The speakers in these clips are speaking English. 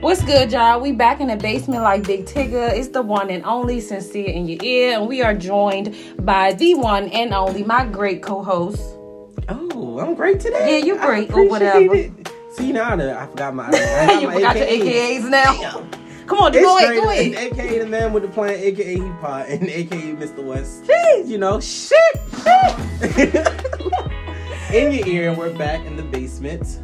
What's good, y'all? We back in the basement like Big Tigger. It's the one and only Sincere in your ear, and we are joined by the one and only, my great co-host. Oh, I'm great today. Yeah, you're great or whatever. it. See now that I forgot my, I you my forgot your AKAs now. Damn. Come on, It's go ahead, go ahead. AKA the man with the plan, AKA he pot, and AKA Mr. West. Jeez. You know, shit, shit. in your ear, and we're back in the basement.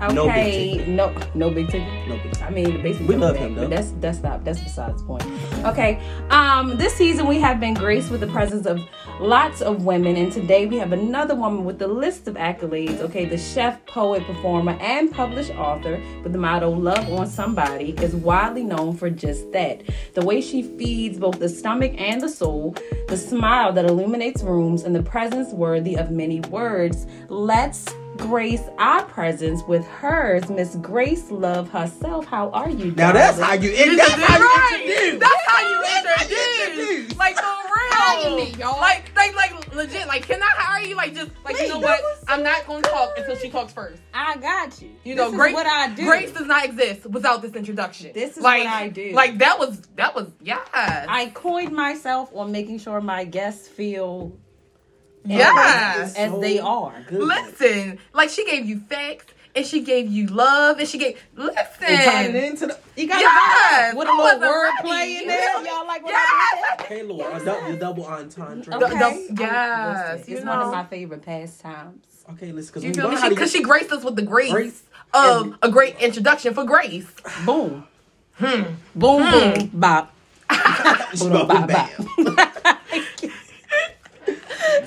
No big Okay, ticket. no, no big ticket. No big I mean, the basement. We love him, but that's that's not that's besides the point. Okay, um, this season we have been graced with the presence of lots of women, and today we have another woman with a list of accolades. Okay, the chef, poet, performer, and published author with the motto "Love on Somebody" is widely known for just that. The way she feeds both the stomach and the soul, the smile that illuminates rooms, and the presence worthy of many words. Let's grace our presence with hers, Miss Grace Love herself. How are you? Now that's how you. And that's how you introduce. That's how you That's how you introduce. introduce. Like for Hire real. me, y'all. Like, like, like legit. Like, can I hire you? Like, just like Wait, you know what? so I'm not gonna talk until she talks first. I got you. You know, this Grace. is what I do. Grace does not exist without this introduction. This is like, what I do. Like that was that was yes. I coined myself on making sure my guests feel yes. as they are. Good. Listen, like she gave you facts and she gave you love and she gave listen. And tied it into the. You got Yes, with a I little wasn't word play in there. Y'all like what I Yes. Okay, Lord, a double, double entendre. did? The- Okay. the- yes, Listen, you it's one of my favorite pastimes. Okay, listen, because You we feel me? Because get- she graced us with the grace, Grace of and- a great introduction for Grace. Boom. Hmm. Boom, boom, bop. Boom, Boom, bop, bam. bop.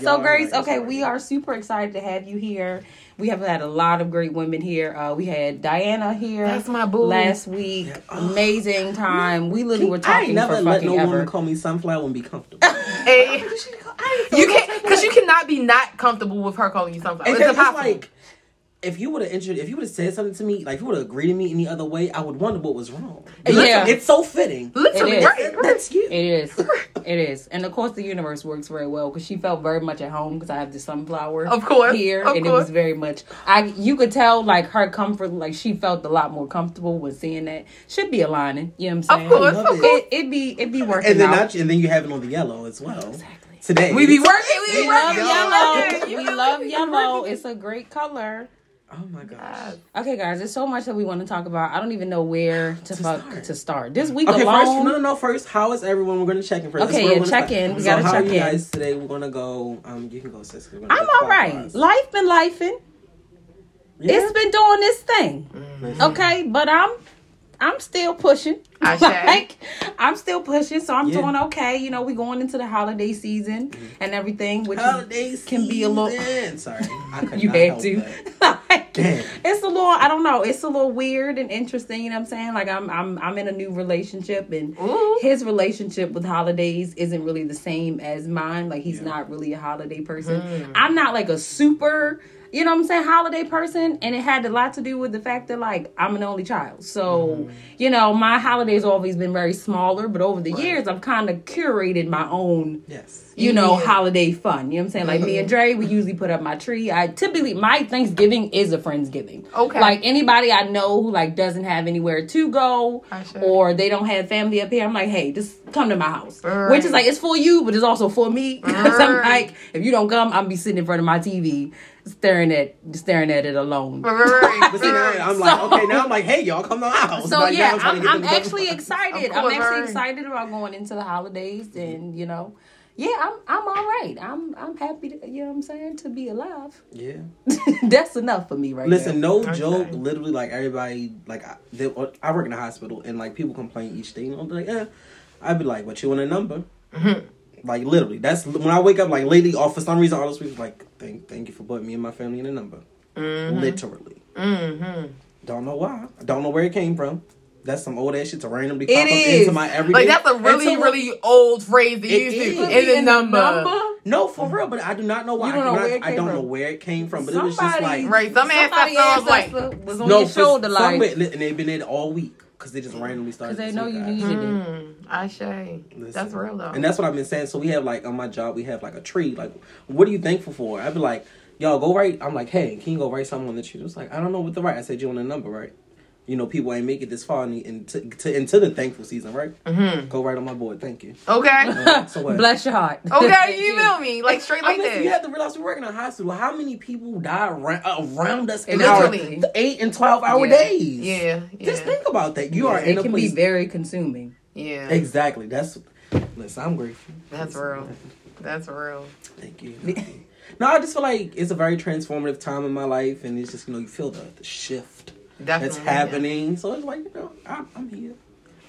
So, Grace, okay, we are super excited to have you here. We have had a lot of great women here. Uh, we had Diana here That's my boo. last week. Amazing time. We literally were talking. I talking ain't never for let fucking no ever. woman call me sunflower and be comfortable. Hey, you can't because you cannot be not comfortable with her calling you sunflower. It's it's impossible. like, if you would have intro- if you would have said something to me, like if you would have agreed to me any other way, I would wonder what was wrong. Yeah. it's so fitting. Literally, It is. right? That's you. It is. It is. And of course, the universe works very well because she felt very much at home because I have the sunflower Of course, here. of and it was very much, I you could tell like her comfort, like she felt a lot more comfortable with seeing that. Should be aligning. You know what I'm saying? Of course, of it. course. It, it be, it be working And then out. not, and then you have it on the yellow as well. Exactly. Today We be working. We We be love working. yellow. We love yellow. It's a great color. Oh my gosh. Okay, guys, there's so much that we want to talk about. I don't even know where to, To fuck start. to start. This week Okay, alone. first, no, no, no. First, how is everyone? We're gonna check in first. Okay, where yeah, we're gonna check in. We so gotta how check are you in. guys today? We're gonna go. Um, you can go, sis. I'm go all right. clockwise. Life been lifing. Yeah? It's been doing this thing. Listen. Okay, but I'm I'm still pushing. I like I'm still pushing, so I'm Yeah. doing okay. You know, we going into the holiday season and everything, which is- Holidays can be a little. Sorry, I You not had to. Like, Damn. It's a little. I don't know. It's a little weird and interesting. You know what I'm saying? Like I'm I'm I'm in a new relationship, and Ooh. his relationship with holidays isn't really the same as mine. Like he's Yeah. not really a holiday person. Hmm. I'm not like a super. You know what I'm saying? Holiday person, and it had a lot to do with the fact that like I'm an only child. So, Mm-hmm. you know, my holidays always been very smaller, but over the years I've kind of curated my own Yes. you know, Yeah. holiday fun. You know what I'm saying? Like me and Dre, we usually put up my tree. I typically my Thanksgiving is a Friendsgiving. Okay. Like anybody I know who like doesn't have anywhere to go or they don't have family up here, I'm like, hey, just come to my house. Right. Which is like it's for you, but it's also for me. Because I'm like, if you don't come, I'm be sitting in front of my TV staring at staring at it alone. Right, right, right, But see. I'm like, So- okay, now I'm like, hey, y'all, come to my house. So Like, yeah, trying to I'm, I'm them to- actually excited. Of I'm actually right. excited about going into the holidays, and you know, yeah, I'm I'm all right. I'm I'm happy to you know what I'm saying to be alive. Yeah. That's enough for me right Listen, now. no Okay. joke. Literally, like everybody, like I, they, I work in a hospital, and like people complain each day. I'm like, eh. I'd be like, "What you want a number?" Mm-hmm. Like literally, that's when I wake up. Like lately, off for some reason, all those people like, "Thank, thank you for putting me and my family in a number." Literally, Mm-hmm. don't know why. Don't know where it came from. That's some old ass shit to randomly pop It up is. into my everyday. Like that's a really, so, really old phrase to It use is. to Put in the number. number? No, for real, but I do not know why. You I, know not- I don't from. know where it came from, but it was just Somebody- like Right, some Somebody ancestors like ancestor was on no, your shoulder like and they've been in all week because they just randomly started. because they know you guys. needed it. Mm, I say that's real though. And that's what I've been saying. So we have like on my job, we have like a tree. Like, what are you thankful for? I'd be like, y'all go write. I'm like, hey, can you go write something on the tree? It was like, I don't know what to write. I said, you want a number, right? You know people ain't make it this far in the, into, to, into the thankful season, right? Mm-hmm. Go right on my board. Thank you. Okay. Uh, so what? Bless your heart. Okay, you feel me? Like straight I like mean, that. you have to realize we're working in a hospital. How many people die around, around us in Literally. our eight and twelve hour Yeah. days? Yeah, yeah. Just think about that. You are in It a can be very consuming. Yeah. exactly. That's. Listen, I'm grateful. That's real. That's real. Thank you. no, I just feel like it's a very transformative time in my life, and it's just you know you feel the, the shift Definitely. that's happening. So it's like you know I'm, I'm here.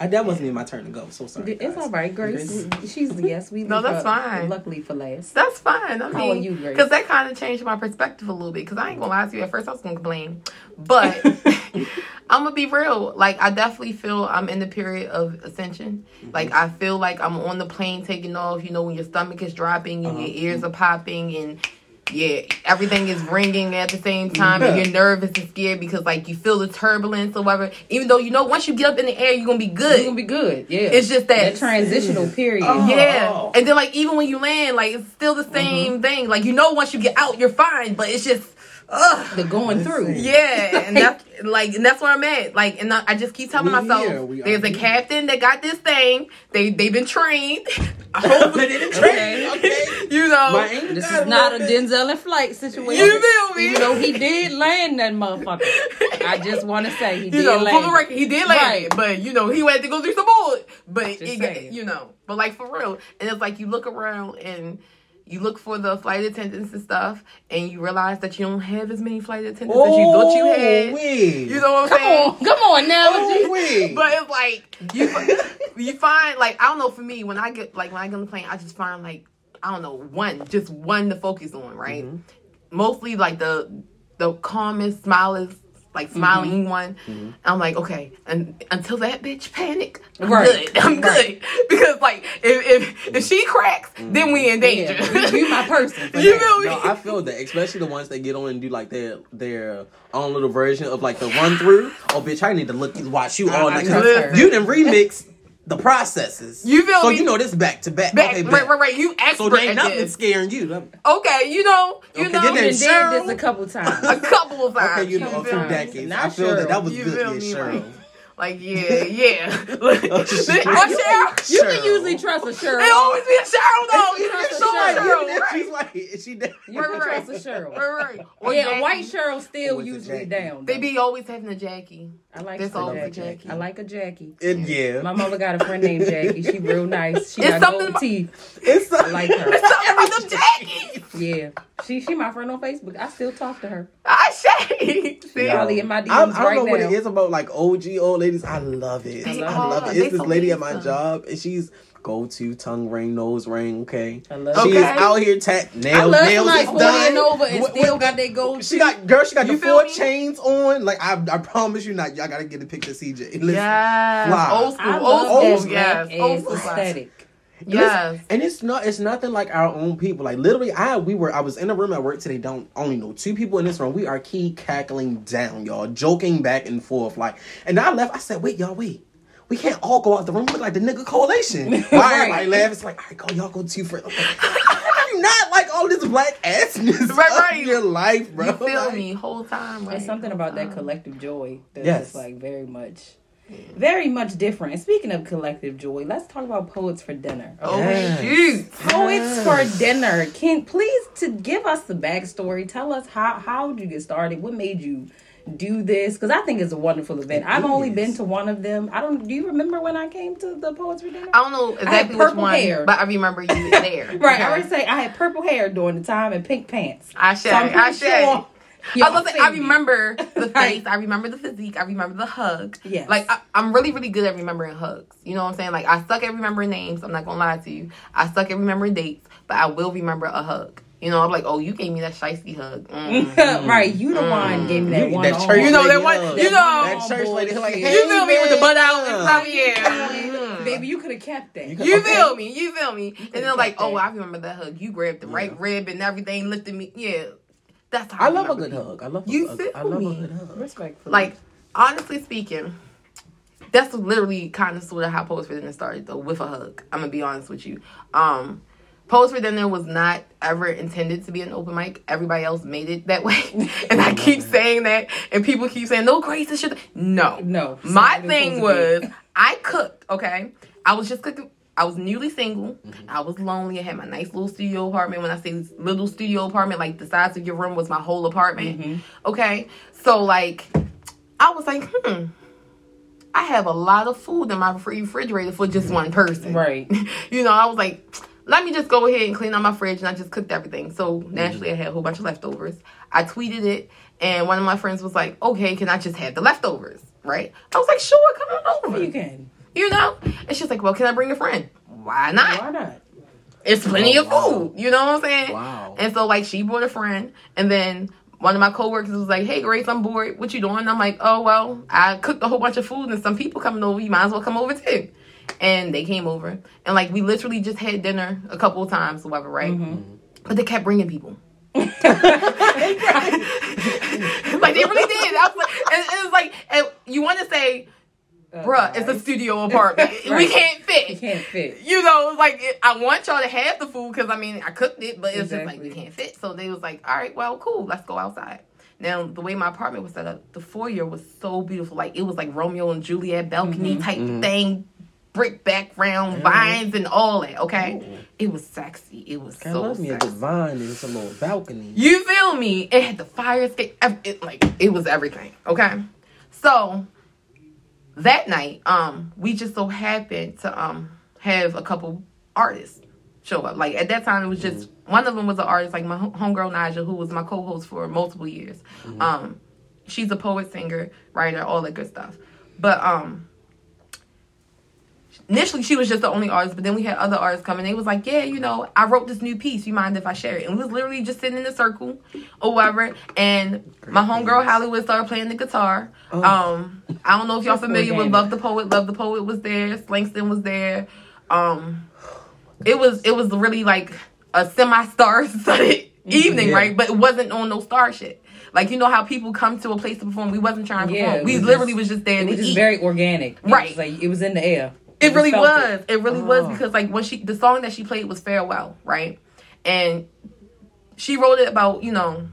I, that wasn't even my turn to go. So sorry. It's guys. all right, Grace. Mm-hmm. She's yes. We No, that's her, fine. Luckily for last. That's fine. I mean, How are you, Grace? Because that kind of changed my perspective a little bit. Because I ain't gonna lie to you. At first, I was gonna complain, but I'm gonna be real. Like, I definitely feel I'm in the period of ascension. Mm-hmm. Like, I feel like I'm on the plane taking off. You know, when your stomach is dropping and uh-huh. your ears mm-hmm. are popping and. Yeah, everything is ringing at the same time, and you're nervous and scared because, like, you feel the turbulence or whatever. Even though you know once you get up in the air, you're gonna be good. You're gonna be good. Yeah. It's just that- that transitional mm. period. Oh. Yeah. And then like even when you land, like it's still the mm-hmm. same thing. Like you know once you get out, you're fine, but it's just ugh. The going through. Yeah, and that's like, and that's where I'm at. Like, and I I just keep telling We myself, here, there's a here. captain that got this thing. They they've been trained. I hope They didn't train, okay. you know. My This is not a Denzel in flight situation. You feel me? Even though he did land that motherfucker. I just want to say he you did know, land. for the record, he did land Right. it, but you know, he had to go through some more. But it, you know, but like for real, and it's like you look around and you look for the flight attendants and stuff, and you realize that you don't have as many flight attendants as you thought you had. wait. You know what I'm Come saying? on, come on now. Oh, wait. But it's like you you find like I don't know for me when I get like when I get on the plane I just find like I don't know one just one to focus on right mm-hmm. mostly like the the calmest smilest like smiling mm-hmm. one mm-hmm. I'm like okay and until that bitch panic I'm Right. good I'm Right. good because like if if, if she cracks then we in mm-hmm. danger Yeah, you, you my person. You feel me? No, I feel that, especially the ones that get on and do like their their own little version of like the run through. Oh, bitch, I need to look watch you all night. You didn't remix the processes. You feel so me? you know this back to back. Back, okay, right, right, right. You expert So there ain't nothing this. scaring you. Okay, you know, you Okay, know, then You there's did this a couple times. a couple of times. Okay, you know, a feel few decades. Not I feel that that was You good. feel Yeah, me? sure. Like, like yeah, yeah. Look, Oh, oh, Cheryl. You Cheryl. can usually trust a Cheryl. It always be a Cheryl though. You You trust trust a a Cheryl, Cheryl, She's like, is she dead? You can Right, right. trust a Cheryl. Right, right. Or Yeah, a Jackie. white Cheryl still Or is it usually Jackie? down. They be always having a Jackie. I like There's a Jackie. Jackie. I like a Jackie. It, yeah. My mother got a friend named Jackie. She real nice. She It's got gold about- teeth. It's I like her. Something about them Jackies. Yeah, she she my friend on Facebook. I still talk to her. I shade. See? Yeah. Probably in my DMs I, I don't right know what it is about like OG old ladies. I love it. They I are. love it. It's this so lady at my handsome. job, and she's go to tongue ring, nose ring. Okay, I love she Okay. is out here tat nails. I love nails somebody is done. and over and What- still what- got their gold She got girl. She got You the four me? chains on. Like I, I promise you, not. Y'all gotta get a picture, of CJ. Listen. Yes. Fly. Old school. I Old school. that Yes. Old ass school. aesthetic. Yes. And it's not it's nothing like our own people. Like literally I we were I was in a room at work today, don't only know two people in this room. We are key cackling down, y'all, joking back and forth. Like and I left, I said, wait, y'all, wait. We can't all go out the room. We look like the nigga coalition. Why Right. everybody laugh? It's like, all right, go, y'all go too first. I'm not like all this black assness Right, of right. your life, bro. You feel Like, me? Whole time. Right? There's something Whole about that collective joy that's Yes. just like very much, very much different. And speaking of collective joy, let's talk about poets for dinner. Oh Yes. shoot. Poets for dinner. Can please to give us the backstory. Tell us how how did you get started? What made you do this? Because I think it's a wonderful event. It I've only been to one of them. I don't. Do you remember when I came to the poets for dinner? I don't know exactly which purple one, hair. but I remember you there. Right. Okay. I already say I had purple hair during the time and pink pants. I should. So I'm I should. sure. I was gonna say, I y'all seen me. remember the face, I remember the physique, I remember the hug. Yes. Like I, I'm really, really good at remembering hugs. You know what I'm saying? Like I suck at remembering names. I'm not gonna lie to you. I suck at remembering dates, but I will remember a hug. You know, I'm like, oh, you gave me that shiesty hug. Mm. right. You the one gave me that You- one. that church You know, that one- hug. you know- that church lady like, hey, You feel me with the butt out and stuff? Yeah. Mhm. Baby, you could have kept that. You could- You Okay. feel me? You feel me? And then could've like, kept oh, that. I remember that hug. You grabbed the right rib and everything, lifted me. Yeah, that's how I love a good people. hug. I love You a, feel I love me? a good hug. Respectfully. Like, honestly speaking, that's literally kind of sort of how Poets for Dinner started, though, with a hug. I'm gonna be honest with you. Um, Poets for Dinner was not ever intended to be an open mic. Everybody else made it that way. and I keep saying that, and people keep saying, no, Grace, this should. No. No. My thing was, I cooked, okay? I was just cooking. I was newly single. Mm-hmm. I was lonely. I had my nice little studio apartment. When I say little studio apartment, like the size of your room was my whole apartment. Mm-hmm. Okay? So, like, I was like, hmm. I have a lot of food in my refrigerator for just one person. Right. you know, I was like, let me just go ahead and clean out my fridge, and I just cooked everything. So naturally, I had a whole bunch of leftovers. I tweeted it, and one of my friends was like, "Okay, can I just have the leftovers?" Right? I was like, "Sure, come on over." You can. You know? And she's like, "Well, can I bring a friend?" Why not? Why not? It's plenty Oh, of wow. food. You know what I'm saying? Wow. And so like she brought a friend, and then one of my coworkers was like, "Hey, Grace, I'm bored. What you doing?" I'm like, "Oh well, I cooked a whole bunch of food, and some people coming over. You might as well come over too." And they came over, and like we literally just had dinner a couple of times, whatever, right? Mm-hmm. But they kept bringing people. like they really did. I was like, and, and it's like, and you want to say, uh, "Bruh, it's a studio apartment. We can't fit." You can't fit. you know, like it, I want y'all to have the food because I mean I cooked it, but it's just like Exactly. we can't fit. So they was like, all right, well, cool, let's go outside. Now the way my apartment was set up, the foyer was so beautiful, like it was like Romeo and Juliet balcony Mm-hmm. type mm-hmm. thing, brick background, vines and all that. Okay, it was sexy. It was I so love me a good vine and some little balcony. You feel me? It had the fire escape. It, like it was everything. Okay, so that night, um, we just so happened to um have a couple artists show up. Like at that time, it was just one of them was an artist, like my homegirl Naja, who was my co-host for multiple years. Um, she's a poet, singer, writer, all that good stuff. But um, initially she was just the only artist, but then we had other artists come and they was like, Yeah, you know, I wrote this new piece. You mind if I share it? And we was literally just sitting in a circle or whatever. And my homegirl. Hollywood started playing the guitar. Oh. Um, I don't know if y'all Just familiar with. Love the Poet. Love the Poet was there. Slangston was there. Um, it was it was really like a semi star studded evening, Yeah. right? But it wasn't on no star shit. Like you know how people come to a place to perform. We wasn't trying to Yeah, perform. We was literally just- was just there It was just eat. very organic. It Right. Was like it was in the air. It really was. It, really was Oh. because like when she the song that she played was Farewell, right? And she wrote it about, you know,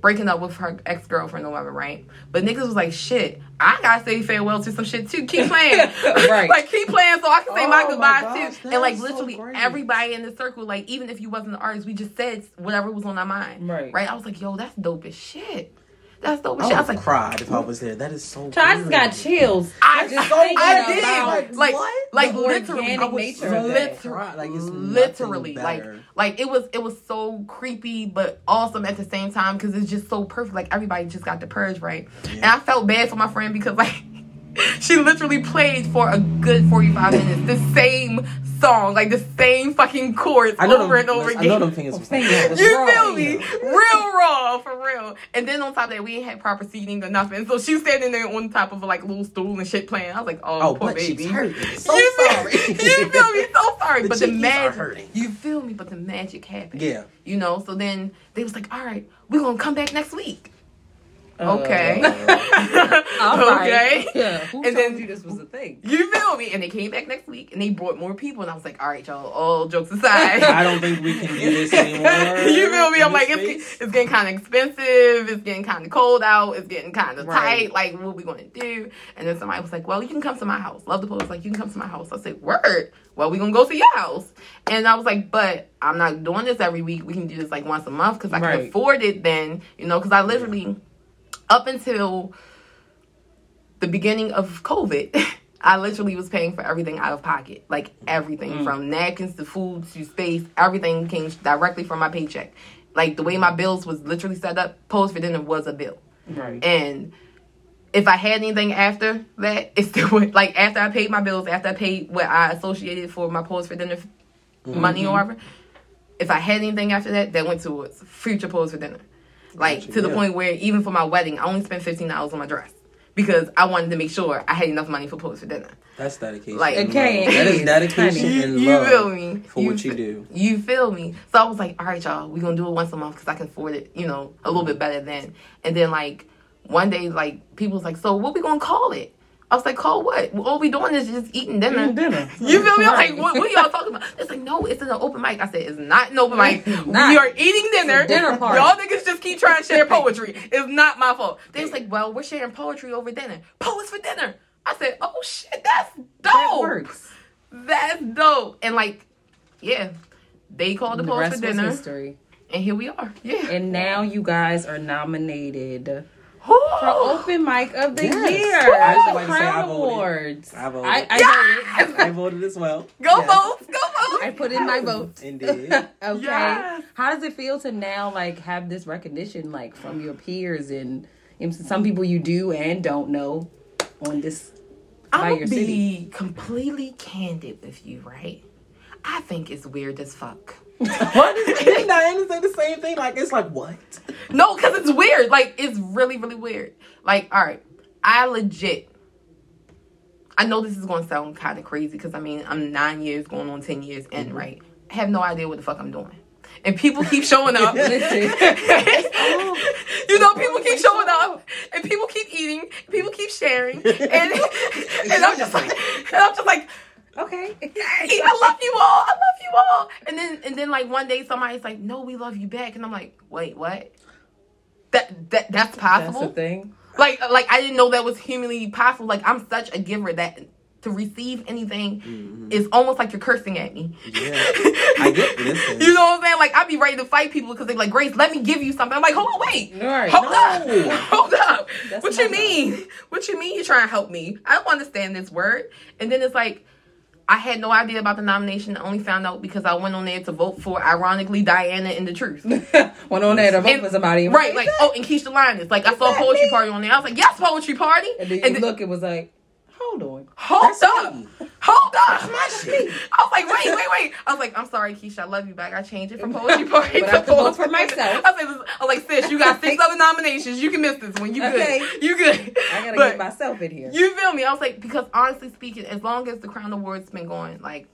breaking up with her ex girlfriend or whatever, right? But niggas was like, shit, I gotta say farewell to some shit too. Keep playing. Right. like keep playing so I can say my goodbye my gosh, too. And like that's so literally everybody in the circle, like even if you wasn't an artist, we just said whatever was on our mind. Right. Right. I was like, yo, that's dope as shit. That's dope as I shit. I would was like, cried if I was there. That is so. So I just got chills. I, Just I, I did. about like, what? like the literally, I was nature mm, literally, like, it's literally, like, like it was, it was so creepy but awesome at the same time because it's just so perfect. Like everybody just got the purge right, and I felt bad for my friend because like she literally played for a good forty five minutes the same song, like the same fucking chords I know over them, and over I again. know them fingers. Oh, was like, Fingers was You feel me? Real raw, for real. And then on top of that, we had proper seating or nothing. So she was standing there on top of a like little stool and shit playing. I was like, oh, Oh, poor but baby. she's. So you feel, sorry. you feel me? So sorry. The but the magic, you feel me? But the magic happened. Yeah. You know. So then they was like, all right, we're gonna come back next week. Uh, Okay. all right. okay. Yeah. Who And then- you this was a thing? You feel me? And they came back next week and they brought more people and I was like, all right, y'all. All jokes aside. I don't think we can do this anymore. you feel me? I'm like, it's, it's getting kind of expensive. It's getting kind of cold out. It's getting kind of Right. tight. Like, what we going to do? And then somebody was like, well, you can come to my house. Love the Poet. Like, you can come to my house. I said, word. Well, we going to go to your house. And I was like, but I'm not doing this every week. We can do this like once a month because I can afford it then, you know, because I literally, up until the beginning of COVID, I literally was paying for everything out of pocket. Like everything mm. from napkins to food to space, everything came directly from my paycheck. Like the way my bills was literally set up, poets for dinner was a bill. Right. And if I had anything after that, it still went like after I paid my bills, after I paid what I associated for my poets for dinner money or mm-hmm. whatever. If I had anything after that, that went towards future poets for dinner. Like Gotcha, to the yeah. point where even for my wedding, I only spent fifteen dollars on my dress because I wanted to make sure I had enough money for poets for dinner. That's dedication. Like- and Okay, love. that it is is. dedication Honey. and You love feel me? for You what you do. You feel me? So I was like, all right, y'all, we're gonna do it once a month because I can afford it, you know, a little bit better then. And then like one day, like people was like, so what we gonna call it? I was like, Cole, what? All we doing is just eating dinner. Eating dinner. You feel me? I'm like, what, what y'all talking about? It's like, no, it's an open mic. I said, it's not an open mic. We are eating dinner. dinner party. Y'all niggas just keep trying to share poetry. It's not my fault. They was like, well, we're sharing poetry over dinner. Poets for dinner. I said, oh shit, that's dope. That works. That's dope. And like, yeah, they called the, The poets for dinner, history. and here we are. Yeah. And now you guys are nominated! For Open Mic of the Yes. Year. I just wanted to say I Crown voted. Awards. I voted. I, I Yes! voted. I voted as well. Go Yes. vote. Go vote. I put in my vote. Indeed. okay. Yes. How does it feel to now like have this recognition like from your peers and you some people you do and don't know on this I'm your gonna city? be completely candid with you, right? I think it's weird as fuck. What? Didn't Diana say the same thing? Like it's like what? No, because it's weird. Like it's really, really weird. Like, all right, I legit. I know this is going to sound kind of crazy because I mean I'm nine years going on ten years in, mm-hmm. right? I have no idea what the fuck I'm doing, and people keep showing up. You know, people keep showing up, and people keep eating, people keep sharing, and and I'm just like, and I'm just like, okay. I love you all. I love you all. And then and then like one day somebody's like, "No, we love you back," and I'm like, "Wait, what? That that that's That's possible? the thing. like like I didn't know that was humanly possible. Like I'm such a giver that to receive anything mm-hmm. is almost like you're cursing at me. Yeah. I get listen. You know what I'm saying? Like I'd be ready to fight people because they're like, Grace, let me give you something. I'm like, hold on, wait. Right. Hold No. up. Hold up. That's what you mean? What you mean you trying to help me? I don't understand this word. And then it's like, I had no idea about the nomination. I only found out because I went on there to vote for, ironically, Diana and the Truth. Went on there to vote And- for somebody. Right, like, oh, and Keisha Linus. Like, I saw a poetry me? party on there. I was like, yes, poetry party. And then you And look, it was like, hold on. Hold That's up. me. Hold up. my shit. I was like, wait, wait, wait. I was like, I'm sorry, Keisha. I love you back. I changed it from poetry party But I to have to vote poetry for myself. I was, like, I was like, sis, you got six other nominations. You can miss this one. You good. Okay. You good. I gotta But get myself in here. You feel me? I was like, because honestly speaking, as long as the Crown Awards been going, like,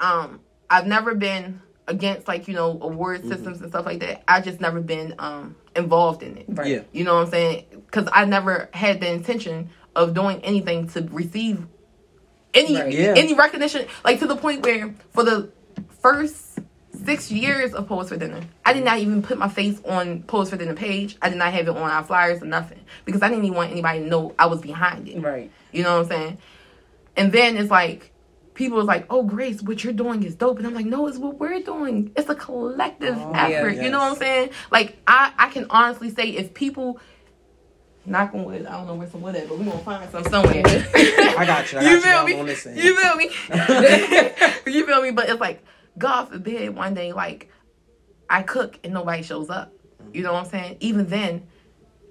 um, I've never been against like you know award systems and stuff like that. I just never been um involved in it. right. Yeah. You know what I'm saying? Because I never had the intention of doing anything to receive any Right. Yeah. any recognition. Like to the point where for the first six years of Poets for Dinner, I did not even put my face on Poets for Dinner page. I did not have it on our flyers or nothing because I didn't even want anybody to know I was behind it. Right. You know what I'm saying? And then it's like people was like, "Oh, Grace, what you're doing is dope," and I'm like, "No, it's what we're doing. It's a collective Oh, effort." yeah, You know what I'm saying? Like I, I can honestly say if people. Knock on wood. I don't know where some wood at, but we gonna find some somewhere. I got you. I got you. feel I'm me? on this end. You feel me? you feel me? But it's like, God forbid, one day, like, I cook and nobody shows up. You know what I'm saying? Even then,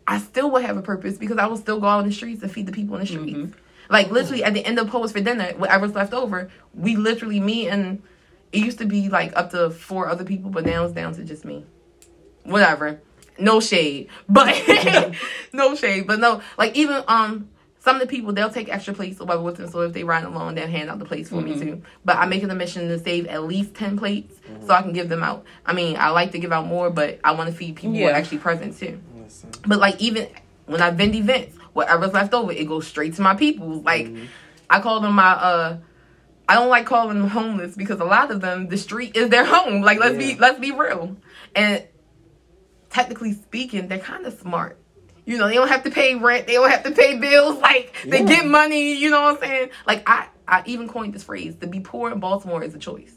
I still would have a purpose because I will still go out in the streets and feed the people in the streets. Mm-hmm. Like literally at the end of Poets for Dinner, whatever's left over, we literally me and it used to be like up to four other people, but now it's down to just me. Whatever. No shade. But no shade. But no, like even um some of the people they'll take extra plates or whatever with them. So if they ride along, they'll hand out the plates for me too. But I'm making a mission to save at least ten plates so I can give them out. I mean, I like to give out more, but I want to feed people who are actually present too. Listen. But like even when I vend events, whatever's left over, it goes straight to my people. Like I call them my uh I don't like calling them homeless because a lot of them the street is their home. Like let's be let's be real. And technically speaking, they're kind of smart. You know, they don't have to pay rent, they don't have to pay bills, like they Yeah. get money, you know what I'm saying? Like I I even coined this phrase, to be poor in Baltimore is a choice.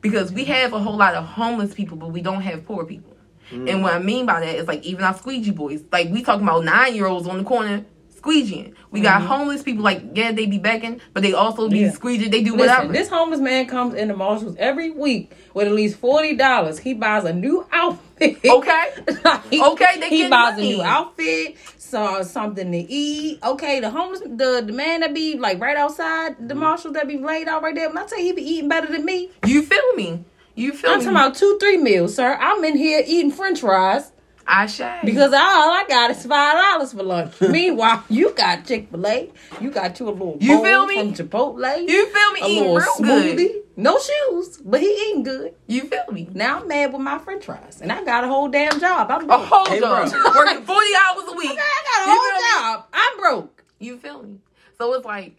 Because we have a whole lot of homeless people, but we don't have poor people. And what I mm. mean by that is like even our squeegee boys. Like we talking about nine year olds on the corner squeegeeing. We got mm-hmm. homeless people like yeah they be begging, but they also be Yeah. squeegeeing. They do Listen, whatever. this homeless man comes into Marshalls every week with at least forty dollars. He buys a new outfit. okay, He- Okay, they he buys money. a new outfit, so something to eat. Okay, the homeless, the the man that be like right outside the mm-hmm. Marshalls that be laid out right there. When I tell you he be eating better than me, you feel me? You feel me? I'm me? talking about two three meals, sir. I'm in here eating French fries I shay. because all I got is five dollars for lunch. Meanwhile, you got Chick Fil A, you got you a little You bowl feel me? from Chipotle, you feel me? a Eating little real smoothie, good. no shoes, but he eating good. You feel me? Now I'm mad with my French fries, and I got a whole damn job. I'm oh, A whole Hey, job working forty hours a week. I got a whole feel me? job. I'm broke. You feel me? So it's like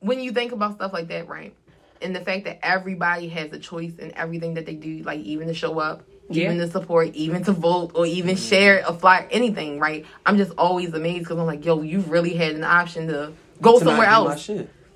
when you think about stuff like that, right? And the fact that everybody has a choice in everything that they do, like even to show up, Yeah. even to support, even to vote, or even share a flyer, anything, right? I'm just always amazed because I'm like, yo, you really had an option to go To somewhere else.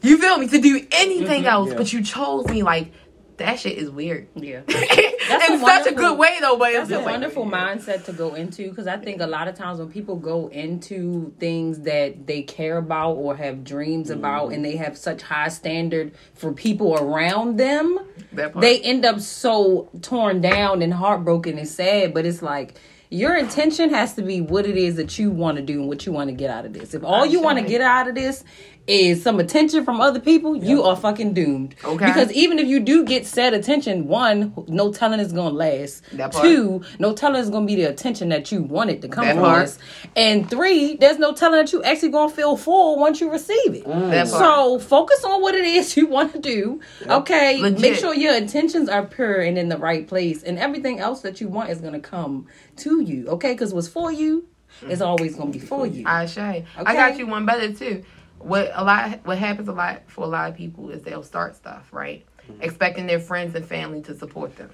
You feel me? To do anything else, Yeah. but you chose me. Like that shit is weird. Yeah. in a such a good way though, but it's a wonderful mindset to go into because I think a lot of times when people go into things that they care about or have dreams about and mm-hmm. they have such high standard for people around them, they end up so torn down and heartbroken and sad. But it's like your intention has to be what it is that you want to do and what you want to get out of this. If all you want to get out of this is some attention from other people, you are fucking doomed. Okay. Because even if you do get said attention, one, no telling is gonna last. That part. Two, no telling is gonna be the attention that you wanted to come That from part. this. And three, there's no telling that you actually gonna feel full once you receive it. Mm. That part. So focus on what it is you want to do. Okay. Legit. Make sure your intentions are pure and in the right place. And everything else that you want is gonna come to you. Okay? Because what's for you is mm. always gonna be for you. I say. I got you one better too. What a lot what happens a lot for a lot of people is they'll start stuff, right? Expecting their friends and family to support them.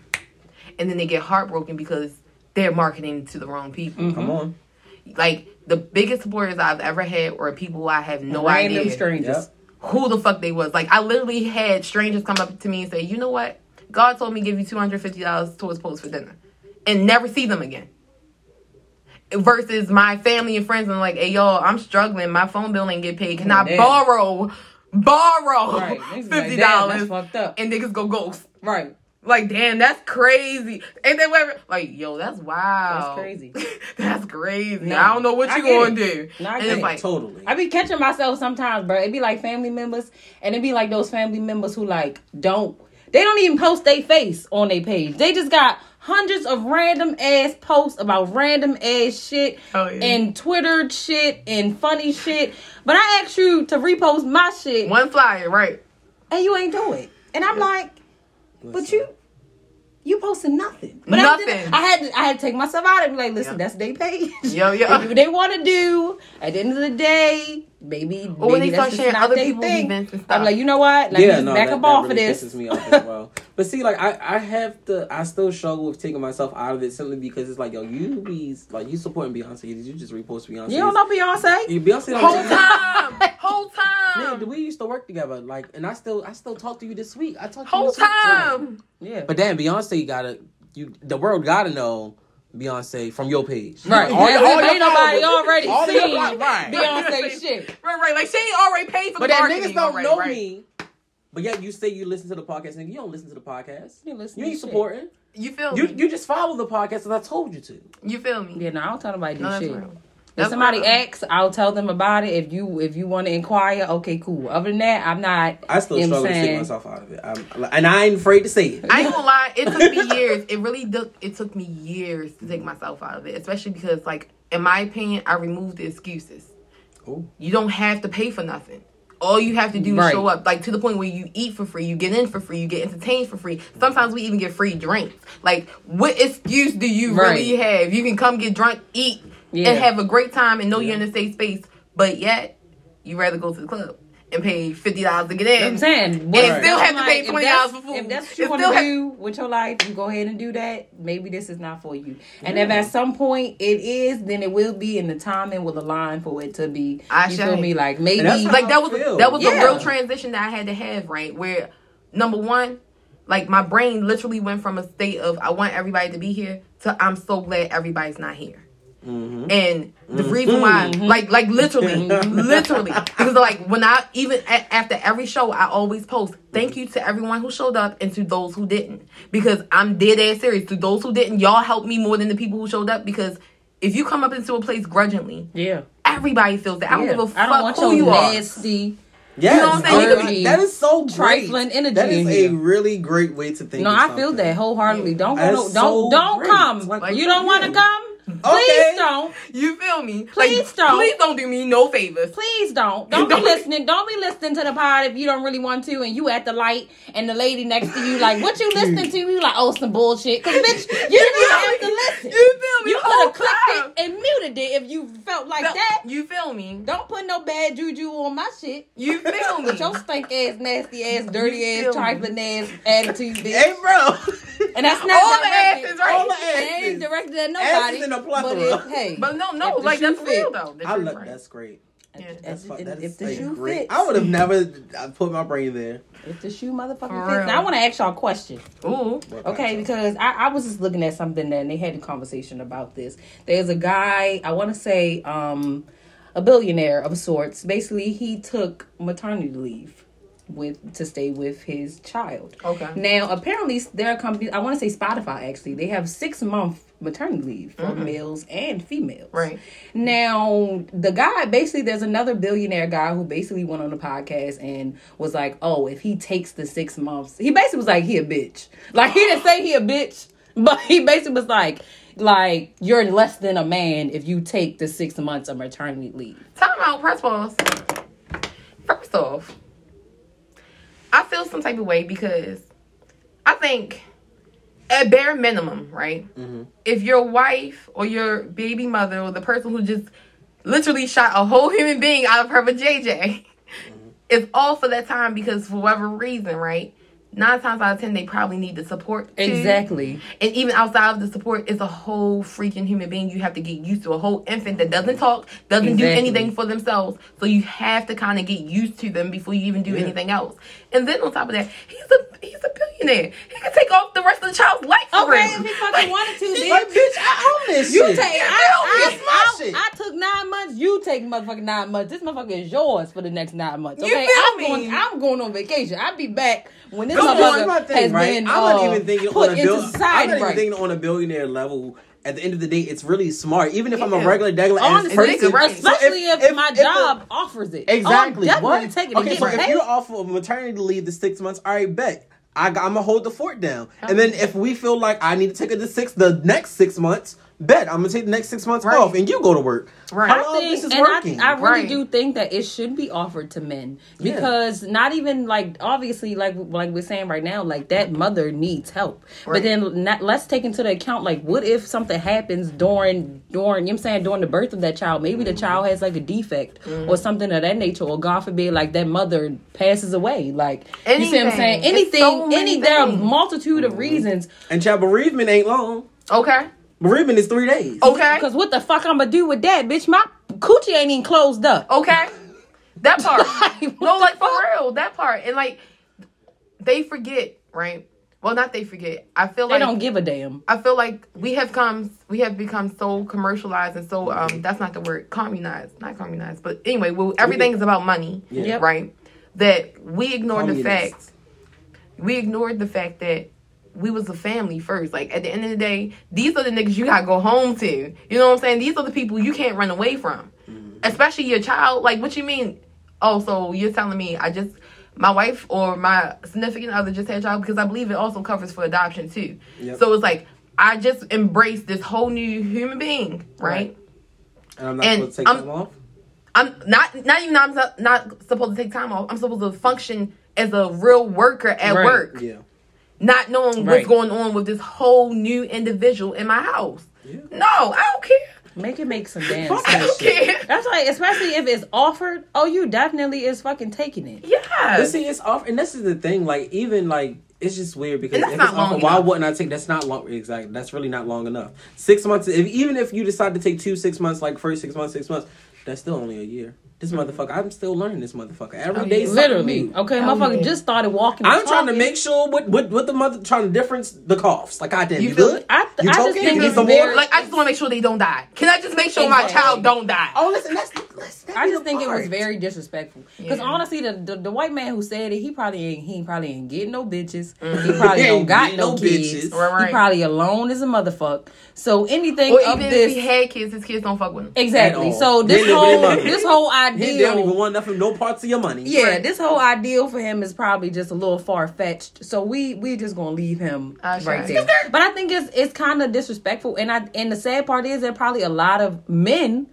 And then they get heartbroken because they're marketing to the wrong people. Mm-hmm. Come on. Like the biggest supporters I've ever had were people I have no Random idea strangers. Who the fuck they was. Like I literally had strangers come up to me and say, "You know what? God told me to give you two hundred fifty dollars towards poets for dinner, and never see them again." Versus my family and friends and like, "Hey y'all, I'm struggling. My phone bill ain't get paid. Can I Damn. borrow, borrow Right. Niggas be like, fifty dollars?" fucked up. And niggas go ghost. Right. Like, damn, that's crazy. Ain't that whatever? Like, yo, that's wow. That's crazy. that's crazy. No, I don't know what you get gonna it. do. No, I and it's it. like, Totally. I be catching myself sometimes, bro. It be like family members, and it be like those family members who like don't they don't even post their face on their page. They just got hundreds of random ass posts about random ass shit Oh, yeah. and Twitter shit and funny shit. But I asked you to repost my shit, one flyer, right? and you ain't do it. And I'm like, but you. You posted nothing. But I, Nothing. did- I had to, I had to take myself out and be like, listen, Yeah. that's their page. Yo, yo. If they want to do, at the end of the day, maybe. Or when maybe they start that's just sharing not other people's thing. events and stuff. I'm like, you know what? Let me just back that, up that off really of this. pisses me off as well. But see, like I, I have to, I still struggle with taking myself out of it simply because it's like, yo, you be like you supporting Beyonce, did you just repost Beyonce? You don't know Beyonce? You Beyonce don't Whole time, whole Yeah, time, we used to work together, like, and I still, I still talk to you this week. I talk to you whole this week, time. Yeah. But damn, Beyonce you gotta, you, the world gotta know Beyonce from your page, Right. All your- all Ain't your nobody followers- already all seen followers- right. Beyonce shit. Right, right. Like she ain't already paid for But the that marketing niggas don't already, know right? me. But yet you say you listen to the podcast, and You don't listen to the podcast. You listen You ain't shit. supporting. You feel You me? you just follow the podcast as I told you to. You feel me? Yeah, no, I don't tell nobody to do No, that's shit. real. If That's somebody real. asks, I'll tell them about it. If you if you want to inquire, okay, cool. Other than that, I'm not. I still you know what struggle I'm to take myself out of it, I'm, and I ain't afraid to say it. I ain't gonna lie, it took me years. It really took it took me years to take myself out of it, especially because, like, in my opinion, I removed the excuses. Ooh. You don't have to pay for nothing. All you have to do is show up, like to the point where you eat for free, you get in for free, you get entertained for free. Sometimes we even get free drinks. Like, what excuse do you Right. really have? You can come get drunk, eat, Yeah. and have a great time, and know you're in a safe space. But yet, you rather go to the club and pay fifty dollars to get in. You know what I'm saying, And What- still have to pay twenty dollars for food. If that's what you want to have- do with your life, you go ahead and do that. Maybe this is not for you. And if at some point it is, then it will be, and the timing will align for it to be. I you shall. feel me? Like maybe, And that's how like that was feel. that was Yeah. a real transition that I had to have, right? Where number one, like my brain literally went from a state of I want everybody to be here to I'm so glad everybody's not here. Mm-hmm. And the reason why, like, like literally, literally, because like when I even a- after every show, I always post thank you to everyone who showed up and to those who didn't, because I'm dead ass serious. To those who didn't, y'all helped me more than the people who showed up. Because if you come up into a place grudgingly, yeah. everybody feels that. I don't yeah. give a I don't fuck want who your you are. nasty. Yes, You know what I'm saying? You be that is so great. trifling energy That is in a really great way to think. No, of I feel that wholeheartedly. Don't go. Don't so don't great. come. Like, you don't want to come. Okay. Please don't. You me? Please like, don't. Please don't do me no favors. Please don't. Don't be Don't- listening. Don't be listening to the pod if you don't really want to, and you at the light, and the lady next to you like, "What you listening to?" You like, "Oh, some bullshit." Cause bitch, you didn't even have to listen. You feel me? You could have clicked it and muted it if you felt like No, that. You feel me? Don't put no bad juju on my shit. You feel me? With your stink ass, nasty ass, dirty You ass, me? trifling ass attitude, bitch. Hey, bro. and that's not All the asses, right? All the It ain't asses. directed at nobody. Asses in a but plethora. it, hey, But no, no, the like shoe that's fit, real though. The I shoe's love right. that's great. Yeah. That's If, fu- if- if the like shoe great. fits, I would have never put my brain there. if the shoe motherfucking fits. Now I want to ask y'all a question. Ooh. Okay, because I, I was just looking at something that and they had a conversation about this. There's a guy, I want to say, um, a billionaire of sorts. Basically, he took maternity leave with to stay with his child. Okay. Now, apparently, there are companies. I want to say Spotify. Actually, they have six month maternity leave for mm-hmm. males and females. Right. Now, the guy basically, there's another billionaire guy who basically went on the podcast and was like, "Oh, if he takes the six months, he basically was like, he a bitch. Like he didn't say he a bitch, but he basically was like." Like you're less than a man if you take the six months of maternity leave. Time out, press pause. First off, I feel some type of way because I think at bare minimum, right? Mm-hmm. If your wife or your baby mother or the person who just literally shot a whole human being out of her JJ mm-hmm. is all for that time because for whatever reason, right? Nine times out of ten, they probably need the support. too. Exactly. And even outside of the support, it's a whole freaking human being you have to get used to. A whole infant that doesn't talk, doesn't do anything for themselves. So you have to kind of get used to them before you even do Yeah. anything else. And then on top of that, he's a he's a billionaire. He can take off the rest of the child's life for Okay, him. if he fucking wanted to, bitch. Like, bitch, I own this You shit. take. I, It's I, my I, shit. I took nine months. You take motherfucking nine months. This motherfucker is yours for the next nine months. You Okay, feel I'm me? going. I'm going on vacation. I'll be back when this No, motherfucker here's my thing, has right? been I'm not uh, even thinking put on a into bill- I'm not even right. thinking on a billionaire level. At the end of the day, it's really smart. Even if I'm a regular, Honestly, person, right. So especially if, my if the- job offers it. Exactly. Oh, I'm definitely what? taking it. okay, so if you're off of maternity leave the six months, all right, bet. I, I'm gonna hold the fort down, and then if we feel like I need to take it to six, the next six months, bet I'm gonna take the next six months Right. off, and you go to work. Right. How I long think, this is and working? I, I really Right. do think that it should be offered to men Yeah. because not even like obviously like like we're saying right now like that mother needs help. But then not, let's take into the account like what if something happens during during you know what I'm saying during the birth of that child maybe Mm-hmm. the child has like a defect or something of that nature or God forbid like that mother passes away like you see what I'm saying Anything. So many any there are multitude Mm-hmm. of reasons and child bereavement ain't long. Okay. Bereavement is three days. Okay. because what the fuck I'm gonna do with that bitch my coochie ain't even closed up. Okay. That part. Like, no, like the for real. That part. And like they forget, right? Well, not they forget. I feel They like they don't give a damn. I feel like we have come we have become so commercialized and so um that's not the word communized not communized but anyway well everything is about money Yeah. Yep. right that we ignored the Communist. fact we ignored the fact that we was a family first like at the end of the day these are the niggas you gotta go home to you know what I'm saying these are the people you can't run away from Mm-hmm. especially your child like what you mean oh so you're telling me I just my wife or my significant other just had a child because I believe it also covers for adoption too. Yep. So it's like I just embraced this whole new human being, right? Right. And I'm not And supposed to take I'm- them off. I'm not not even I'm not, not supposed to take time off. I'm supposed to function as a real worker at Right. work, Yeah. Not knowing Right. what's going on with this whole new individual in my house. Yeah. No, I don't care. Make it make some damn Fuck I don't care. That's like, especially if it's offered. Oh, you definitely is fucking taking it. But Yes. see, it's off, and this is the thing. Like, even like, it's just weird because if it's offered, why wouldn't I take? That's not long. Exactly. That's really not long enough. Six months. If even if you decide to take two six months, like first six months, six months, that's still only a year. This hmm. motherfucker, I'm still learning this motherfucker every Oh, day. yeah. Literally. new. Okay, Oh, motherfucker yeah. just started walking. I'm trying to make sure what what what the mother trying to difference the coughs. Like, goddamn, You you, feel good? I, th- You I just think You it's some very. Like I just want to make sure they don't die. Can I just make sure my child don't die? Oh, listen, that's, that's that I just the think it was very disrespectful. Because Yeah. honestly, the, the the white man who said it, he probably ain't he probably ain't getting no bitches. He mm. probably He don't ain't got no no kids. bitches. Right, right. He probably alone as a motherfucker. So anything Or of even this, if he had kids, his kids don't fuck with him. exactly. So this They live with their whole mother. this whole He, ideal. they don't even want nothing, no parts of your money. Yeah, Right. this whole ideal for him is probably just a little far fetched. So we we just gonna leave him Uh, sure. right there. But I think it's it's kind of disrespectful, and I and the sad part is there probably a lot of men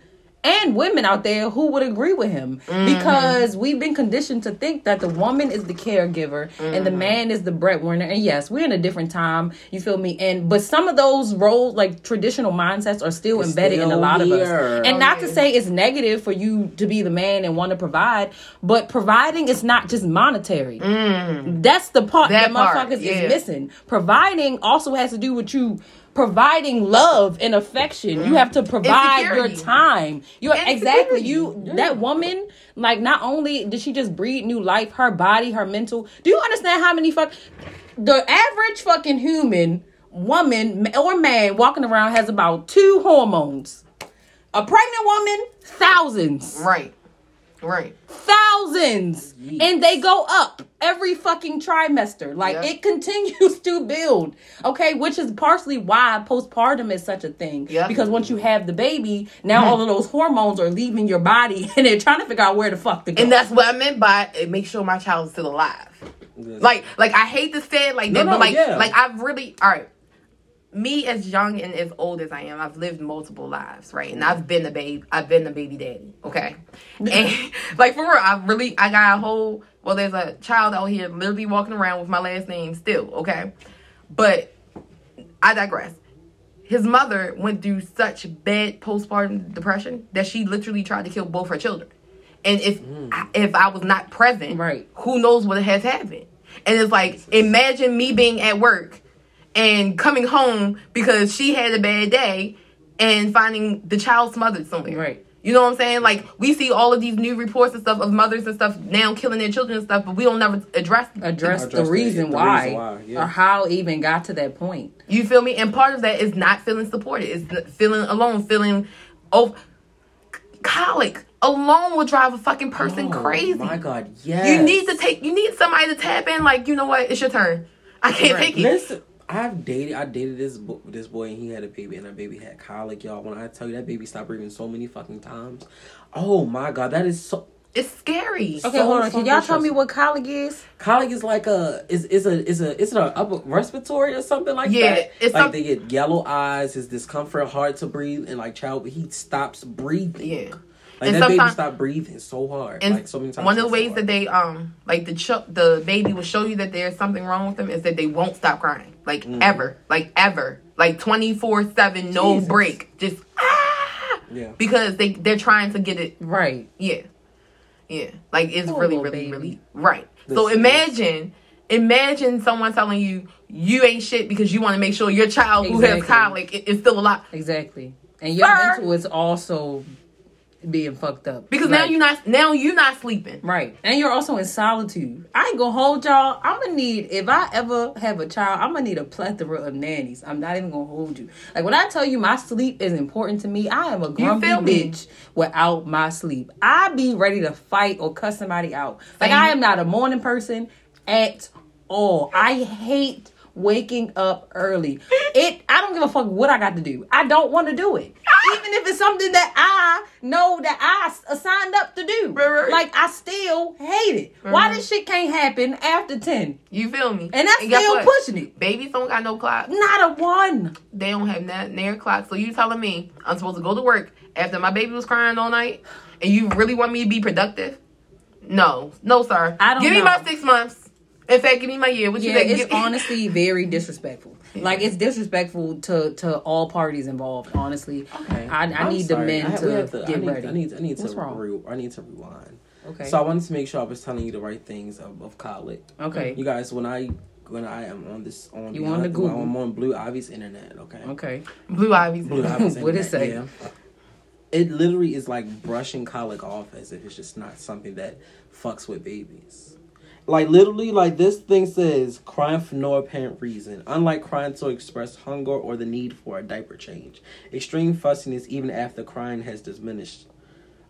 and women out there who would agree with him because we've been conditioned to think that the woman is the caregiver and the man is the breadwinner. And yes, we're in a different time. You feel me? And but some of those roles, like traditional mindsets, are still embedded in a still lot of us. And Oh, not to say it's negative for you to be the man and want to provide, but providing is not just monetary. That's the part that, Mm. That part, motherfuckers yeah. is missing. Providing also has to do with you providing love and affection. You have to provide your time. You exactly security. you that woman like not only did she just breathe new life, her body, her mental. Do you understand how many fuck the average fucking human woman or man walking around has about two hormones. A pregnant woman, thousands Right. Right. thousands and they go up every fucking trimester like Yeah. it continues to build okay which is partially why postpartum is such a thing Yeah. because once you have the baby now all of mm-hmm. those hormones are leaving your body and they're trying to figure out where the fuck to go And that's what I meant by it make sure my child is still alive. Like, like I hate to say it like that, No, but like, yeah. like I've really, all right. Me as young and as old as I am, I've lived multiple lives, right? And I've been a babe, I've been a baby daddy, okay. And like for real, I really, I got a whole. Well, there's a child out here literally walking around with my last name still, okay. But I digress. His mother went through such bad postpartum depression that she literally tried to kill both her children. And if mm. if I was not present, Right. who knows what has happened? And it's like imagine me being at work and coming home because she had a bad day and finding the child smothered somewhere. Right. You know what I'm saying? Like we see all of these new reports and stuff of mothers and stuff now killing their children and stuff, but we don't never address address, Address the the- reason the why, reason why, yeah. or how it even got to that point You feel me? And part of that is not feeling supported. It's n- feeling alone, feeling oh colic alone will drive a fucking person Oh, crazy. My God, yes. You need to take you need somebody to tap in like, you know what, it's your turn. I can't Right. take it. Listen, I've dated. I dated this bo- this boy, and he had a baby, and that baby had colic, y'all. When I tell you that baby stopped breathing so many fucking times, oh my god, that is so. It's scary. okay So hold on can y'all tell me what colic is Colic is like a is is a is a is it a upper respiratory or something like Yeah, that? it's like some- they get yellow eyes, his discomfort, hard to breathe, and like child, he stops breathing. Yeah. Like And that baby stopped breathing so hard, And like so many times. one of the ways hard. that they um like the ch- the baby will show you that there's something wrong with them is that they won't stop crying like Mm-hmm. ever like ever like 24 7 no Jesus. break just ah yeah. because they they're trying to get it right Yeah. Yeah. Like it's Poor really, really, baby. really right. So imagine imagine someone telling you you ain't shit because you want to make sure your child who has Exactly. colic is still alive. exactly and your Sir. mental is also being fucked up Because now you're not now you're not sleeping. Right. And you're also in solitude. I ain't gonna hold y'all. I'm gonna need, if I ever have a child, I'm gonna need a plethora of nannies. I'm not even gonna hold you. Like when I tell you my sleep is important to me, I am a grumpy bitch without my sleep. I be ready to fight or cuss somebody out. Like Same. I am not a morning person at all. I hate waking up early. It I don't give a fuck what I got to do. I don't want to do it. Even if it's something that I know that I uh, signed up to do. Right. Like I still hate it. Why this shit can't happen after 10? You feel me? And I'm still what? pushing it. Babies don't got no clock. Not a one. They don't have that near clock. So you telling me I'm supposed to go to work after my baby was crying all night, and you really want me to be productive? No, no, sir. I don't give me know. my six months. In fact, give me my year. What you Yeah, think? it's Give- honestly very disrespectful. Like it's disrespectful to to all parties involved. Honestly, Okay. I, I need sorry. the men I have- to, we to- get I need, ready. I need, I need What's to wrong? re- I need to rewind. okay. So I wanted to make sure I was telling you the right things of, of colic. okay. You guys, when I when I am on this on You on the Google. I'm on Blue Ivy's internet. Okay. Okay. Blue Ivy's. Blue Ivy's What does it say? yeah. It literally is like brushing colic off as if it's just not something that fucks with babies. Like literally, like this thing says, crying for no apparent reason. Unlike crying to express hunger or the need for a diaper change, extreme fussiness even after crying has diminished.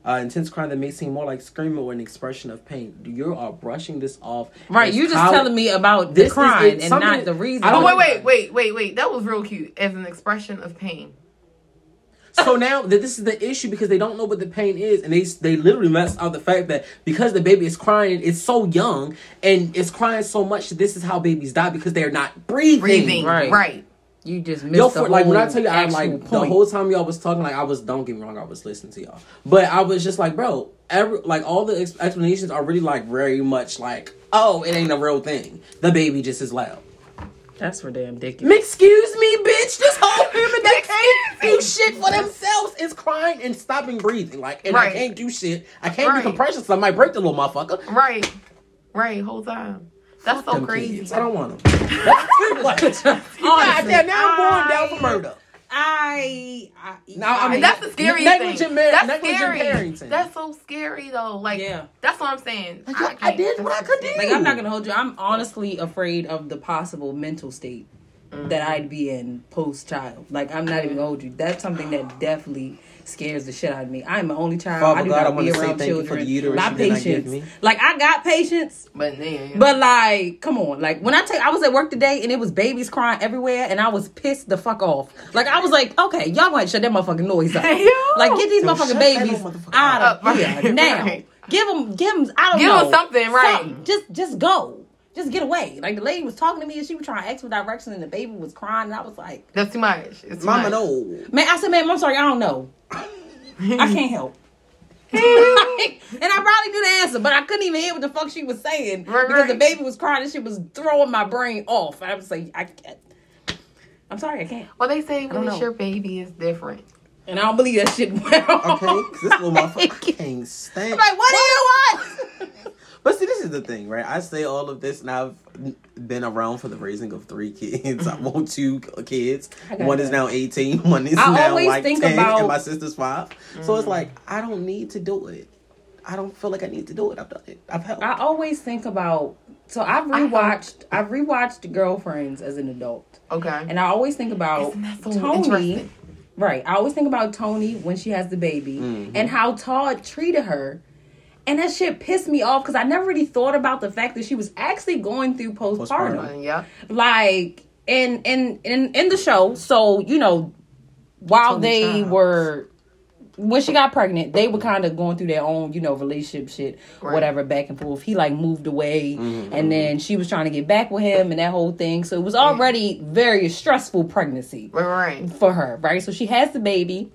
Uh, intense crying that may seem more like screaming or an expression of pain. You are brushing this off. Right. as You just colic- telling me about This the is- crime and not the reason. Oh wait, wait, wait, wait, wait. That was real cute as an expression of pain. So now that this is the issue because they don't know what the pain is, and they they literally mess out the fact that because the baby is crying, it's so young and it's crying so much. This is how babies die because they're not breathing. Breathing. Right. Right. You just missed Yo, the for like when I tell you, I like the whole time y'all was talking, like I was don't get me wrong, I was listening to y'all, but I was just like, bro, every like all the ex- explanations are really like very much like, oh, it ain't a real thing. The baby just is loud. That's for damn ridiculous. Excuse me, bitch. This whole human that can't do shit for themselves is crying and stopping breathing. Like, and I can't do shit. I can't Right. do compressions. So I might break the little motherfucker. Right. Right. Whole time. That's so crazy. kids. I don't want them. That's too much. God damn, now I'm going down for murder. I, I Now I mean, that's the scary Negligent thing. mar- that's negligent scary. parenting. That's so scary though. Like, Yeah. that's what I'm saying. Like, I can't- did what I could do. like I'm not gonna hold you. I'm honestly afraid of the possible mental state that mm. I'd be in post child. Like I'm not even gonna hold you. That's something that definitely scares the shit out of me. I'm the only child. Father I do God, not wanna be around thank you for children. the uterus My you did not give patience. Like I got patience. But then, But like, come on. Like when I take, I was at work today and it was babies crying everywhere, and I was pissed the fuck off. Like I was like, okay, y'all gonna shut that motherfucking noise up. Like get these Yo, motherfucking babies little motherfucker out of up. here Right, now. right. Give them, give them. I don't Give 'em know something, right. Just, just go. Just get away. Like the lady was talking to me and she was trying to ask for directions, and the baby was crying, and I was like, that's too much. It's too Mama, much. no. man, I said, man, I'm sorry, I don't know. I can't help. and I probably knew the answer, but I couldn't even hear what the fuck she was saying Right, because the baby was crying and she was throwing my brain off. And I was like, I can't. I'm sorry, I can't. Well, they say when it's know. your baby, it's different. And I don't believe that shit. Well. Okay, 'cause this little motherfucker can't stand. I'm like, what do you want? But see, this is the thing, right? I say all of this, and I've been around for the raising of three kids. I want two kids. One is now eighteen. One is I now like think ten, about- and my sister's 5 So it's like I don't need to do it. I don't feel like I need to do it. I've done it. I've helped. I always think about. So I've rewatched. I've rewatched Girlfriends as an adult, Okay. and I always think about Isn't that so Toni. Right. I always think about Toni when she has the baby Mm-hmm. and how Todd treated her. And that shit pissed me off because I never really thought about the fact that she was actually going through postpartum. Postpartum. Yeah. Like in in in in the show, so you know, while Toni they Childs. were when she got pregnant, they were kind of going through their own, you know, relationship shit, Right. whatever, back and forth. He like moved away, Mm-hmm. and then she was trying to get back with him, and that whole thing. So it was already very stressful pregnancy Right. Right. for her, right? So she has the baby.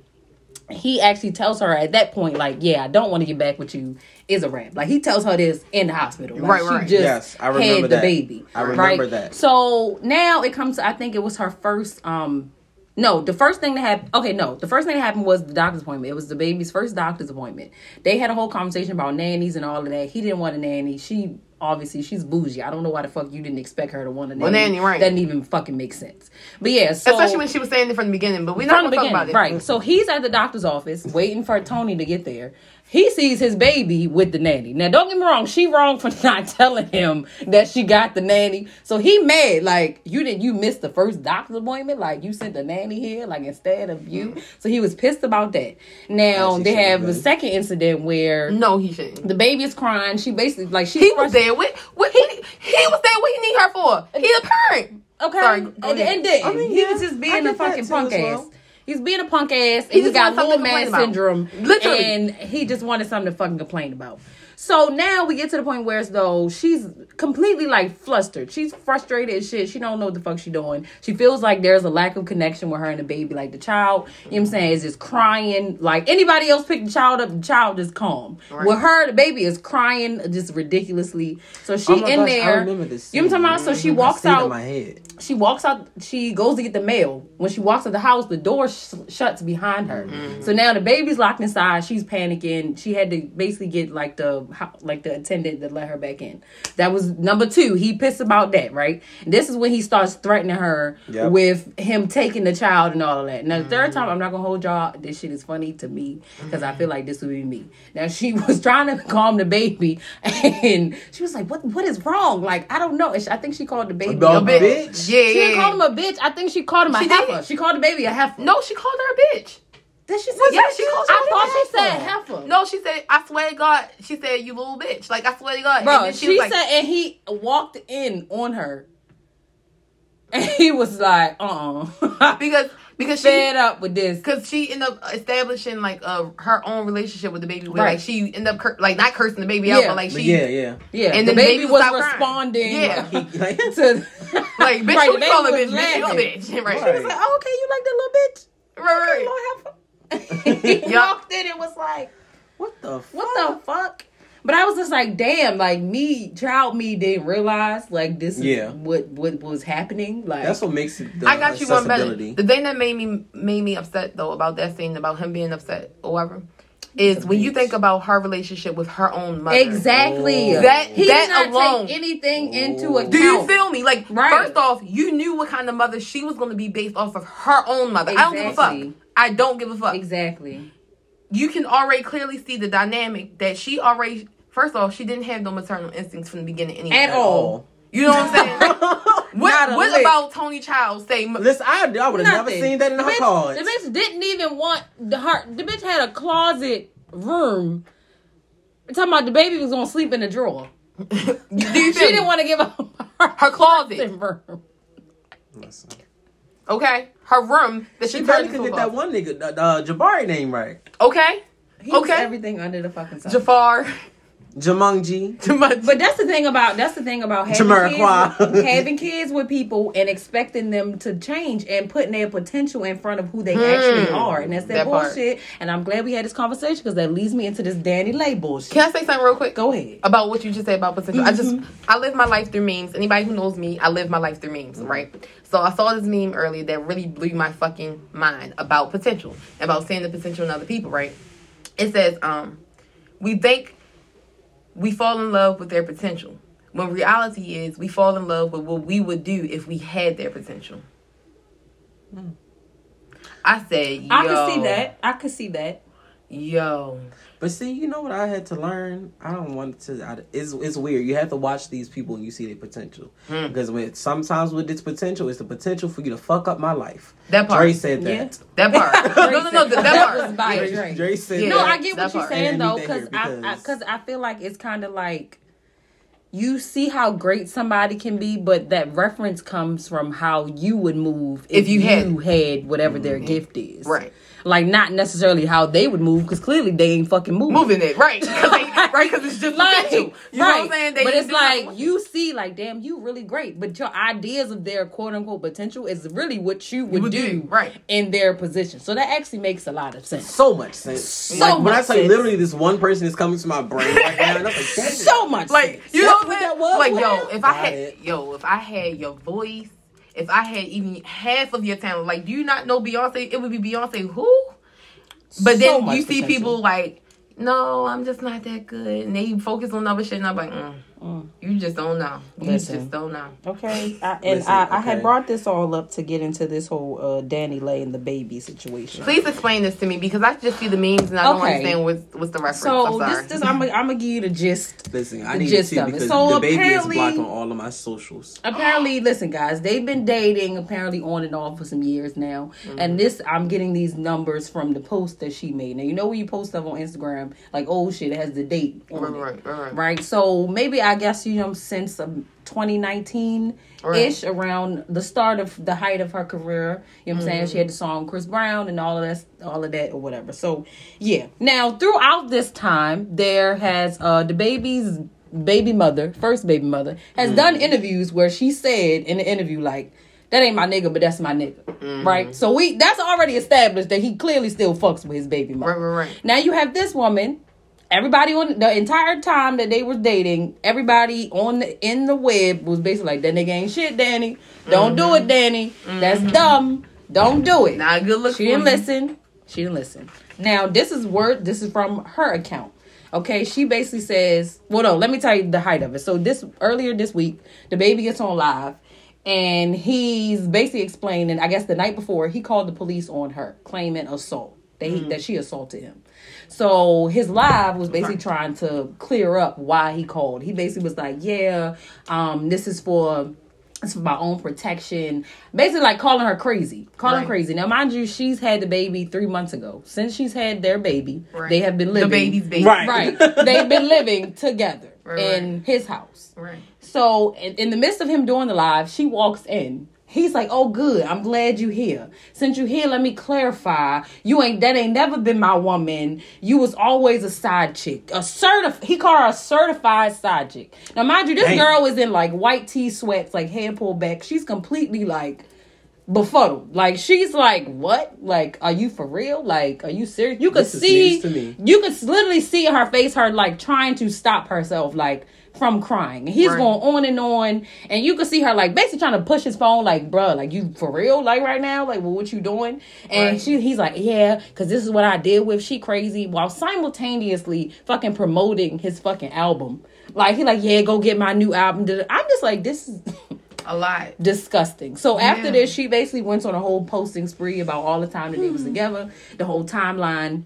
He actually tells her at that point, like, yeah, I don't want to get back with you. Is a wrap. Like he tells her this in the hospital. Like, Right, She right. just Yes, I remember had the that. baby. I remember right? that. So now it comes. to I think it was her first. um no, the first thing that happened. Okay, no, the first thing that happened was the doctor's appointment. It was the baby's first doctor's appointment. They had a whole conversation about nannies and all of that. He didn't want a nanny. She obviously she's bougie. I don't know why the fuck you didn't expect her to want a nanny. Well, nanny, right. Doesn't even fucking make sense. But yeah, so Especially when she was saying it from the beginning, but we're not gonna talk about it. right? So he's at the doctor's office waiting for Toni to get there. He sees his baby with the nanny. Now, don't get me wrong; she wrong for not telling him that she got the nanny. So he mad, like you did. You missed the first doctor's appointment, like you sent the nanny here, like instead of you. Mm-hmm. So he was pissed about that. Now As they have have the second incident where No, he shouldn't. the baby is crying. She basically like she He was there. What? What? He, he was there. What he need her for? He's a parent. Okay. Sorry, go and, ahead. and then I mean, he yeah, was just being a fucking too punk as ass. well. He's being a punk ass, and He he, got little man syndrome. Literally. and he just wanted something to fucking complain about. So now we get to the point where as though she's completely like flustered. She's frustrated as shit. She don't know what the fuck she doing. She feels like there's a lack of connection with her and the baby. Like the child, you know what I'm saying, is just crying. Like anybody else pick the child up, the child is calm. Right. With her, the baby is crying just ridiculously. So she Oh in gosh, I there. remember this You know what I'm talking about? So she walks out my head. she walks out she goes to get the mail when she walks out the house the door sh- shuts behind her mm-hmm. so now the baby's locked inside she's panicking she had to basically get like the ho- like the attendant to let her back in that was number two he pissed about that right this is when he starts threatening her Yep. with him taking the child and all of that now the third mm-hmm. time i'm not gonna hold y'all this shit is funny to me because i feel like this would be me now she was trying to calm the baby and she was like what what is wrong like i don't know And she- i think she called the baby dog a bitch. bitch Yeah, she didn't yeah, call him a bitch. I think she called him a She heifer. did. She called the baby a heifer. No, she called her a bitch. Did she say? Yeah, she called her I a thought she heifer. said heifer. No, she said, I swear to God. She said, you little bitch. Like, I swear to God. bro. and then She, was like, said, and he walked in on her, and he was like, "Uh, uh because because she fed up with this. Cause she ended up establishing like uh her own relationship with the baby, where Right. like she ended up cur- like not cursing the baby out, Yeah. but like she yeah, yeah. Yeah, And the then baby baby was stopped crying. responding. Yeah. He, like, to like bitch, Right, who you call a bitch? was Bitch, you a laughing. bitch, right? Right. He was like, "Oh, okay, you like that little bitch? Right, Okay, right. Lord have her." he Yup. walked in and was like, what the fuck? "What the fuck?" But I was just like, "Damn!" Like me, child me, didn't realize like this is Yeah. what what was happening. Like That's what makes it the I got you one better. The thing that made me made me upset though about that scene about him being upset or whatever is when you think about her relationship with her own mother. exactly Oh. That- he that did not alone. take anything into Oh. account. Do you feel me? Like Right. first off, you knew what kind of mother she was going to be based off of her own mother. I don't give a fuck. I don't give a fuck. exactly? you can already clearly see the dynamic that she already first off she didn't have no maternal instincts from the beginning anyway. At all. You know what I'm saying? What what lick. about Toni Childs say Listen, I, I would have never seen that in the her bitch, cards. The bitch didn't even want the her. The bitch had a closet room. talking about the baby was gonna sleep in the drawer. do you She didn't want to give up her, her closet, room. Listen. okay? Her room that she, She turned barely could get that one nigga, the, the Jabari name right. Okay, He was Okay. everything under the fucking sun. Jafar. Jumanji. Too. But that's the thing about that's the thing about having kids, with, having kids with people and expecting them to change and putting their potential in front of who they actually are, and that's that. That part. bullshit. And I'm glad we had this conversation because that leads me into this DaniLeigh bullshit. Can I say something real quick? Go ahead. about what you just said about potential. I just Mm-hmm. I live my life through memes. Anybody who knows me, I live my life through memes, right? So I saw this meme earlier that really blew my fucking mind about potential, about seeing the potential in other people, right? It says, um, we think we fall in love with their potential. When reality is we fall in love with what we would do if we had their potential. Hmm. I said, yo, I can see that. I can see that. Yo, But see, you know what I had to learn? I don't want to. I, it's it's weird. You have to watch these people and you see their potential. Hmm. Because when sometimes with this potential, it's the potential for you to fuck up my life. That part. Dre said Yeah. that. that part. no, no, no, that, That part. was by Dre. Dre said Yeah. No. I get that what you're saying though, because there I because- because I, feel like it's kind of like you see how great somebody can be, but that reference comes from how you would move if, If you had- had whatever their gift is, Right. Like not necessarily how they would move, because clearly they ain't fucking moving. moving it right because right because it's just Like, potential. You know right. what I'm saying? They but it's like nothing. you see, like, damn, you really great. But your ideas of their quote unquote potential is really what you would, would do, do, right. in their position. So that actually makes a lot of sense. so much sense. So like when I say sense. literally, this one person is coming to my brain right now, and I'm like, that is- So much like sense. you That's know what what that was, Like what yo, happened? if I had it. yo, if I had your voice, if I had even half of your talent, like do you not know Beyonce? It would be Beyonce who? But So then you see potential. people like, no, I'm just not that good, and they focus on other shit, and I'm like, mm, you just don't know. You Listen. just don't know. Okay, I, and Listen, I, I had brought this all up to get into this whole uh, DaniLeigh and DaBaby situation. Please explain this to me because I just see the memes and I don't understand what's what's the reference. So I'm sorry. this, this, I'm gonna, give you the gist. Listen, I The need to gist see because So DaBaby is apparently- blocked on all of my socials. Apparently, listen, guys, they've been dating apparently on and off for some years now. Mm-hmm. And this, I'm getting these numbers from the post that she made. Now, you know when you post stuff on Instagram, like oh shit, it has the date on Right, it, right, right, right. right? So maybe I guess you know since um, 2019 ish, around the start of the height of her career. You know what I'm saying? She had the song Chris Brown and all of that, all of that or whatever. So yeah. Now throughout this time, there has uh DaBaby's baby mother, first baby mother, has done interviews where she said in the interview like. That ain't my nigga, but that's my nigga, right? So we that's already established that he clearly still fucks with his baby mother. Right, right, right. Now you have this woman. Everybody on the entire time that they were dating, everybody on the in the web was basically like, "That nigga ain't shit, Danny. Don't do it, mm-hmm. Danny. That's mm-hmm. dumb. Don't do it." Not a good look. She didn't you. listen. She didn't listen. Now this is word. This is from her account. Okay, she basically says, "Well, no, let me tell you the height of it." So this earlier this week, DaBaby gets on live, and he's basically explaining. I guess the night before, he called the police on her, claiming assault. That he, mm-hmm. that she assaulted him. So his live was basically trying to clear up why he called. He basically was like, "Yeah, um, this is for." It's for my own protection. Basically, like calling her crazy. Calling her Right. crazy. Now, mind you, she's had the baby three months ago. Since she's had their baby, Right. they have been living. The baby's baby. Right. Right. They've been living together Right, in his house. Right. So, in, in the midst of him doing the live, she walks in. He's like, "Oh, good. I'm glad you here. Since you here, let me clarify. You ain't that ain't never been my woman. You was always a side chick, a certif. He called her a certified side chick. Now, mind you, this girl is in like white tee sweats, like hair pulled back. She's completely like befuddled. Like she's like, "What? Like, are you for real? Like, are you serious?" You could see, to me. you could literally see in her face, her like trying to stop herself, like from crying. And he's Right. going on and on, and you can see her like basically trying to push his phone, like, "Bruh, like you for real? Like right now? Like, well, what you doing?" And Right. she, he's like, "Yeah, because this is what I did with she crazy," while simultaneously fucking promoting his fucking album. Like he like, "Yeah, go get my new album." I'm just like, this is. A lot. disgusting. So after Yeah. this, she basically went on a whole posting spree about all the time that they was hmm. together, the whole timeline.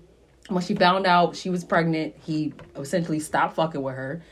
When she found out she was pregnant, he essentially stopped fucking with her.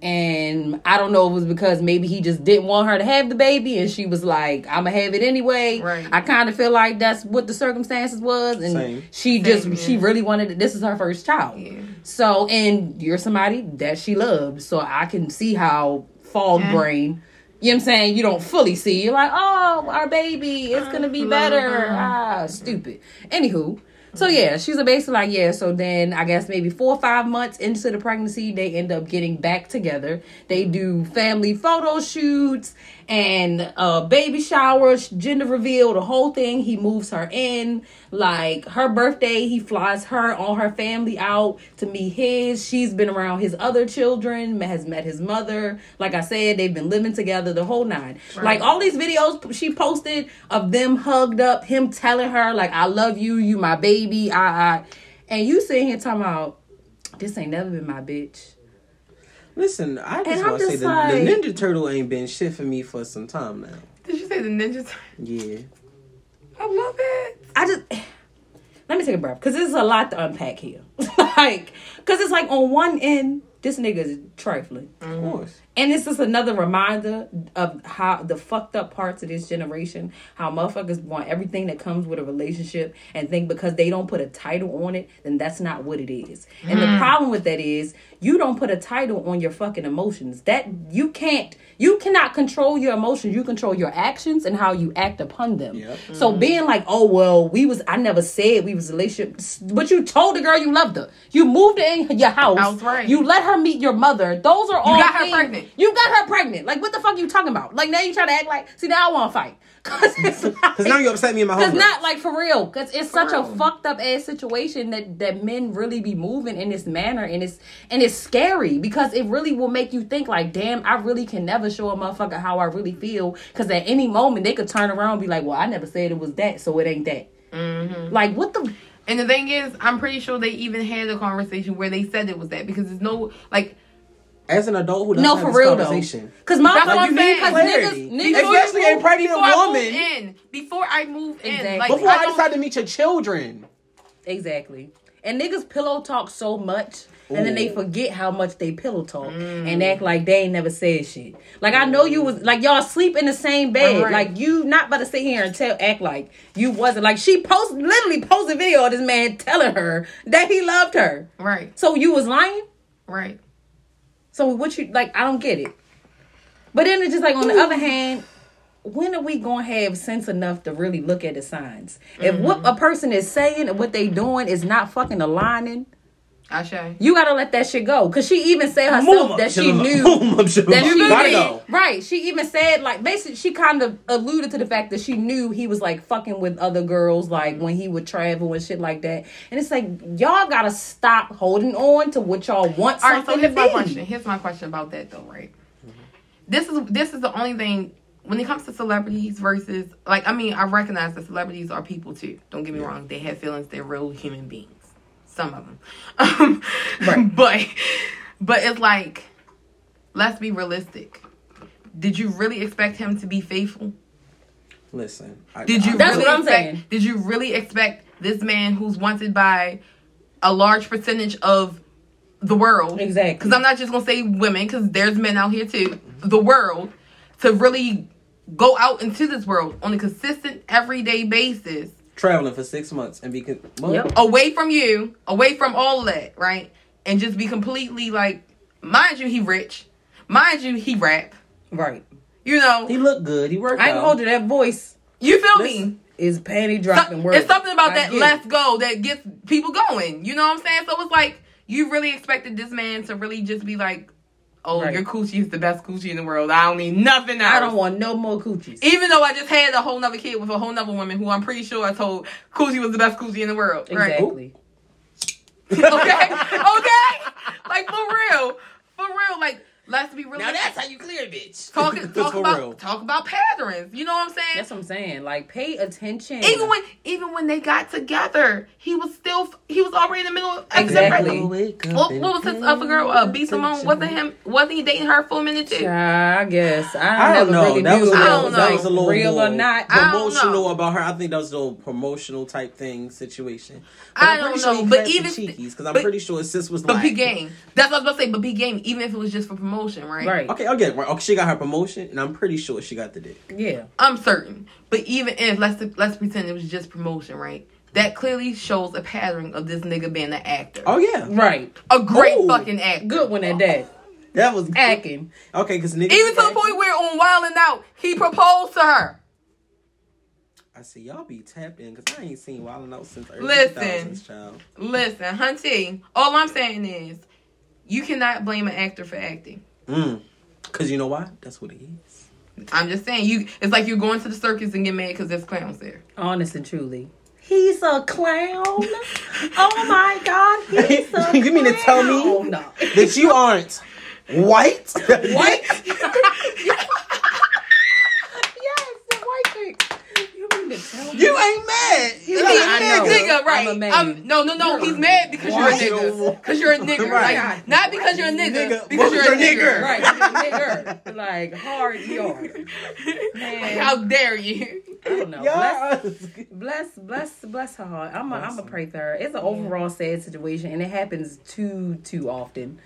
And I don't know if it was because maybe he just didn't want her to have the baby, and she was like, "I'm gonna have it anyway." Right. I kind of feel like that's what the circumstances was, and Same. she Same, just she really wanted it. This is her first child, Yeah. so and you're somebody that she loved, so I can see how fog Yeah. brain. You know what I'm saying? You don't fully see. You're like, oh, our baby, it's gonna be better. Ah, stupid. Anywho, so yeah, she's basically like, yeah. So then I guess maybe four or five months into the pregnancy, they end up getting back together. They do family photo shoots and uh baby showers, gender reveal, the whole thing. He moves her in. Like her birthday, he flies her all her family out to meet his. She's been around his other children, has met his mother. Like I said, they've been living together the whole nine. Like all these videos she posted of them hugged up, him telling her like I love you, you my baby, I I and you sitting here talking about this ain't never been my bitch. Listen, I just want to say just the, like- the Ninja Turtle ain't been shit for me for some time now. Did you say the Ninja Turtle? Yeah. I love it. I just let me take a breath because there's a lot to unpack here. like, because it's like on one end, this nigga is trifling. Of course. And it's just another reminder of how the fucked up parts of this generation, how motherfuckers want everything that comes with a relationship and think because they don't put a title on it, then that's not what it is. And the mm. problem with that is you don't put a title on your fucking emotions. That you can't you cannot control your emotions. You control your actions and how you act upon them. Yep. So mm. being like, oh well, we was I never said we was a relationship, but you told the girl you loved her. You moved her in your house. That's right. You let her meet your mother. Those are all You got her pregnant. You got her pregnant. Like, what the fuck are you talking about? Like, now you try to act like, see, now I want to fight. Cause it's Because now you upset me in my Cause home. not like for real. Cause it's such a fucked up ass situation that that men really be moving in this manner, and it's and it's scary because it really will make you think like, damn, I really can never show a motherfucker how I really feel. Cause at any moment they could turn around and be like, well, I never said it was that, so it ain't that. Mm-hmm. Like, what the? And the thing is, I'm pretty sure they even had a conversation where they said it was that because there's no like As an adult who doesn't No, have for this real though. conversation. Cause my That's what like, I'm you need saying. cause Clarity. niggas, niggas, Especially a pregnant before woman. move in, before I move in, Exactly. like Before I I, decide to meet your children. Exactly. And niggas pillow talk so much, and then they forget how much they pillow talk mm. and act like they ain't never said shit. Like I know you was like y'all sleep in the same bed. Right. Like you not about to sit here and tell act like you wasn't. Like she post literally posted a video of this man telling her that he loved her. right, So you was lying. right. So what you like? I don't get it. But then it's just like on the other hand, when are we gonna have sense enough to really look at the signs? If what mm-hmm. a person is saying and what they doing is not fucking aligning, Ashe. you gotta let that shit go. Cause she even said herself Move 'em that she knew Move 'em up, Jemima. that she knew- Right. She even said like basically she kind of alluded to the fact that she knew he was like fucking with other girls like when he would travel and shit like that. And it's like y'all gotta stop holding on to what y'all want All right, so here's to my be. question. Here's my question about that though, right? This is this is the only thing when it comes to celebrities versus like I mean I recognize that celebrities are people too. Don't get me wrong; they have feelings. They're real human beings. Some of them, um, Right. But but it's like let's be realistic. Did you really expect him to be faithful? Listen. I, Did you? That's really what I'm expect, saying. Did you really expect this man who's wanted by a large percentage of the world? Exactly. Because I'm not just gonna say women, because there's men out here too. The world to really go out into this world on a consistent, everyday basis, traveling for six months and be con- well, Yep. away from you, away from all that, right? And just be completely like, mind you, he rich, mind you, he rap. Right. You know, He look good. He worked I ain't out. hold you that voice you feel Listen, me? is panty So- dropping words. it's something about I that let's go that gets people going. You know what I'm saying? So it's like you really expected this man to really just be like, "Oh, Right. your coochie is the best coochie in the world. I don't need nothing else." I don't want no more coochies. Even though I just had a whole nother kid with a whole nother woman who I'm pretty sure I told coochie was the best coochie in the world. Right? Exactly. okay, okay, like for real, for real. Like let's be real. Now that's how you clear, bitch. talk, talk about real. talk about patterns. You know what I'm saying? That's what I'm saying. Like, pay attention. even when even when they got together, he was still he was already in the middle of Exactly. What, what was his other girl? Uh, B Simone wasn't him? Wasn't he dating her for a minute too? Yeah, I guess I, I don't know. really that knew was, if I don't was know. that was a little real more or not. I don't promotional know. about her. I think that was a little promotional type thing situation. I I'm don't pretty sure know, but even- the cheekies because I'm pretty sure his sis was But like P game. That's what I was about to say. But P game, even if it was just for promotion, right? Right. Okay, okay, right. Okay, she got her promotion, and I'm pretty sure she got the dick. Yeah. I'm certain. But even if let's let's pretend it was just promotion, right? That clearly shows a pattern of this nigga being an actor. Oh yeah, Right. A great Ooh. fucking actor. Good one at that. that was Acting. Okay, because niggas Even to the point where on Wild 'N Out, he proposed to her. I see y'all be tapped in because I ain't seen Wild 'N Out since early Listen. 2000s, child. Listen, Hunty, all I'm saying is you cannot blame an actor for acting. Mm. Cause you know why? That's what it is. I'm just saying you it's like you're going to the circus and get mad because there's clowns there. Honest and truly. He's a clown. oh my god, he's a You mean to tell me? clown. No. That you aren't white? White? yes, the white chick. You mean to tell me? you ain't mad. You I know. nigga, right? I'm a man. I'm- no, no, no. He's mad because you're a nigga. Because you're a nigga, Right. Like, not because you're a nigga, Nigga, because you're, you're a a nigga. nigger. Right, nigger. Like hard yard. Man. How dare you? I don't know. Bless, bless, bless, bless her heart. I'm, a, I'm a pray for her. It's an overall sad situation, and it happens too, too often.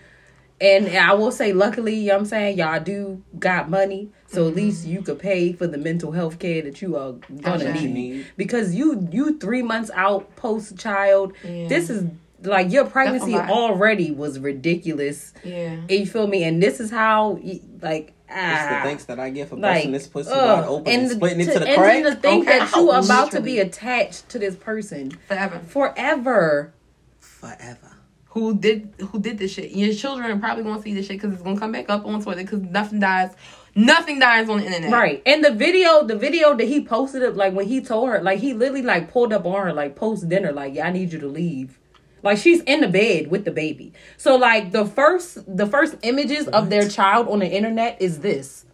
And I will say, luckily, you know what I'm saying, y'all do got money, so Mm-hmm. at least you could pay for the mental health care that you are gonna Okay. need. You need. Because you, you three months out post child, Yeah. this is like your pregnancy already was ridiculous. Yeah. And You feel me? And this is how, y- like, It's the ah, thanks that I get for like, busting this pussy ugh, wide open and and, the- splitting it to- to the and crack. then to think Okay. that you Ouch. about to be attached to this person Forever. forever. Forever. Who did who did this shit? Your children are probably gonna see this shit because it's gonna come back up on Twitter because nothing dies, nothing dies on the internet. Right. And the video, the video that he posted up, like when he told her, like he literally like pulled up on her, like post dinner, like, yeah, I need you to leave. Like she's in the bed with the baby. So like the first the first images of their child on the internet is this.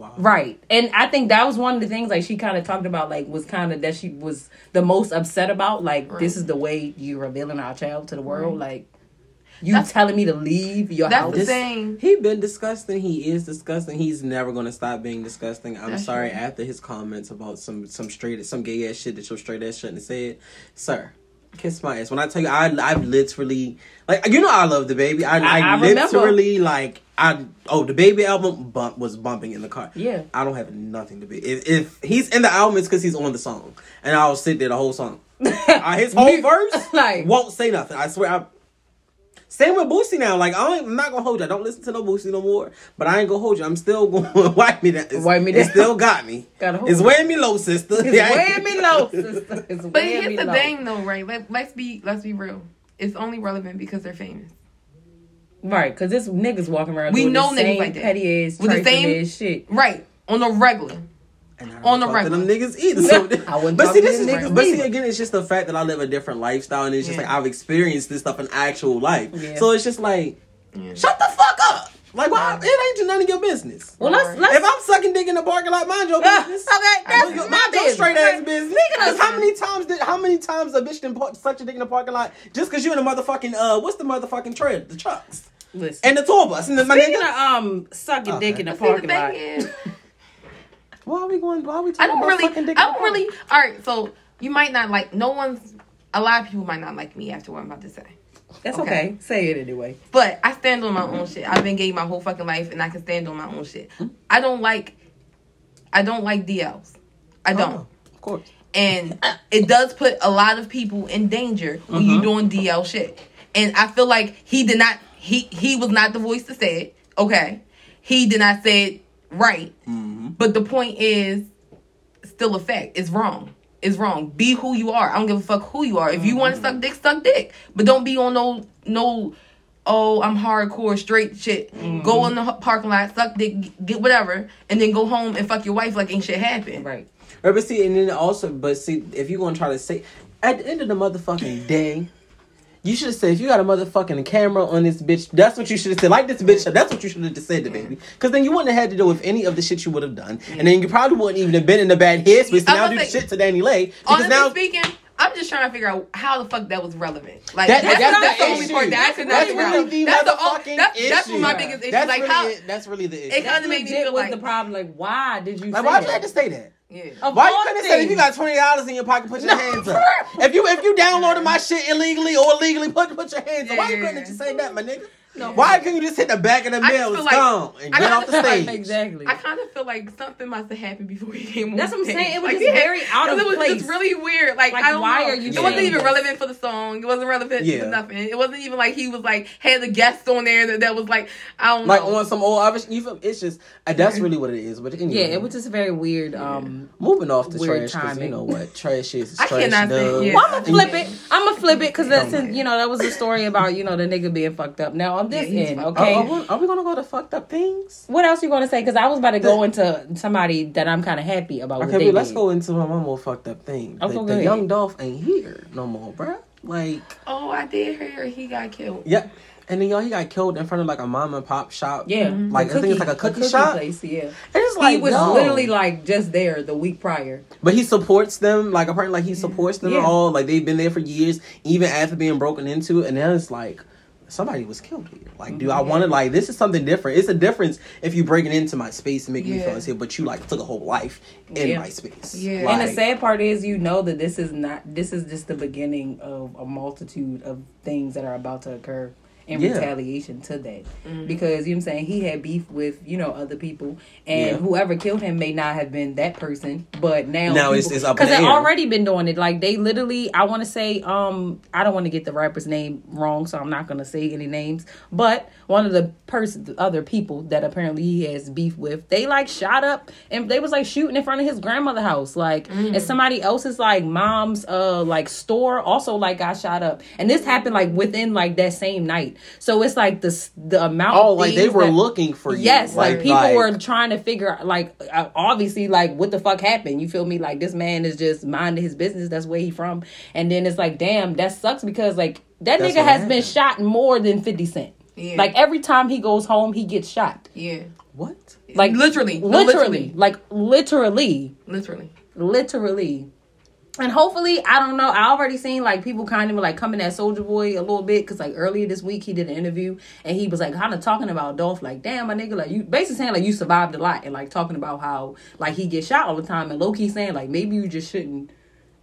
Wow. Right. And I think that was one of the things like she kind of talked about like was kind of that she was the most upset about like Right. this is the way you revealing our child to the world Right. like you That's- telling me to leave your That's house. the thing. He been disgusting. He is disgusting. He's never gonna stop being disgusting. I'm That's sorry. right. After his comments about some some straight some gay ass shit that your straight ass shouldn't have said, sir. Kiss my ass. When I tell you, I I've literally like you know I love DaBaby. I I, I- I remember. literally like I oh DaBaby album bump was bumping in the car. Yeah. I don't have nothing to be. If, if he's in the album, it's because he's on the song, and I'll sit there the whole song. Uh, his whole Me- verse like- won't say nothing. I swear. I, same with Boosie now. Like I ain't, I'm not gonna hold you. I don't listen to no Boosie no more. But I ain't gonna hold you. I'm still going to wipe me down. It's, Wipe me It still got me. Gotta hold it's weighing me low, sister. It's Yeah. weighing me low, sister. It's But weighing here's me the low. thing, though, right? Let, let's be let's be real. It's only relevant because they're famous. Right, because this niggas walking around We doing know the niggas same like that. petty ass, With the same- ass shit. Right on a regular. And I On the talk to them niggas either. So, I but see, this is, niggas but see again, it's just the fact that I live a different lifestyle, and it's just Yeah. like I've experienced this stuff in actual life. Yeah. So it's just like, Yeah. shut the fuck up. Like, why? It ain't none of your business. Well, let's let's. If I'm sucking dick in the parking lot, mind your Uh, business. okay, that's your- my mind your business. straight ass business. Speaking how many times did how many times a bitch done par- suck a dick in the parking lot just because you in a motherfucking uh what's the motherfucking trail the trucks listen. and the tour bus and the my Speaking nigga. of um sucking Okay. dick in the See, the parking thing lot, is, Why are we going? Why are we I talking don't about really, sucking dick? I in don't really. All right, so you might not like. No one's. A lot of people might not like me after what I'm about to say. that's Okay. okay. Say it anyway. But I stand on my own shit. I've been gay my whole fucking life, and I can stand on my own shit. I don't like. I don't like DLs. I don't. Oh, of course. and it does put a lot of people in danger when you're doing DL shit. And I feel like he did not he he was not the voice to say it. Okay, he did not say it right. Mm-hmm. But the point is still a fact. It's wrong. It's wrong. Be who you are. I don't give a fuck who you are. If you want to suck dick, suck dick. But don't be on no no. Oh, I'm hardcore straight shit. Go in the parking lot, suck dick, get whatever, and then go home and fuck your wife like ain't shit happened. Right. Right, but see, and then also, but see, if you're gonna try to say, at the end of the motherfucking day, you should have said, if you got a motherfucking camera on this bitch, that's what you should have said. Like this bitch, that's what you should have just said to baby. Mm. Because then you wouldn't have had to deal with any of the shit you would have done. And then you probably wouldn't even have been in the bad headspace to I now do gonna say- shit to DaniLeigh. Because Honestly now, speaking, I'm just trying to figure out how the fuck that was relevant. Like That- that's, that's that's, the the only issue. part that I could not that's figure really out. the That's the motherfucking only, that's, issue. that's what my biggest issue. That's like really how it. That's really the issue. It kinda made me feel was like the problem. Like, why did you like, say why'd you have to say that? Yeah. Of Why you all couldn't have said if you got twenty dollars in your pocket, put your hands up. If you if you downloaded my shit illegally or illegally, put put your hands up. Why you Yeah. couldn't have just say that, my nigga? No. Why can't you just hit the back of the mail feel and like- stomp and get off the feel like- stage? Exactly. I kind of feel like something must have happened before he came on. That's what I'm saying. It was Like, just yeah, very out of 'cause It was place. just really weird. Like, Like, I don't why know. are you It wasn't saying even relevant for the song. It wasn't relevant Yeah. to nothing. It wasn't even like he was like had the guests on there that, that was like I don't know. Like know. on some old Irish, you feel, it's just uh, that's really what it is. But anyway, yeah, it was just very weird. Um, moving off the trash because you know what trash is. I trash cannot say- yeah. well, I'm gonna flip it. I'm gonna flip it because that's Don't you know that was a story about you know the nigga being fucked up. Now on this Yeah, he's end, fucked Are, okay. are we, are we gonna go to fucked up things? What else you gonna say? Because I was about to go into somebody that I'm kind of happy about. Okay, but let's did. go into one more fucked up thing. Okay, the the Young Dolph ain't here no more, bruh. Like, oh, I did hear he got killed. yeah. And then y'all, he got killed in front of like a mom and pop shop. Yeah, mm-hmm. Like, the I think it's like a cookie shop? place. Yeah, And it's like he was yo. literally like just there the week prior. But he supports them, like apparently, like he supports them Yeah. all. Like they've been there for years, even after being broken into. And then it's like somebody was killed here. Like, do I mm-hmm. want to like this is something different? It's a difference if you breaking into my space and making me feel unsafe, but you like took a whole life in Yeah. my space. Yeah. Like, and the sad part is, you know that this is not. This is just the beginning of a multitude of things that are about to occur in Yeah. retaliation to that. Because you know what I'm saying he had beef with you know other people, and Yeah. whoever killed him may not have been that person, but now Now it's- it's up because they air. already been doing it. Like they literally, I want to say, um, I don't want to get the rapper's name wrong, so I'm not gonna say any names. But one of the person, the other people that apparently he has beef with, they like shot up and they was like shooting in front of his grandmother house, like and somebody else's like mom's uh like store also like got shot up, and this happened like within like that same night. So it's like the the amount. oh, of like they were that- looking for you. Yes, like, people like- were trying to figure out, like, uh, obviously, like, what the fuck happened? You feel me? Like, this man is just minding his business. That's where he from. And then it's like, damn, that sucks because, like, that nigga what has been shot more than 50 Cent. Yeah. Like, every time he goes home, he gets shot. Yeah. what? Like, Literally. No, Literally. literally. Like, literally. Literally. Literally. And hopefully, I don't know. I already seen like people kind of like coming at Soulja Boy a little bit because like earlier this week he did an interview and he was like kind of talking about Dolph like, damn my nigga, like you basically saying like you survived a lot and like talking about how like he gets shot all the time and low key saying like maybe you just shouldn't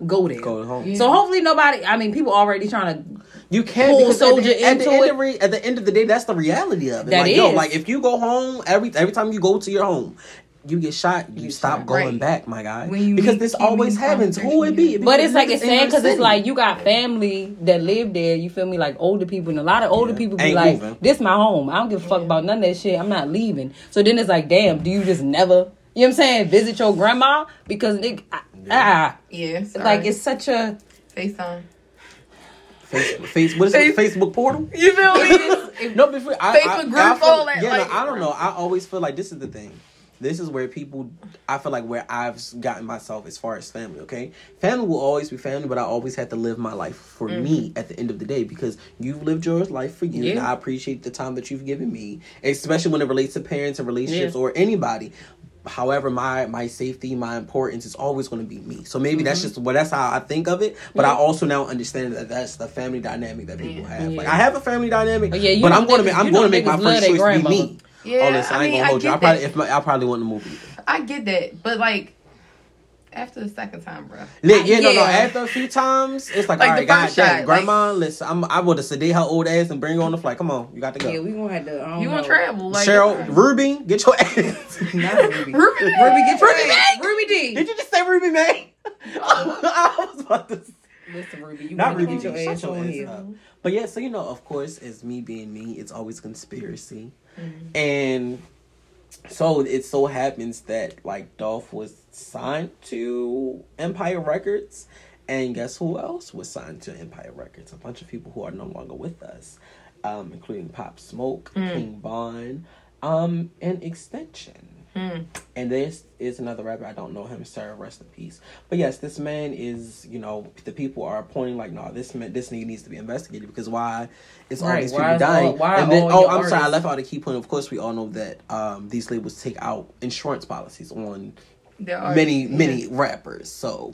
go there. Go home. So hopefully nobody. I mean, people already trying to. You can't Pull because soldier at the, at, the into end it. of re, at the end of the day, that's the reality of it. That like, yo, like if you go home every every time you go to your home, you get shot. You, get stop shot. going Right. back, my guy. Because this always happens. Who it be? It But it's like it's sad because it's like you got family that live there. You feel me? Like older people and a lot of older Yeah. people be Ain't like, moving. "This my home. I don't give a fuck about none of that shit. I'm not leaving." So then it's like, damn, do you just never? You know what I'm saying? Visit your grandma because nigga, ah, Yeah. Sorry. like it's such a. FaceTime. Facebook, face, what is it? Facebook portal. You feel me? No, before I, Facebook I, group, I feel, all that, Yeah, no, I don't know. I always feel like this is the thing. This is where people. I feel like where I've gotten myself as far as family. Okay, family will always be family, but I always have to live my life for me at the end of the day because you've lived your life for you, and I appreciate the time that you've given me, especially when it relates to parents and relationships Yeah. or anybody. However, my my safety, my importance is always going to be me. So maybe that's just well, that's how I think of it. But I Mm-hmm. Also now understand that that's the family dynamic that people Yeah. have. Like I have a family dynamic, Oh, yeah, but I'm going to make I'm going to make my first choice be me. Yeah, oh, listen, I, I ain't mean, gonna I hold you. I get probably that. if my, I probably wouldn't move either. I get that, but like after the second time, bro. Yeah, yeah, no, no. After a few times, it's like, Like all the right, God, first damn, shot, grandma, listen, I'm, I would have sedate her old ass and bring her on the flight. Come on, you got to go. Yeah, we gonna have to. I don't You want to travel? Like Cheryl, Ruby, get your ass. Not Ruby. Ruby, Ruby, get your Ruby ass. Meg? Ruby Dee. Did you just say Ruby, man? I was about to. Listen, Ruby, you Not want to Ruby get your D. Shut ass your on ass here. up. But yeah, so you know, of course, as me being me, it's always conspiracy, Mm-hmm. And so it so happens that like Dolph was signed to Empire Records, and guess who else was signed to Empire Records? A bunch of people who are no longer with us, um, including Pop Smoke, King Von, um, and XXXTentacion. And this is another rapper. I don't know him, sir. Rest in peace. But yes, this man is. You know, the people are pointing like, no, this man, this nigga needs to be investigated because why is all Right, these why people all- dying? why and then, all oh, I'm sorry, I left out a key point. Of course, we all know that um, these labels take out insurance policies on many, many rappers. So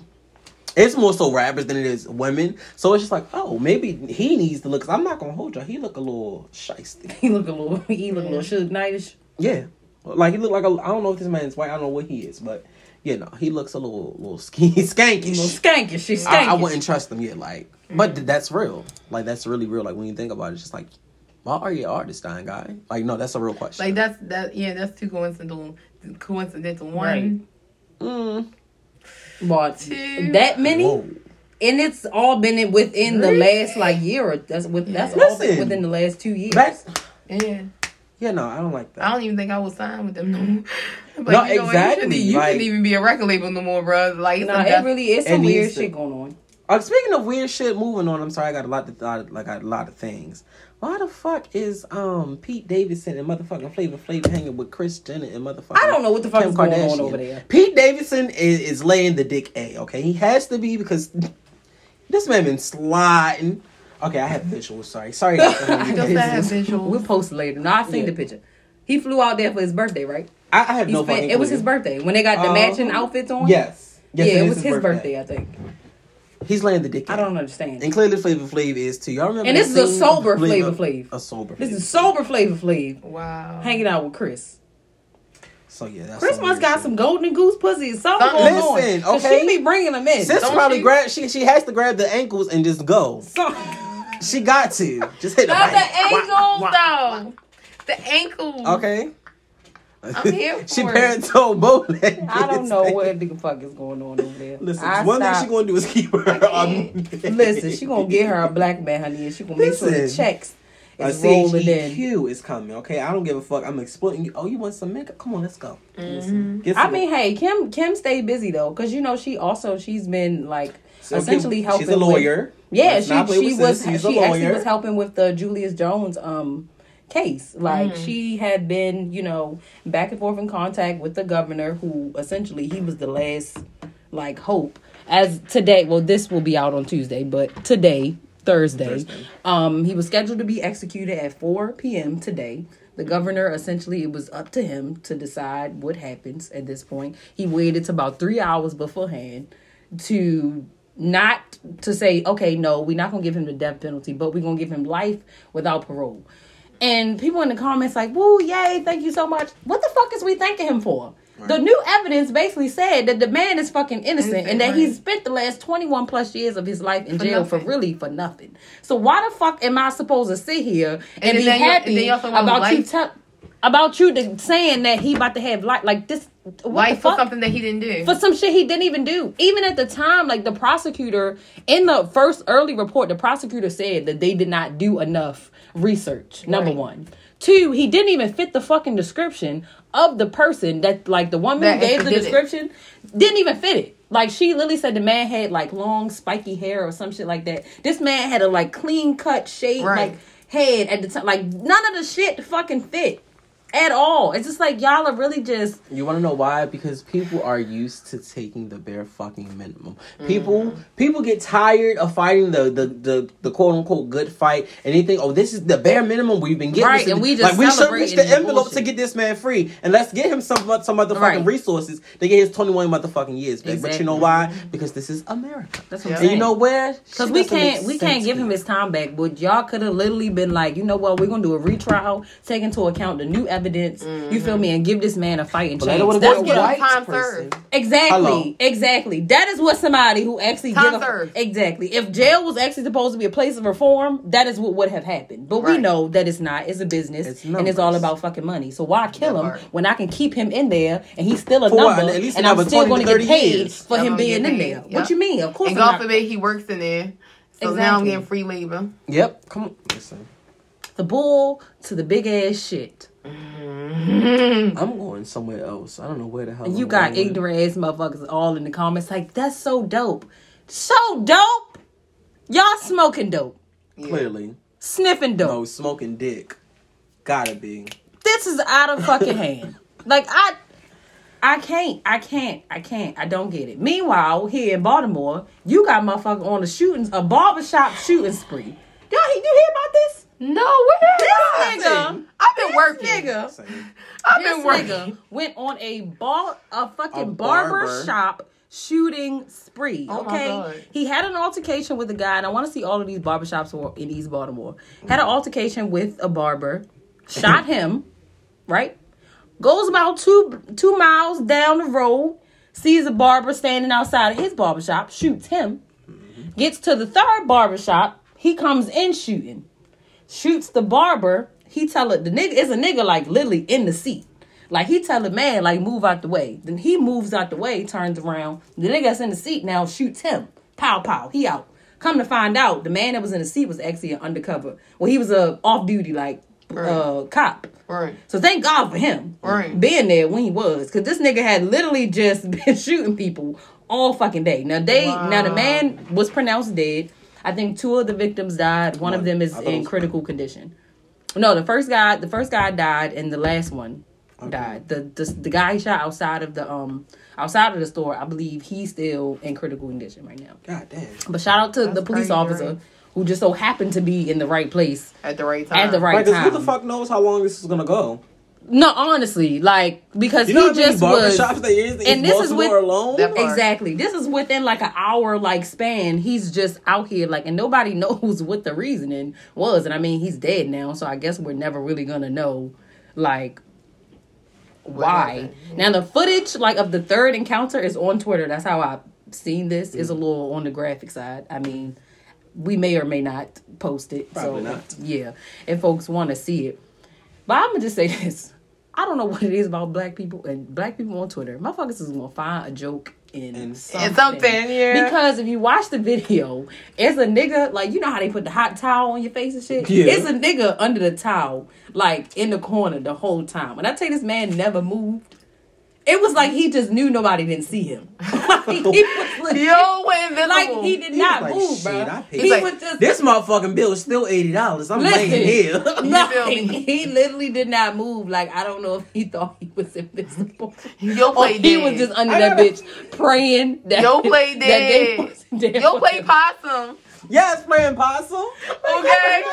it's more so rappers than it is women. So it's just like, oh, maybe he needs to look. Cause I'm not gonna hold y'all. He look a little shisty. He look a little. He look a little Suge Knightish. Yeah, like he look like a. I don't know if this man's white. I don't know what he is, but you know, he looks a little, little skinny, A little skankish. skankish. She's I, skankish. I wouldn't trust him yet. Like, but that's real. Like that's really real. Like when you think about it, it's just like, why are you artist dying guy? Like, no, that's a real question. Like that's that yeah, that's too coincidental. Coincidental. One, Right. mm, But Two. that many, whoa. and it's all been within the last like year. Or that's with that's all Listen. been within the last two years. That's yeah. Yeah, no, I don't like that. I don't even think I was signed with them no more. But No, you know, exactly. You, shouldn't, you like- shouldn't even be a record label no more, bro. Like it's Nah, it really is It some needs weird to- shit going on. Uh, speaking of weird shit, moving on. I'm sorry, I got a lot of lot, like a lot of things. Why the fuck is um Pete Davidson and motherfucking Flavor Flav hanging with Kris Jenner and motherfucking? I don't know what the fuck Kim is going on over there. Pete Davidson is, is laying the dick A. Okay, he has to be because this man been sliding. Okay, I have visuals. Sorry, sorry. guys for having visuals. We'll post later. No, I've seen Yeah. the picture. He flew out there for his birthday, right? I, I have He no spent, it was his birthday when they got the Uh, matching outfits on. Yes. yes yeah, it, is was his birthday. I think. He's laying the dick. I don't understand. And clearly, Flavor Flav is too. Y'all remember? And this is a sober Flavor Flav. A sober. This is sober Flavor Flav Wow. hanging out with Kris. So yeah, that's Kris must got shit. some golden goose pussy. Something Something- going on. Listen, 'Cause okay? She be bringing them in. Sis probably she? grab. She she has to grab the ankles and just go. Some- She got to just hit the Not the bang. ankles Wah, wah, though. The ankles. Okay. I'm here she for it. parent told both. I don't know what the fuck is going on over there. Listen, I one thing stopped- she gonna do is keep her. Um, Listen, she gonna get her a black man, honey, and she gonna make sure the Listen. checks A is rolling in. CHEQ is coming. Okay, I don't give a fuck. I'm exploiting you. Oh, you want some makeup? Come on, let's go. Mm-hmm. Get I some- mean, hey, Kim Kim stayed busy though, cause you know she also she's been like So essentially Kim- helping. She's a lawyer. With, yeah, Let's she she was sis. She's she actually was helping with the Julius Jones um case. Like she had been, you know, back and forth in contact with the governor, who essentially he was the last like hope. As today, well, this will be out on Tuesday, but today. Thursday. Thursday. Um, he was scheduled to be executed at 4 p.m. today. The governor essentially, it was up to him to decide what happens at this point. He waited to about three hours beforehand to not to say, okay, no, we're not gonna give him the death penalty, but we're gonna give him life without parole. And people in the comments like, woo, yay, thank you so much. What the fuck is we thanking him for? The new evidence basically said that the man is fucking innocent, Innocent, and that right. he's spent the last 21 plus years of his life in For jail for really for nothing. So why the fuck am I supposed to sit here and, And be happy then you also about you life- about you saying that he about to have life like this? The for something that he didn't do. for some shit he didn't even do. Even at the time, like the prosecutor in the first early report, the prosecutor said that they did not do enough research. Number Right. one. Two, he didn't even fit the fucking description of the person that like the woman That who gave the did it. description didn't even fit it. Like she literally said the man had like long spiky hair or some shit like that. This man had a like clean cut shaved Right. like head at the time. Like none of the shit fucking fit at all. It's just like y'all are really just You want to know why? Because people are used to taking the bare fucking minimum. People Mm-hmm. people get tired of fighting the the, the, the quote unquote good fight, and they think, oh, this is the bare minimum we've been getting. Right, and we just like we should reach the envelope to get this man free, and let's get him some some motherfucking Right. resources to get his twenty one motherfucking years back. But you know why? Because this is America. that's what Yeah. I'm And saying. you know where? Because we can't we can't give him his time back, but y'all could have literally been like, you know what, we're gonna do a retrial, take into account the new evidence. You feel mm-hmm. me, and give this man a fighting But chance. don't want to That's go get a him time person. served. exactly, Hello. exactly. That is what somebody who actually Time give a, exactly. If jail was actually supposed to be a place of reform, that is what would have happened. But we know that it's not. It's a business, It's and it's all about fucking money. So why kill That him part. when I can keep him in there and he's still a For number, At least and I'm still going to to get paid years. for I'm him being in paid. there? Yep. What you mean? Of course, And I'm God not- forbid he works in there. So now I'm getting free labor. Yep. Come on. Listen. the bull to the big ass shit. I'm going somewhere else. I don't know where the hell. You I'm got going. ignorant ass motherfuckers all in the comments like, that's so dope. So dope. Y'all smoking dope. Clearly, Sniffing dope. no smoking dick. Gotta be. This is out of fucking hand. Like I I can't, I can't, I can't, I don't get it. Meanwhile, here in Baltimore, you got motherfucker on the shootings, a barbershop shooting spree. Y'all, you hear about this? No, where? This nigga, I've been this working. nigga, I've this been working. nigga went on a bar, a fucking A barber, barber. shop shooting spree. Oh my okay, God. he had an altercation with a guy, and I want to see all of these barbershops who in East Baltimore. Had an altercation with a barber, shot him, right? Goes about two two miles down the road, sees a barber standing outside of his barbershop, shoots him. Gets to the third barbershop, he comes in shooting shoots the barber. He tell it the nigga is a nigga like literally in the seat. Like he tell the man like move out the way. Then he moves out the way, turns around. The nigga that's in the seat now shoots him. Pow pow. He out. Come to find out, the man that was in the seat was actually an undercover. Well, he was a off duty like uh cop. Right. So thank God for him Right. being there when he was, because this nigga had literally just been shooting people all fucking day. Now they, now the man was pronounced dead. I think two of the victims died. One of them is I thought it in was- critical condition. No, the first guy, the first guy died, and the last one died. The, the the guy he shot outside of the um outside of the store, I believe he's still in critical condition right now. God damn. But shout out to the police crazy, officer right? who just so happened to be in the right place At the right time. at the right Right, 'cause time. who the fuck knows how long this is gonna go? No, honestly, like because You know he just was. barbershops there is in and this is with- alone? That- part. Exactly. This is within like an hour like span. He's just out here like and nobody knows what the reasoning was. And I mean he's dead now, so I guess we're never really gonna know like why. Now the footage like of the third encounter is on Twitter. That's how I've seen this. Is a mm. little on the graphic side. I mean, we may or may not post it. Probably so not. yeah. If folks want to see it. But I'm gonna just say this. I don't know what it is about black people and black people on Twitter. Motherfuckers is gonna find a joke in In something. Something, yeah. Because if you watch the video, it's a nigga like you know how they put the hot towel on your face and shit. Yeah. It's a nigga under the towel, like in the corner the whole time. And I tell you, this man never moved. It was like he just knew nobody didn't see him. like, he was legit- Yo, went invisible. like he did He not like, move, bro. He He's was just This motherfucking bill is still eighty dollars. I'm Listen. laying here. No, feel me? he literally did not move. Like I don't know if he thought he was invisible. Yo or play he was just under I that gotta- bitch praying that Yo play that they dead. wasn't Yo play him. possum. yes, playing possum. Okay.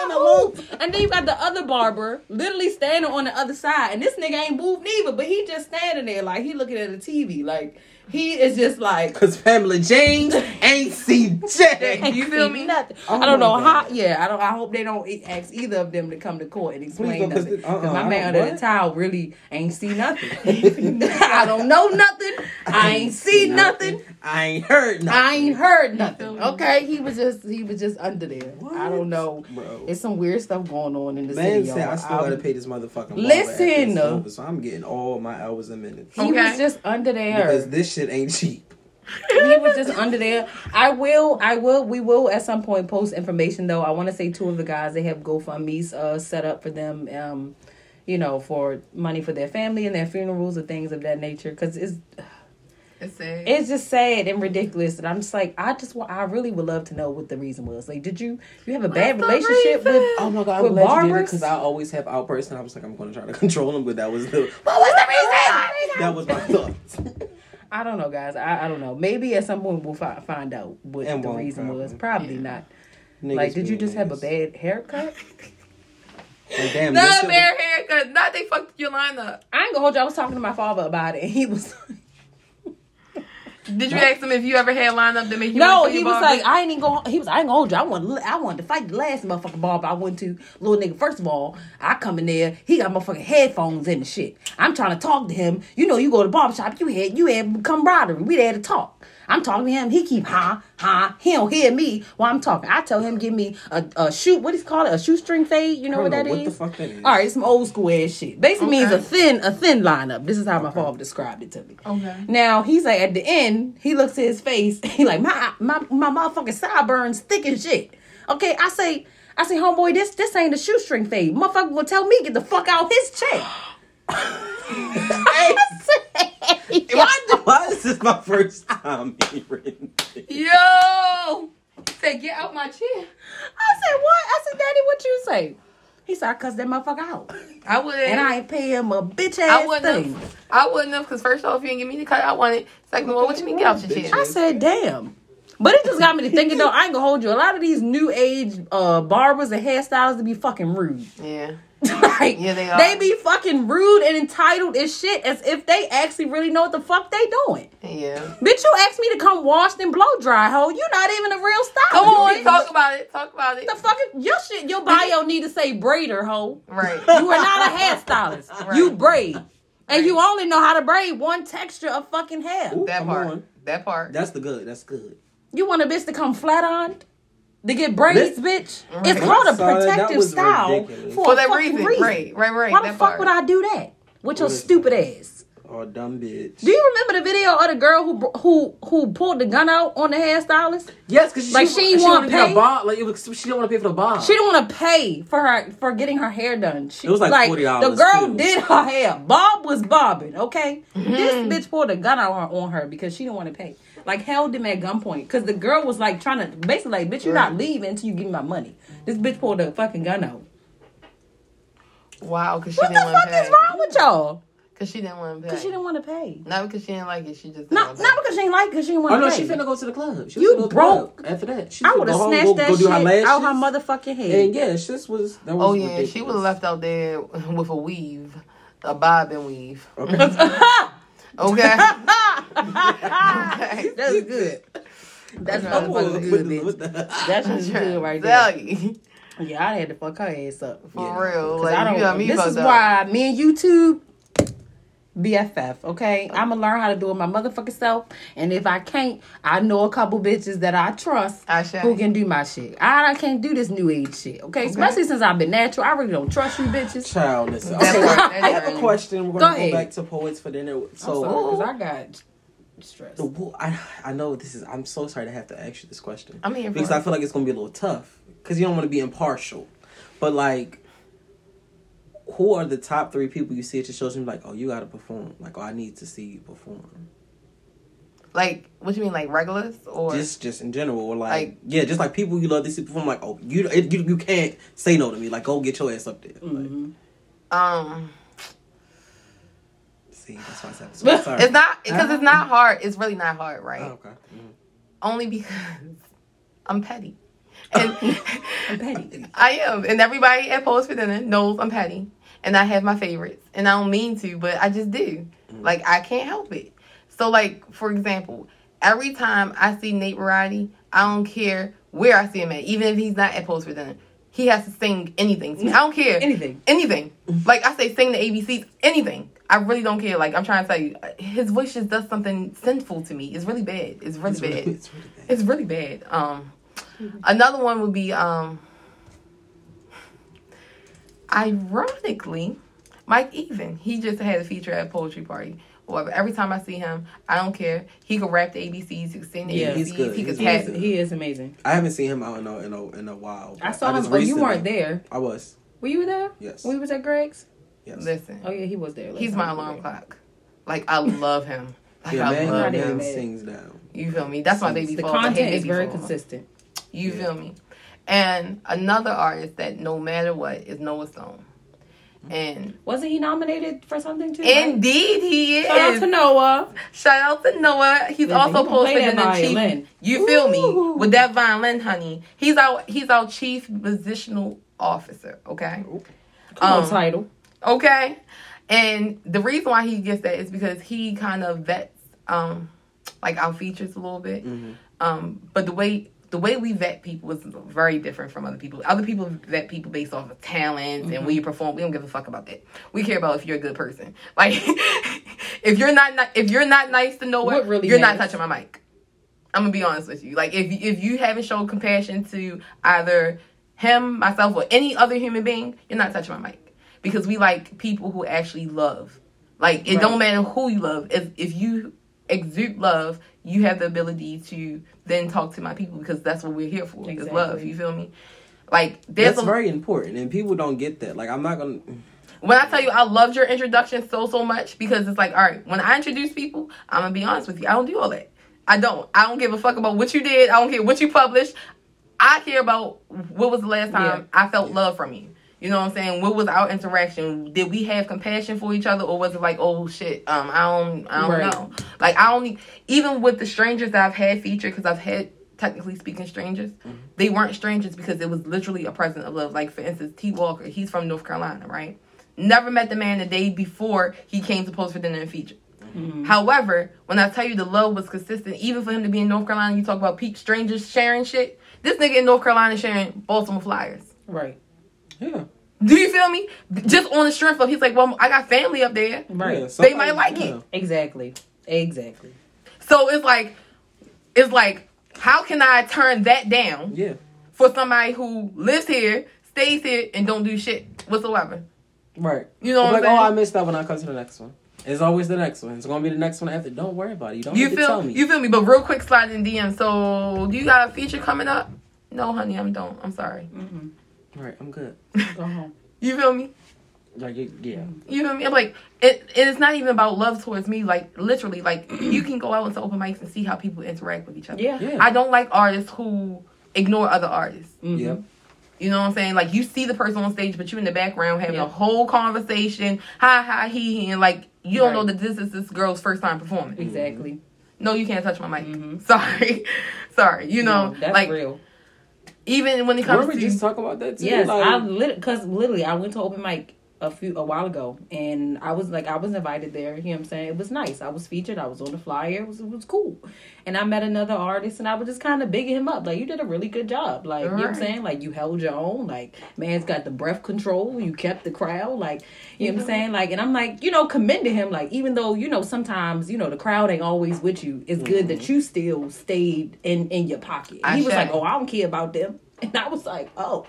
And then you got the other barber literally standing on the other side, and this nigga ain't moved neither, but he just standing there like he looking at the TV, like he is just like Cause Pamela James ain't see Jack. You feel me? Nothing. Oh I don't my know how. Yeah, I don't. I hope they don't ask either of them to come to court and explain don't, 'cause nothing. the- uh-uh, Because my I man don't- under what? the towel really ain't see nothing. I don't know nothing. I ain't see nothing. I ain't heard nothing. I ain't heard nothing. Okay, he was just he was just under there. I don't know. Bro. It's some weird stuff going on in the Man city, said. I still gotta pay this motherfucking Listen. after it's over, so I'm getting all my hours and minutes He Okay. was just under there. because this shit ain't cheap. he was just under there. I will, I will, we will at some point post information though. I want to say two of the guys they have GoFundmes uh, set up for them, um, you know, for money for their family and their funerals and things of that nature. Because it's It's sad. it's just sad and ridiculous, and I'm just like, I just want, I really would love to know what the reason was. Like, did you you have a bad the relationship reason? with? Oh my god, With I'm glad you barbers? because I always have outbursts, and I was like, I'm gonna try to control them, but that was the What was the reason? that was my thoughts. I don't know, guys. I, I don't know. Maybe at some point we'll fi- find out what And the reason probably. was. Probably Yeah. not. Niggas like, did you being just have a bad haircut? Like, damn, Not this a shit bare haircut. Not they fucked your lineup. I ain't gonna hold you. I was talking to my father about it, and he was Did you ask him if you ever had lineup that made you no. He was like, I ain't even gonna. He was, I ain't gonna hold you. I want, I wanted to fight the last motherfucking barber I went to. Little nigga. First of all, I come in there. He got motherfucking headphones in the shit. I'm trying to talk to him. You know, you go to the barber shop. You had, you had camaraderie. We had to talk. I'm talking to him. He keep ha ha. He don't hear me while I'm talking. I tell him give me a, a shoot. What is called it? A shoestring fade. You know I what that know is? what the fuck that is. All right, it's some old school ass shit. Basically means a thin a thin lineup. This is how my father described it to me. Okay. Now he's like at the end, he looks at his face. He like my my my motherfucking sideburns thick as shit. Okay, I say I say homeboy, this this ain't a shoestring fade. Motherfucker gonna tell me get the fuck out his check. Hey, why, why is this my first time hearing this? Yo, he said, "Get out my chair." I said, what? I said, Daddy, what you say? He said, I cussed that motherfucker out. I would. And I ain't pay him a bitch ass I ass wouldn't thing. have. I wouldn't have because first off, you didn't give me the cut I wanted. Second of all, what you mean get out your chair? I said, damn. But it just got me to thinking though, I ain't gonna hold you. A lot of these new age uh barbers and hairstylists to be fucking rude. Yeah. like Yeah, they are. they be fucking rude and entitled as shit as if they actually really know what the fuck they doing. Yeah. Bitch, you asked me to come wash and blow dry, ho. You're not even a real stylist. Come on, bitch. talk about it. Talk about it. the fucking your shit, your bio need to say braider, ho. Right. You are not a hairstylist. Right. You braid. And you only know how to braid one texture of fucking hair. Ooh, That part. on. That part. That's the good. That's good. You want a bitch to come flat on? To get braids, bitch? Right. It's called I a saw that, that protective was style ridiculous. for, For a that fucking reason. reason. Right. Right. Right. Why the fuck part. would I do that with your stupid ass? Oh, dumb bitch. Do you remember the video of the girl who who who pulled the gun out on the hairstylist? Yes, because Like, she she, ain't she wanna wanted to get pay? bob. Like it was, she didn't want to pay for the bob. She didn't want to pay for her for getting her hair done. She, It was like $40 The girl too. did her hair. Bob was bobbing. Okay, Mm-hmm. this bitch pulled a gun out on- on her because she didn't want to pay. Like held him at gunpoint because the girl was like trying to basically like, bitch, you're not leaving until you give me my money. This bitch pulled a fucking gun out. Wow, because What the didn't want fuck to is wrong with y'all? Because she didn't want to pay. Because she didn't want to pay. Not because she didn't like it. She just didn't Not wanna not because she didn't like it. Because she didn't want to. Oh to no, pay. she finna go to the club. She You was finna go to the broke. club After that, she I would have go home, snatched go- that go do her shit out her lashes. motherfucking head. And yeah, this was that was. Oh yeah, she ridiculous. would have left out there with a weave, a bob and weave. Okay. Okay. That's good. That's Okay. motherfucking good, bitch. That's just good right Tell there. you. Yeah, I had to fuck her ass up. For Yeah. real. 'Cause Like, I don't. you got me this is up. why me and YouTube BFF. Okay, oh. I'm gonna learn how to do it my motherfucking self, and if I can't, I know a couple bitches that I trust I shall. who can do my shit. I, I can't do this new age shit. Okay, especially since I've been natural. I really don't trust you bitches. Child, listen. Okay, I have a question. We're Go gonna go, ahead. back to poets for dinner. So, because I got stress. the I I know this is. I'm so sorry to have to ask you this question. I'm here because it. I feel like it's gonna be a little tough because you don't want to be impartial, but like. Who are the top three people you see at your shows and be like, oh, you gotta perform? Like, oh, I need to see you perform. Like, what do you mean, like regulars or? just just in general or like, Like- yeah just like people you love to see perform like oh you it, you, you can't say no to me like go get your ass up there like, Mhm. um, see that's why I said so sorry it's not because it's not hard. It's really not hard, right? oh, okay Mhm. Only because I'm petty, and I'm petty. I am, and everybody at Poets for Dinner knows I'm petty, and I have my favorites, and I don't mean to, but I just do. Like I can't help it. So, like for example, every time I see Nate Variety, I don't care where I see him at, even if he's not at Poets for Dinner, he has to sing anything to me. I don't care Anything. anything. Like I say, sing the ABCs, anything. I really don't care. Like I'm trying to tell you, his voice just does something sinful to me. It's really bad. It's really it's bad. really, it's really bad It's really bad. Um, another one would be um, ironically, Mike Even. He just had a feature at a poetry party. Whatever. Every time I see him, I don't care. He could rap the ABCs. He could sing the Yeah, ABCs. he's good. He could He's He is, he is amazing. I haven't seen him out in a in a, in a while I but saw him. just Oh, you weren't there. I was Were you there? yes We was at Greg's. yes Listen, Oh yeah, he was there. he's my time we were alarm there. clock. Like I love him. Like, yeah I man, love man him. there. sings down You feel me? That's my baby The fault. Content is very fault. consistent. You Yeah. feel me? And another artist that no matter what is Noah Stone. And Wasn't he nominated for something too? right? indeed he is. Shout out to Noah. Shout out to Noah. He's Listen, also posted in the chief. You feel Ooh. me? With that violin, honey. He's our he's our chief positional officer, okay? Come Um, title. Okay. And the reason why he gets that is because he kind of vets um like our features a little bit. Mhm. Um, but the way the way we vet people is very different from other people. Other people vet people based off of talents and Mm-hmm. when you perform. We don't give a fuck about that. We care about if you're a good person. Like if you're not if you're not nice to Noah, What really you're not touching my mic. I'm gonna be honest with you. Like if if you haven't shown compassion to either him, myself, or any other human being, you're not touching my mic because we like people who actually love. Like it Right. don't matter who you love. If if you exude love, you have the ability to then talk to my people because that's what we're here for. Is love. You feel me? Like that's a, very important and people don't get that like I'm not gonna when I tell you I loved your introduction so so much because it's like, all right, when I introduce people, I'm gonna be honest with you, I don't do all that. I don't. I don't give a fuck about what you did. I don't care what you published. I care about what was the last time I felt love from you. You know what I'm saying? What was our interaction? Did we have compassion for each other, or was it like, oh shit, um, I don't, I don't Right. know. Like I only, even with the strangers that I've had featured, because I've had technically speaking strangers, they weren't strangers because it was literally a present of love. Like for instance, T Walker, he's from North Carolina, right? Never met the man the day before he came to poets for dinner and feature. However, when I tell you the love was consistent, even for him to be in North Carolina, you talk about peak strangers sharing shit. This nigga in North Carolina sharing Baltimore Flyers. Right. Yeah. Do you feel me? Just on the strength of he's like, well, I got family up there. Right. Yeah, They might like yeah. it. Exactly. Exactly. So it's like, it's like, how can I turn that down Yeah. for somebody who lives here, stays here, and don't do shit whatsoever? Right. You know I'm what like, I'm oh, I missed that when I come to the next one. It's always the next one. It's gonna be the next one after. Don't worry about it. You don't You need to tell feel me. you feel me? But real quick, slide in DM. So, do you got a feature coming up? No, honey, I'm don't. I'm sorry. Right. I'm good. Go home. You feel me? Like you- yeah. You know what I mean? I'm like, it, it's not even about love towards me. Like, literally, like, you can go out into open mics and see how people interact with each other. Yeah. Yeah. I don't like artists who ignore other artists. Mhm. Yep. You know what I'm saying? Like, you see the person on stage, but you in the background having Yeah. a whole conversation. Hi, hi, he, he. And, like, you don't know that this is this girl's first time performing. Exactly. No, you can't touch my mic. Mhm. Sorry. Sorry. You know, No, that's like, real. Even when it comes Weren't we to. just talking about that too? Yes, Like, I lit because literally I went to open mic a few a while ago and I was like I was invited there. You know what I'm saying? It was nice. I was featured. I was on the flyer. It was it was cool. And I met another artist and I was just kind of bigging him up. Like you did a really good job. Like you know what I'm saying? Like you held your own. Like man's got the breath control. You kept the crowd. Like you know what I'm saying? Like and I'm like you know commending him. Like even though you know sometimes you know the crowd ain't always with you. It's good that mm-hmm. you still stayed in in your pocket. He was like, oh I don't care about them. And I was like, oh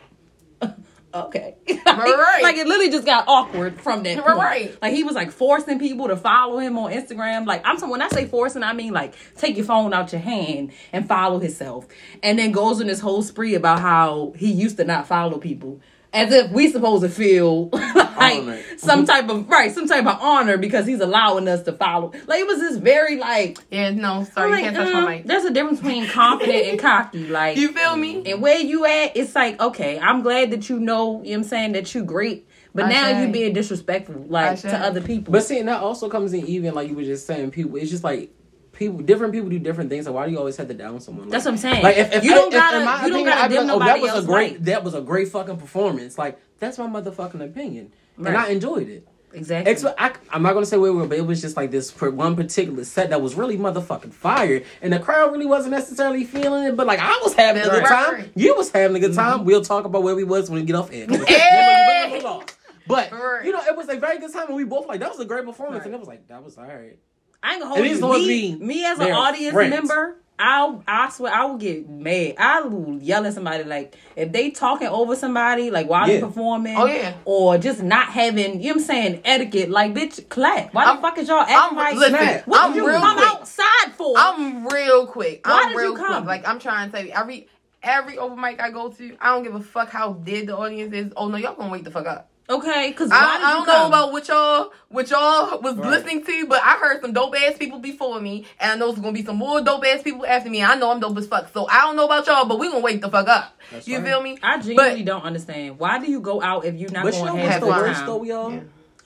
okay. Right. Like it literally just got awkward from that. point. Right. Like he was like forcing people to follow him on Instagram. Like I'm so when I say forcing, I mean like take your phone out your hand and follow himself. And then goes on this whole spree about how he used to not follow people. As if we supposed to feel like some type of right, some type of honor because he's allowing us to follow. Like it was this very like, yeah, no, sorry, I'm you like, can't touch my uh, mic. there's a difference between confident and cocky. Like You feel me? and where you at, it's like, okay, I'm glad that you know, you know what I'm saying, that you great. But I now say. you being disrespectful, like to other people. But see, and that also comes in even like you were just saying. People, it's just like people, different people do different things. So why do you always have to down someone? That's what I'm saying. Like if, if you I- don't gotta, you don't gotta dim like, oh, nobody that was else a great, that was a great fucking performance. Like that's my motherfucking opinion, and I enjoyed it. Exactly. I, I'm not gonna say where we were, but it was just like this for one particular set that was really motherfucking fire, and the crowd really wasn't necessarily feeling it. But like I was having a good Right. time, Right. you was having a good time. Mm-hmm. We'll talk about where we was when we get off air. Hey! But you know, it was a very good time, and we both like that was a great performance, Right. and it was like that was all right. I ain't gonna At hold least you. it Me, me. me as an audience friends. member, I'll I swear I will get mad. I will yell at somebody like if they talking over somebody like while they Yeah. performing. Oh, yeah. Or just not having you know what I'm saying etiquette. Like bitch, clap. Why I'm- the fuck is y'all acting I'm- like listen, that? What I'm did you real come quick. outside for? I'm real quick. Why I'm did real you come? quick. Like I'm trying to tell you, every every open mic I go to, I don't give a fuck how dead the audience is. Oh no, y'all gonna wake the fuck up. Okay, because I, I don't know about what y'all what y'all was Right. listening to, but I heard some dope ass people before me, and I know there's gonna be some more dope ass people after me. I know I'm dope as fuck, so I don't know about y'all, but we gonna wake the fuck up. That's you right. feel me? I genuinely But- don't understand. Why do you go out if you're not But you going know to what's have the worst though, y'all? Yeah.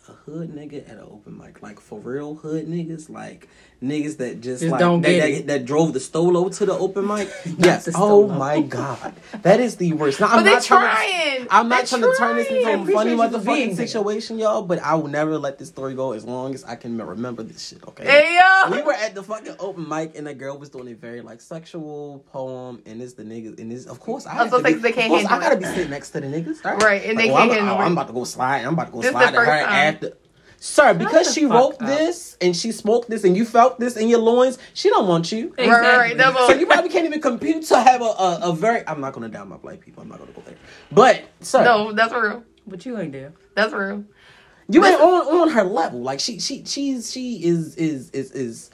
A hood nigga at an open mic, like for real hood niggas, like niggas that just, Just like don't that, get that, it. that drove the stolo to the open mic. yes. Oh Stolo. my god, that is the worst. Now, But I'm they not trying. trying. To, I'm not They trying to turn this into a funny Appreciate you for being motherfucking situation, y'all. But I will never let this story go as long as I can remember this shit. Okay. Hey yo. we were at the fucking open mic and the girl was doing a very like sexual poem and it's the niggas and it's of course I was have gonna be, they can't of course I gotta it. be sitting next to the niggas Right, and they oh, can't I'm, handle oh, I'm about to go slide I'm about to go This slide to her after Sir, because she wrote up. this and she smoked this and you felt this in your loins, she don't want you. Right, right, right. So you probably can't even compute to have a, a, a very. I'm not gonna down my black people. I'm not gonna go there. But sir, no, that's real. But you ain't there. That's real. you ain't on on her level. Like she she she's she is is is is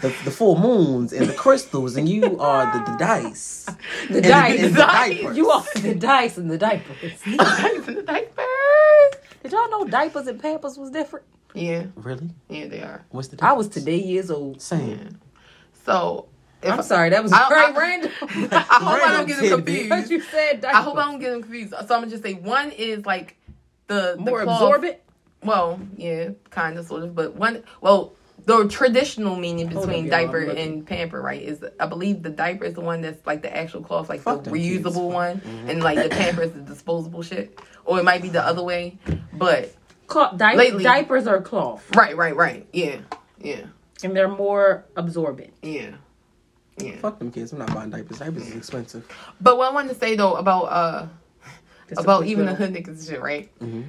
the, the full moons and the crystals, and you are the, the dice. The And dice. and dice. diapers. You are the dice and the diapers. The dice and the diapers. Did Did y'all know diapers and Pampers was different? Yeah, Really? yeah, they are. What's the? I was difference? today years old. Same. So if I'm sorry, that was I- very I- random. I hope I don't get them tidbit. But confused. you said diapers. I hope I don't get them confused. So I'm gonna just say one is like the, the more cloth- absorbent. Well, yeah, kind of, sort of, but one. Well, the traditional meaning between up, diaper I'm and pamper, right? Is I believe the diaper is the one that's like the actual cloth, like Fuck the them kids. reusable one, and like the pamper is the disposable shit, or it might be the other way. But Cloth, di- Lately- diapers are cloth, right, right, right, yeah, yeah, and they're more absorbent. yeah, yeah. Fuck them kids. I'm not buying diapers. Diapers is expensive. But what I wanted to say though about uh Just about quick even the little- hood niggas shit, right? Mhm.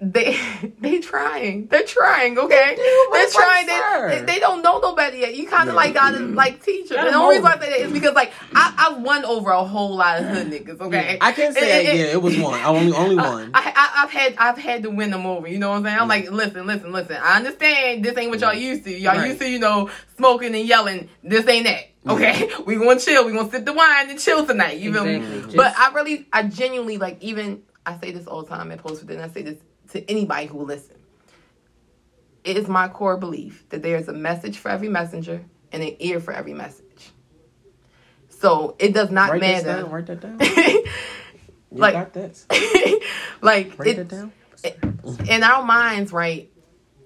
They they trying. They're trying, okay? do, They're trying. sir. They, they don't know no better yet. You kind of Yeah. like gotta mm-hmm. like teach them. And the only reason I say that is because like I I won over a whole lot of hood niggas, okay? I can't say And- that. and- Yeah, it was one. I only only I, uh, one. I, I, I've had I've had to win them over. You know what I'm saying? I'm like, listen, listen, listen. I understand this ain't what y'all used to. Y'all Right. used to, you know, smoking and yelling. This ain't that. Okay, we gonna chill. We gonna sip the wine and chill tonight. You feel me? Exactly. But I really, I genuinely like. Even I say this all the time at poets for dinner. I say this to anybody who will listen. It is my core belief that there is a message for every messenger and an ear for every message. So it does not Write this matter. down. Write that down. You Like- got that? like Write it, that down. in our minds, right?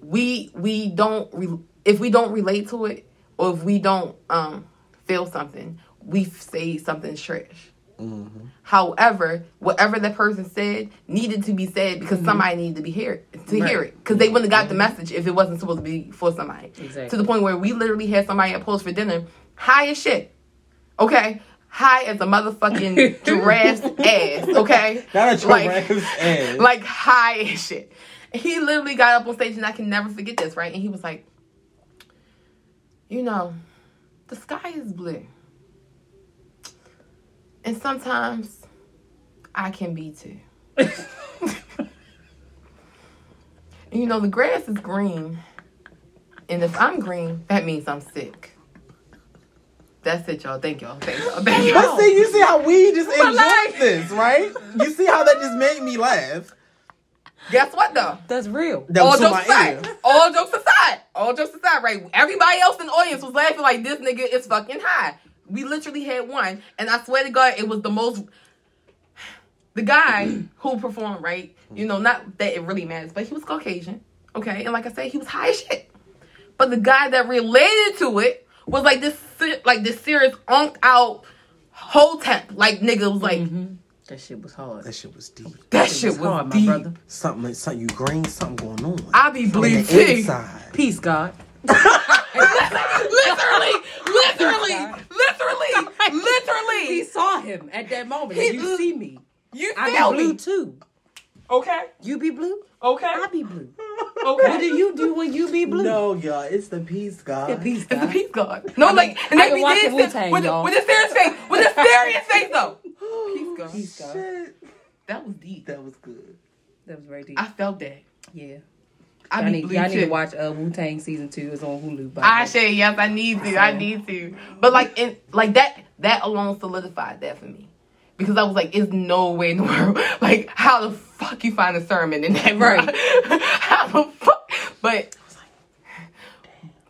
We we don't re- if we don't relate to it or if we don't um feel something, we say something's trash. Mm-hmm. However, whatever that person said needed to be said because somebody needed to be hear to hear Mm-hmm. It because they wouldn't have got the message if it wasn't supposed to be for somebody. Exactly. To the point where we literally had somebody at poets for dinner high as shit. Okay, high as a motherfucking giraffe's ass. Okay, Not a Like- ass. like high as shit. He literally got up on stage, and I can never forget this, right? And he was like, You know, the sky is blue. And sometimes I can be too. And you know, the grass is green. And if I'm green, that means I'm sick. That's it, y'all. Thank y'all. Thank y'all. Thank y'all. see, you see how we just enjoyed like- this, right? You see how that just made me laugh. Guess what, though? That's real. That all jokes aside, ear. all jokes aside, all jokes aside, right? Everybody else in the audience was laughing like this nigga is fucking high. We literally had one, and I swear to God, it was the most. The guy who performed, right? You know, not that it really matters, but he was Caucasian, okay, and like I said, he was high as shit. But the guy that related to it was like this, like this serious unk out whole tap, like nigga was like mm-hmm. That shit was hard. That shit was deep. that shit was hard, my deep. brother. Something, something you green, something going on. I be In bleed the too. Peace, God. literally, literally, literally, He literally. He saw him at that moment. He- you see me. You I feel be blue me? too. Okay, You be blue. okay, I be blue. Okay. What do you do when you be blue? No, y'all, it's the peace, God. Yeah, peace, It's the peace god. No, I like, been- and I they been be watching dead Wu-Tang, with, with a serious face, with a serious face though. Peace god. Peace, God. Shit. That was deep. That was good. That was very deep. I felt that. yeah. I Y'all need, y'all need to watch uh, Wu Tang season two. It's on Hulu. By I say yes, I need to. I need to. But like, in like that, that alone solidified that for me. Because I was like, "There's no way in the world. Like, how the fuck you find a sermon in that, right? how the fuck? But,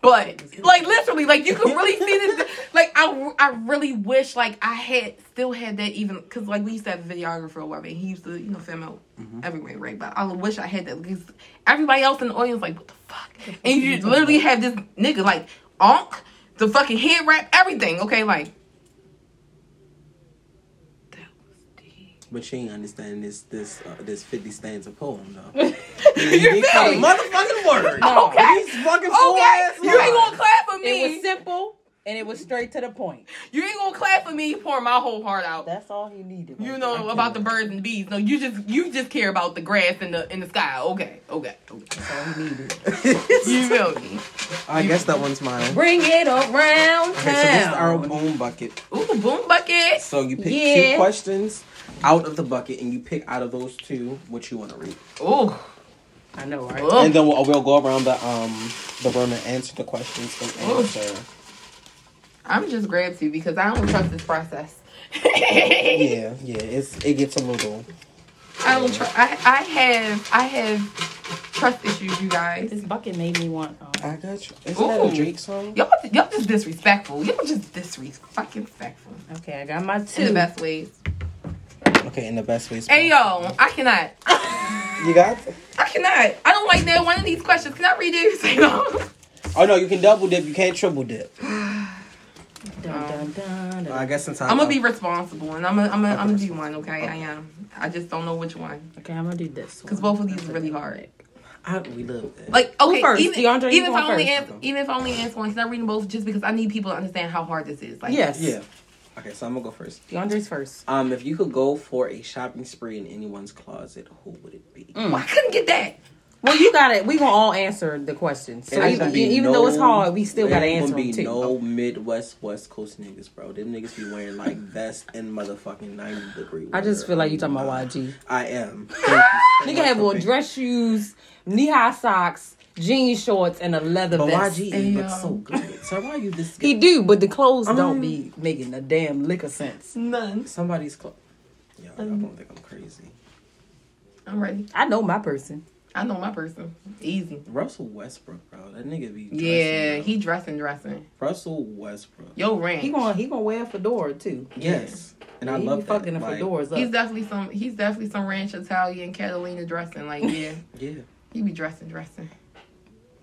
but like literally, like you can really see this. Like, I, I really wish like I had still had that even because like we used to have a videographer or whatever. And he used to you know film out mm-hmm. everywhere, right? But I wish I had that because everybody else in the audience like, what the fuck? And you literally have this nigga like onk the fucking head wrap everything. Okay, like. That was deep. But you ain't understand this this uh, this fifty stanza poem though. You He feel got motherfucking word. Okay. These fucking Okay, you ain't lines. gonna clap for me. It me. was simple and it was straight to the point. You ain't gonna clap for me pouring my whole heart out. That's all he needed. You know there. about the birds and the bees. No, you just you just care about the grass and the in the sky. Okay, okay, okay. That's all he needed. You feel me? I guess that one's mine. Bring it around Okay, so this is our town. own bucket. Ooh, boom bucket. So you pick Yeah. two questions out of the bucket, and you pick out of those two what you want to read. Ooh, I know, right? Ooh. And then we'll, we'll go around the um the room and answer the questions and Ooh. answer. I'm just grabs you because I don't trust this process. Yeah, yeah, it's it gets a little I don't tr- I, I have I have trust issues, you guys. This bucket made me want. Um, I got you. Isn't that a Ooh. Drake song? Y'all, y'all just disrespectful. Y'all just disrespectful okay, I got my in two. the best ways. Okay, in the best way. Hey yo, I cannot. You got? I cannot. I don't like that one of these questions. Can I read it? Oh no, you can double dip. You can't triple dip. Dun, dun, dun, dun. I guess sometimes I'm gonna be responsible and I'm gonna I'm gonna, I'm gonna do one. Okay, I am. I just don't know which one Okay, I'm gonna do this one. because both of these are really hard. I, we love that. Like Who okay, first? even, DeAndre, even if going I only answer, even if I only answer one, can I read them both just because I need people to understand how hard this is? Like Yes. yeah. Okay, so I'm gonna go first. DeAndre's first. Um, if you could go for a shopping spree in anyone's closet, who would it be? Mm. I couldn't get that. Well, you got it. We gonna all answer the questions. So even, be even though it's hard, we still gotta answer gonna them be too. no Midwest West Coast niggas, bro. Them niggas be wearing like vest and motherfucking ninety degree. I just feel like you talking about YG. I am. So Nigga have on dress shoes, knee high socks, jean shorts, and a leather But vest. YG Hey, looks so good. So why you this? He do, but the clothes don't Um, be making a damn lick of sense. None. Somebody's clothes. Yeah, I Um, don't think I'm crazy. I'm ready. I know my person. I know my person. Easy. Russell Westbrook, bro. That nigga be. Dressing, Yeah, bro. he dressing, dressing. Russell Westbrook. Yo, ranch. He gonna he gonna wear a fedora too. Yes, and I he love be that. fucking the Like, fedoras up. He's definitely some. He's definitely some ranch Italian Catalina dressing. Like yeah, Yeah, he be dressing, dressing.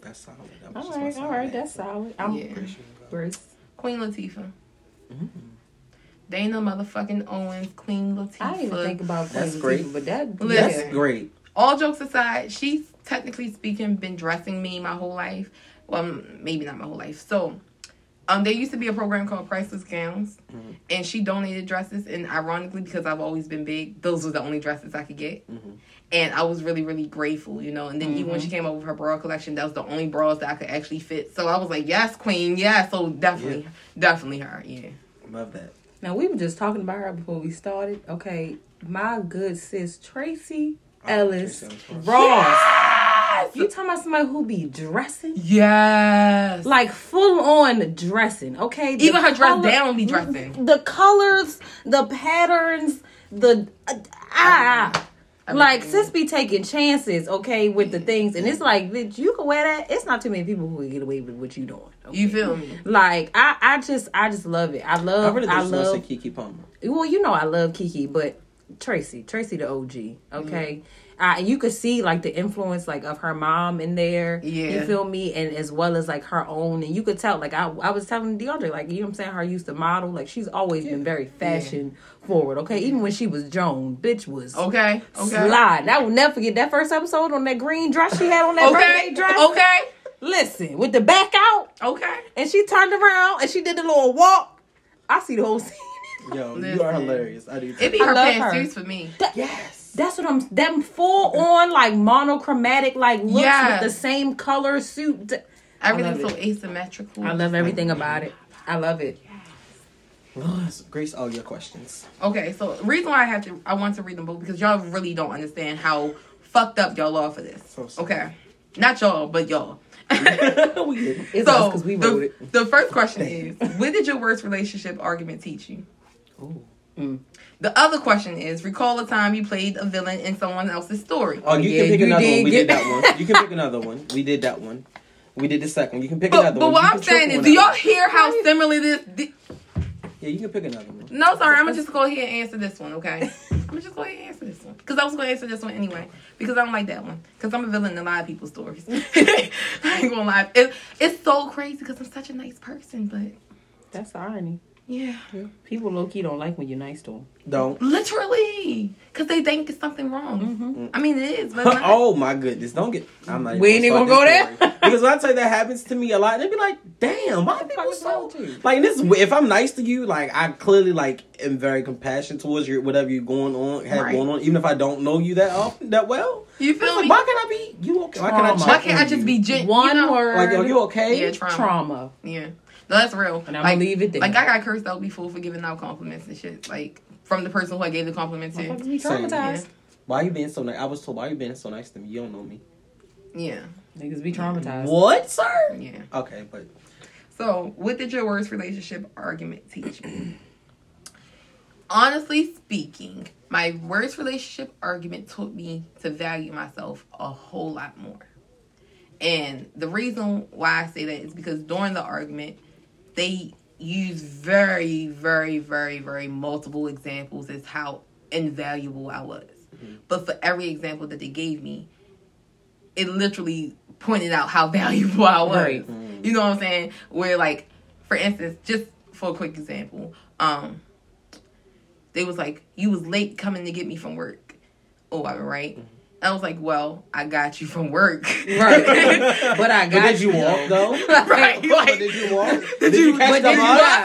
That's solid. That was all just my right, all solid right, answer. that's solid. I'm Yeah. Appreciate it, bro. Grace. Queen Latifah. Mhm. Dana motherfucking Owens, Queen Latifah. I didn't even think about That's Queen great. Latifah, but that Listen. That's great. All jokes aside, she's technically speaking been dressing me my whole life. Well, maybe not my whole life. So, um, there used to be a program called Priceless Gowns, Mhm. and she donated dresses. And ironically, because I've always been big, those were the only dresses I could get. Mhm. And I was really, really grateful, you know. And then even when she came up with her bra collection, that was the only bras that I could actually fit. So I was like, yes, queen, yes. So definitely, definitely her, yeah. Love that. Now we were just talking about her before we started. Okay, my good sis Tracee Ellis Tracee Ellis Ross. You talking about somebody who be dressing? Yes. Like full on dressing, okay? The Even her dress down be dressing. The colors, the patterns, the uh, ah. Like Everything. sis be taking chances, okay, with the things, and it's like, bitch, you can wear that. It's not too many people who can get away with what you doing. okay? You feel me? Like I, I just, I just love it. I I love, really I, just want to say love. Keke Palmer. Well, you know, I love Kiki, but Tracee, Tracee the OG, okay. Mm. Uh, and you could see like the influence like of her mom in there. Yeah. You feel me? And as well as like her own. And you could tell, like I, I was telling DeAndre, like, you know what I'm saying? Her used to model. Like she's always been very fashion forward. Okay. Even when she was Joan, bitch was Okay. Okay. slide. I will never forget that first episode on that green dress she had on that Okay. birthday dress. Okay. Listen, with the back out. Okay. And she turned around and she did the little walk. I see the whole scene. Yo, you are hilarious. I do. It be her love pantsuits for me. yes. That's what I'm. Them full on like monochromatic like looks Yes. with the same color suit. Everything's so asymmetrical. I love everything about it. I love it. Grace, all your questions. Okay, so reason why I have to, I want to read them both because y'all really don't understand how fucked up y'all are for this. So. Okay, not y'all, but y'all. we did. It's us so because we wrote the, it. the first question is, what did your worst relationship argument teach you? Ooh. Mm. The other question is, recall a time you played a villain in someone else's story. Oh, you Yeah, can pick you another did one. We get- did that one. You can pick another one. We did that one. We did the second one. You can pick But, another but one. But what I'm saying is, do y'all hear how similar this? thi- Yeah, you can pick another one. No, sorry, I'm gonna just go ahead and answer this one, okay? I'm gonna just go ahead and answer this one because I was gonna answer this one anyway because I don't like that one because I'm a villain in a lot of people's stories. I ain't gonna lie, it, it's so crazy because I'm such a nice person, but That's the irony. Yeah, People low key don't like when you're nice to them. Don't. literally because they think it's something wrong. Mm-hmm. I mean, it is, but oh my goodness! Don't get. I'm not. We ain't even gonna go there. because when I tell you that happens to me a lot, they'd be like, "Damn, why fuck people is so wrong with like this?" If I'm nice to you, like I clearly like am very compassionate towards your whatever you're going on, have Right. going on, even if I don't know you that often, that well. you feel like, me? why can't I be you okay? Why can't I check Why can't I just you? be gen- One you know? word. like, are you okay? Yeah, trauma. trauma. Yeah, no, that's real. And I'ma leave it there. Like I got cursed out before for giving out compliments and shit. Like from the person who I gave the compliment to. Motherfuckers be Same. traumatized. Why you being so nice? I was told, why you being so nice to me? You don't know me. Yeah, Niggas be traumatized. What, sir? yeah. Okay, but So, what did your worst relationship argument teach you? Honestly speaking, My worst relationship argument taught me to value myself a whole lot more. And the reason why I say that is because during the argument, they use very, very, very, very multiple examples as how invaluable I was. Mm-hmm. But for every example that they gave me, it literally pointed out how valuable I was. Right. Mm-hmm. You know what I'm saying? Where like, for instance, just for a quick example, um, they was like, "You was late coming to get me from work." Oh, I right. Mm-hmm. I was like, "Well, I got you from work." Right. but I got But did you walk though? right. But Like, did you walk? did Did you, you catch but the did?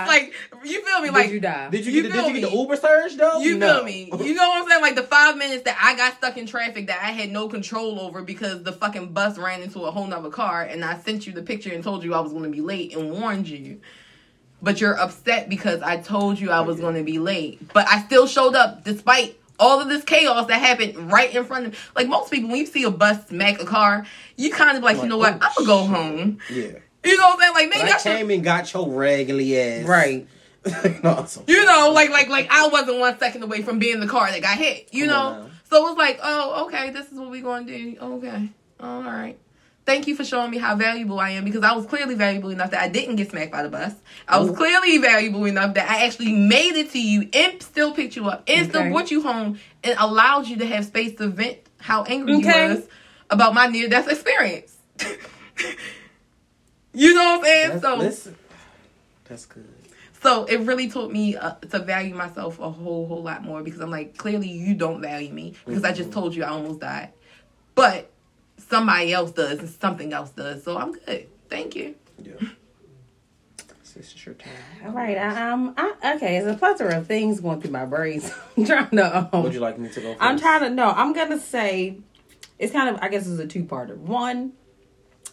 Like, you feel me? Like Did you die? Did you You get the, did you get the? Uber surge though? You No. feel me? You know what I'm saying? Like the five minutes that I got stuck in traffic that I had no control over because the fucking bus ran into a whole nother car and I sent you the picture and told you I was going to be late and warned you. But you're upset because I told you I was going to be late. But I still showed up despite all of this chaos that happened right in front of me. Like most people, when you see a bus smack a car, you kind of like, you know what? oh, I'm going to go home. Yeah. You know what I'm saying? Like maybe I I should. came and got your regularly ass. Right. awesome. You know, like like like I wasn't one second away from being the car that got hit. You Come know, so it was like, oh, okay, this is what we gonna do. Okay, all right. Thank you for showing me how valuable I am because I was clearly valuable enough that I didn't get smacked by the bus. I was Ooh. clearly valuable enough that I actually made it to you and still picked you up and still brought you home and allowed you to have space to vent how angry Okay. you was about my near death experience. you know what I'm saying? That's, so listen, that's good. so it really taught me uh, to value myself a whole whole lot more because I'm like clearly you don't value me because I just told you I almost died, but somebody else does and something else does. So I'm good. Thank you. Yeah. This is your time. All right. I, um. I, okay. There's a plethora of things going through my brain. I'm trying to. Um, Would you like me to go first? I'm trying to no. I'm gonna say it's kind of. I guess it's a two parter. One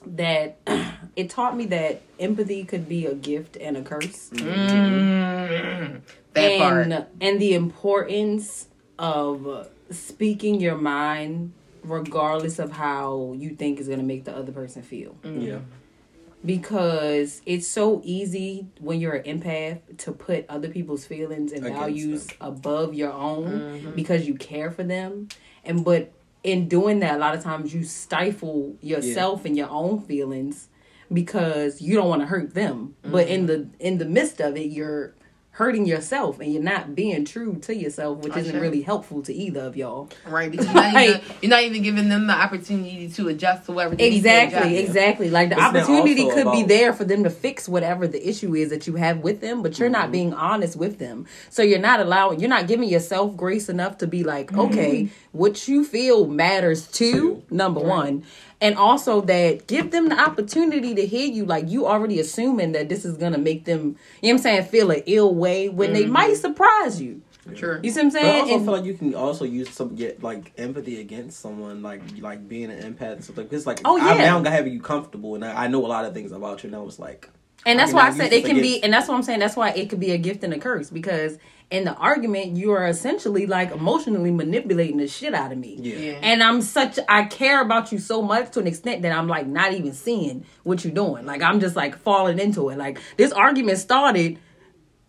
that it taught me that empathy could be a gift and a curse. Mm, that and, part. and the importance of speaking your mind regardless of how you think is going to make the other person feel Yeah. because it's so easy when you're an empath to put other people's feelings and Against values them. above your own Mm-hmm. because you care for them and but in doing that a lot of times you stifle yourself and your own feelings because you don't want to hurt them but in the Mm-hmm. in the midst of it you're hurting yourself and you're not being true to yourself which For isn't sure. really helpful to either of y'all Right, because you're not, Right. even, you're not even giving them the opportunity to adjust to whatever. they need to Exactly, exactly. Like the It's now opportunity also could be there for them to fix whatever the issue is that you have with them, but you're Mm-hmm. not being honest with them. So you're not allowing, you're not giving yourself grace enough to be like, Mm-hmm. okay, what you feel matters too, number one. And also that give them the opportunity to hear you. Like you already assuming that this is gonna make them, you know what I'm saying, feel an ill way when they mm-hmm. might surprise you. Sure. You see what I'm But I also And- feel like you can also use some get like empathy against someone, like like being an empath and stuff like this. Like, Oh, I'm yeah. now having you comfortable, and I, I know a lot of things about you. And I was like, And that's can why I said it this can be, and that's what I'm saying. That's why it could be a gift and a curse because in the argument you are essentially like emotionally manipulating the shit out of me. Yeah. Yeah. And I'm such I care about you so much to an extent that I'm like not even seeing what you're doing. Like I'm just like falling into it. Like this argument started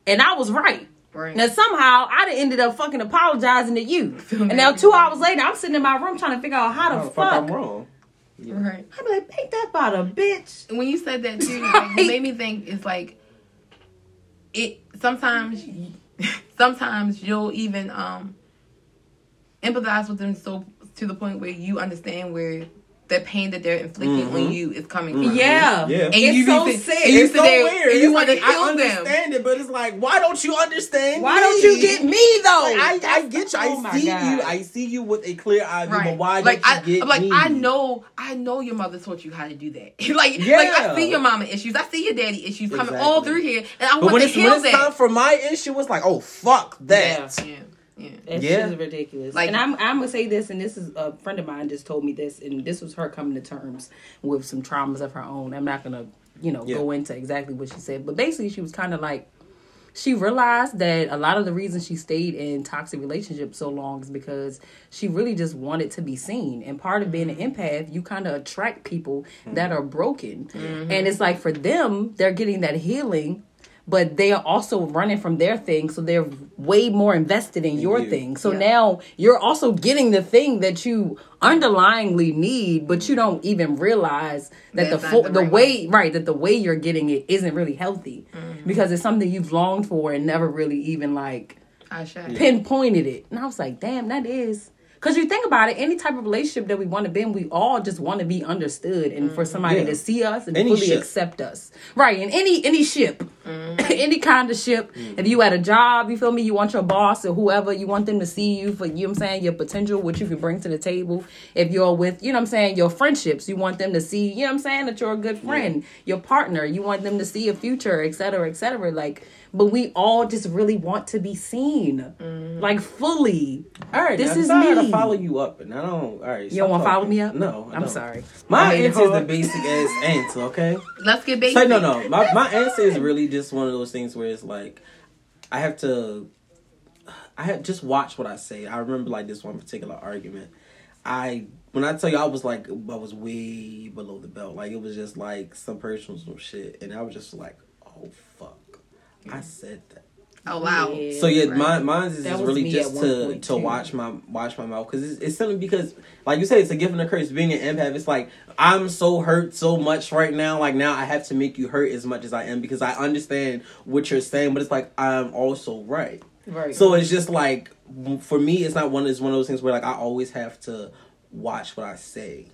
and I was right. Right. Now somehow I done ended up fucking apologizing to you. And now two hours later I'm sitting in my room trying to figure out how the "Oh, fuck, fuck. I'm wrong." Right. I'm like, ain't that about a bitch? when you said that too, like, it made me think it's like it sometimes sometimes you'll even um empathize with them so to the point where you understand where the pain that they're inflicting on mm-hmm. you is coming mm-hmm. from. Yeah. Yeah. And It's you so be- sick. and you It's so there weird. and you It's want like, to kill I them. understand it, but it's like, why don't you understand? Why me? don't you get me though? Like, I, I get you. I Oh my see God. you. I see you with a clear eye view, Right. but why like don't you I, get like me? I know, I know your mother taught you how to do that. like, Yeah. like I see your mama issues, I see your daddy issues coming all through here, and I But want when to it's, when heal it's time for my issue, it's like, oh fuck that. Yeah, yeah. That Yeah. shit is ridiculous. Like- and I'm I'm gonna say this, and this is a friend of mine just told me this, and this was her coming to terms with some traumas of her own. I'm not gonna, you know, Yeah. go into exactly what she said, but basically she was kind of like she realized that a lot of the reason she stayed in toxic relationships so long is because she really just wanted to be seen. And part of being an mm-hmm. empath, you kind of attract people mm-hmm. that are broken. Mm-hmm. And it's like for them, they're getting that healing but they are also running from their thing, so they're way more invested in your you. thing. So Yeah. now you're also getting the thing that you underlyingly need, but you don't even realize that That's the fo- the the right way right that the way you're getting it isn't really healthy Mm-hmm. because it's something you've longed for and never really even like I pinpointed it. And I was like, damn, that is. Because you think about it, any type of relationship that we want to be in, we all just want to be understood and for somebody Yeah. to see us and Any fully ship. accept us. Right. In any any ship, Mm-hmm. any kind of ship. Mm-hmm. If you at a job, you feel me, you want your boss or whoever, you want them to see you for, you know what I'm saying, your potential, what you can bring to the table. If you're with, you know what I'm saying, your friendships, you want them to see, you know what I'm saying, that you're a good friend. Your partner, you want them to see a future, et cetera, et cetera. Like, but we all just really want to be seen, mm-hmm. like fully. All right, This now, is sorry me. to follow you up, and I don't. All right, You don't want to follow me up? No, I I'm don't. sorry. My I made it answer is the basic ass answer. Okay. Let's get basic. So no, no. My my answer is really just one of those things where it's like, I have to, I have just watch what I say. I remember like this one particular argument. I when I tell you I was like I was way below the belt. Like it was just like some personal shit, and I was just like, oh fuck, I mm-hmm. said that. Oh wow. Yeah, So yeah, right. mine mine is That just really just to to watch my watch my mouth because it's, it's something because like you said it's a gift and a curse. Being an empath, it's like I'm so hurt so much right now. Like now I have to make you hurt as much as I am because I understand what you're saying, but it's like I'm also right. Right. So it's just like for me, it's not one. It's one of those things where like I always have to watch what I say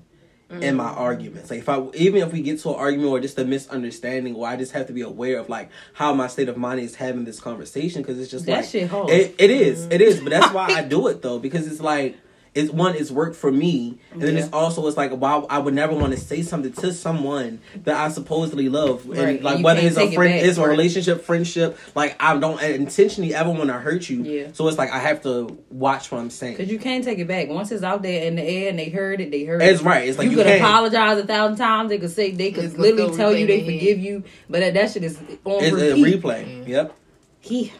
in Mm. my arguments. Like if I even if we get to an argument or just a misunderstanding, or I just have to be aware of like how my state of mind is having this conversation because it's just That like shit hard. it, it is, it is. But that's why I do it though because it's like. It's one, it's work for me, and then it's also it's like why I would never want to say something to someone that I supposedly love, and Right, and like you whether it's a take it friend, it's a relationship, friendship. Like I don't intentionally ever want to hurt you, Yeah. so it's like I have to watch what I'm saying. Because you can't take it back. Once it's out there in the air and they heard it, they heard it. It's it. right. It's like you, you, could can't. apologize a thousand times. They could say they could It's literally still tell you they in forgive you, but that, that shit is on It's a repeat. replay. Yep. He,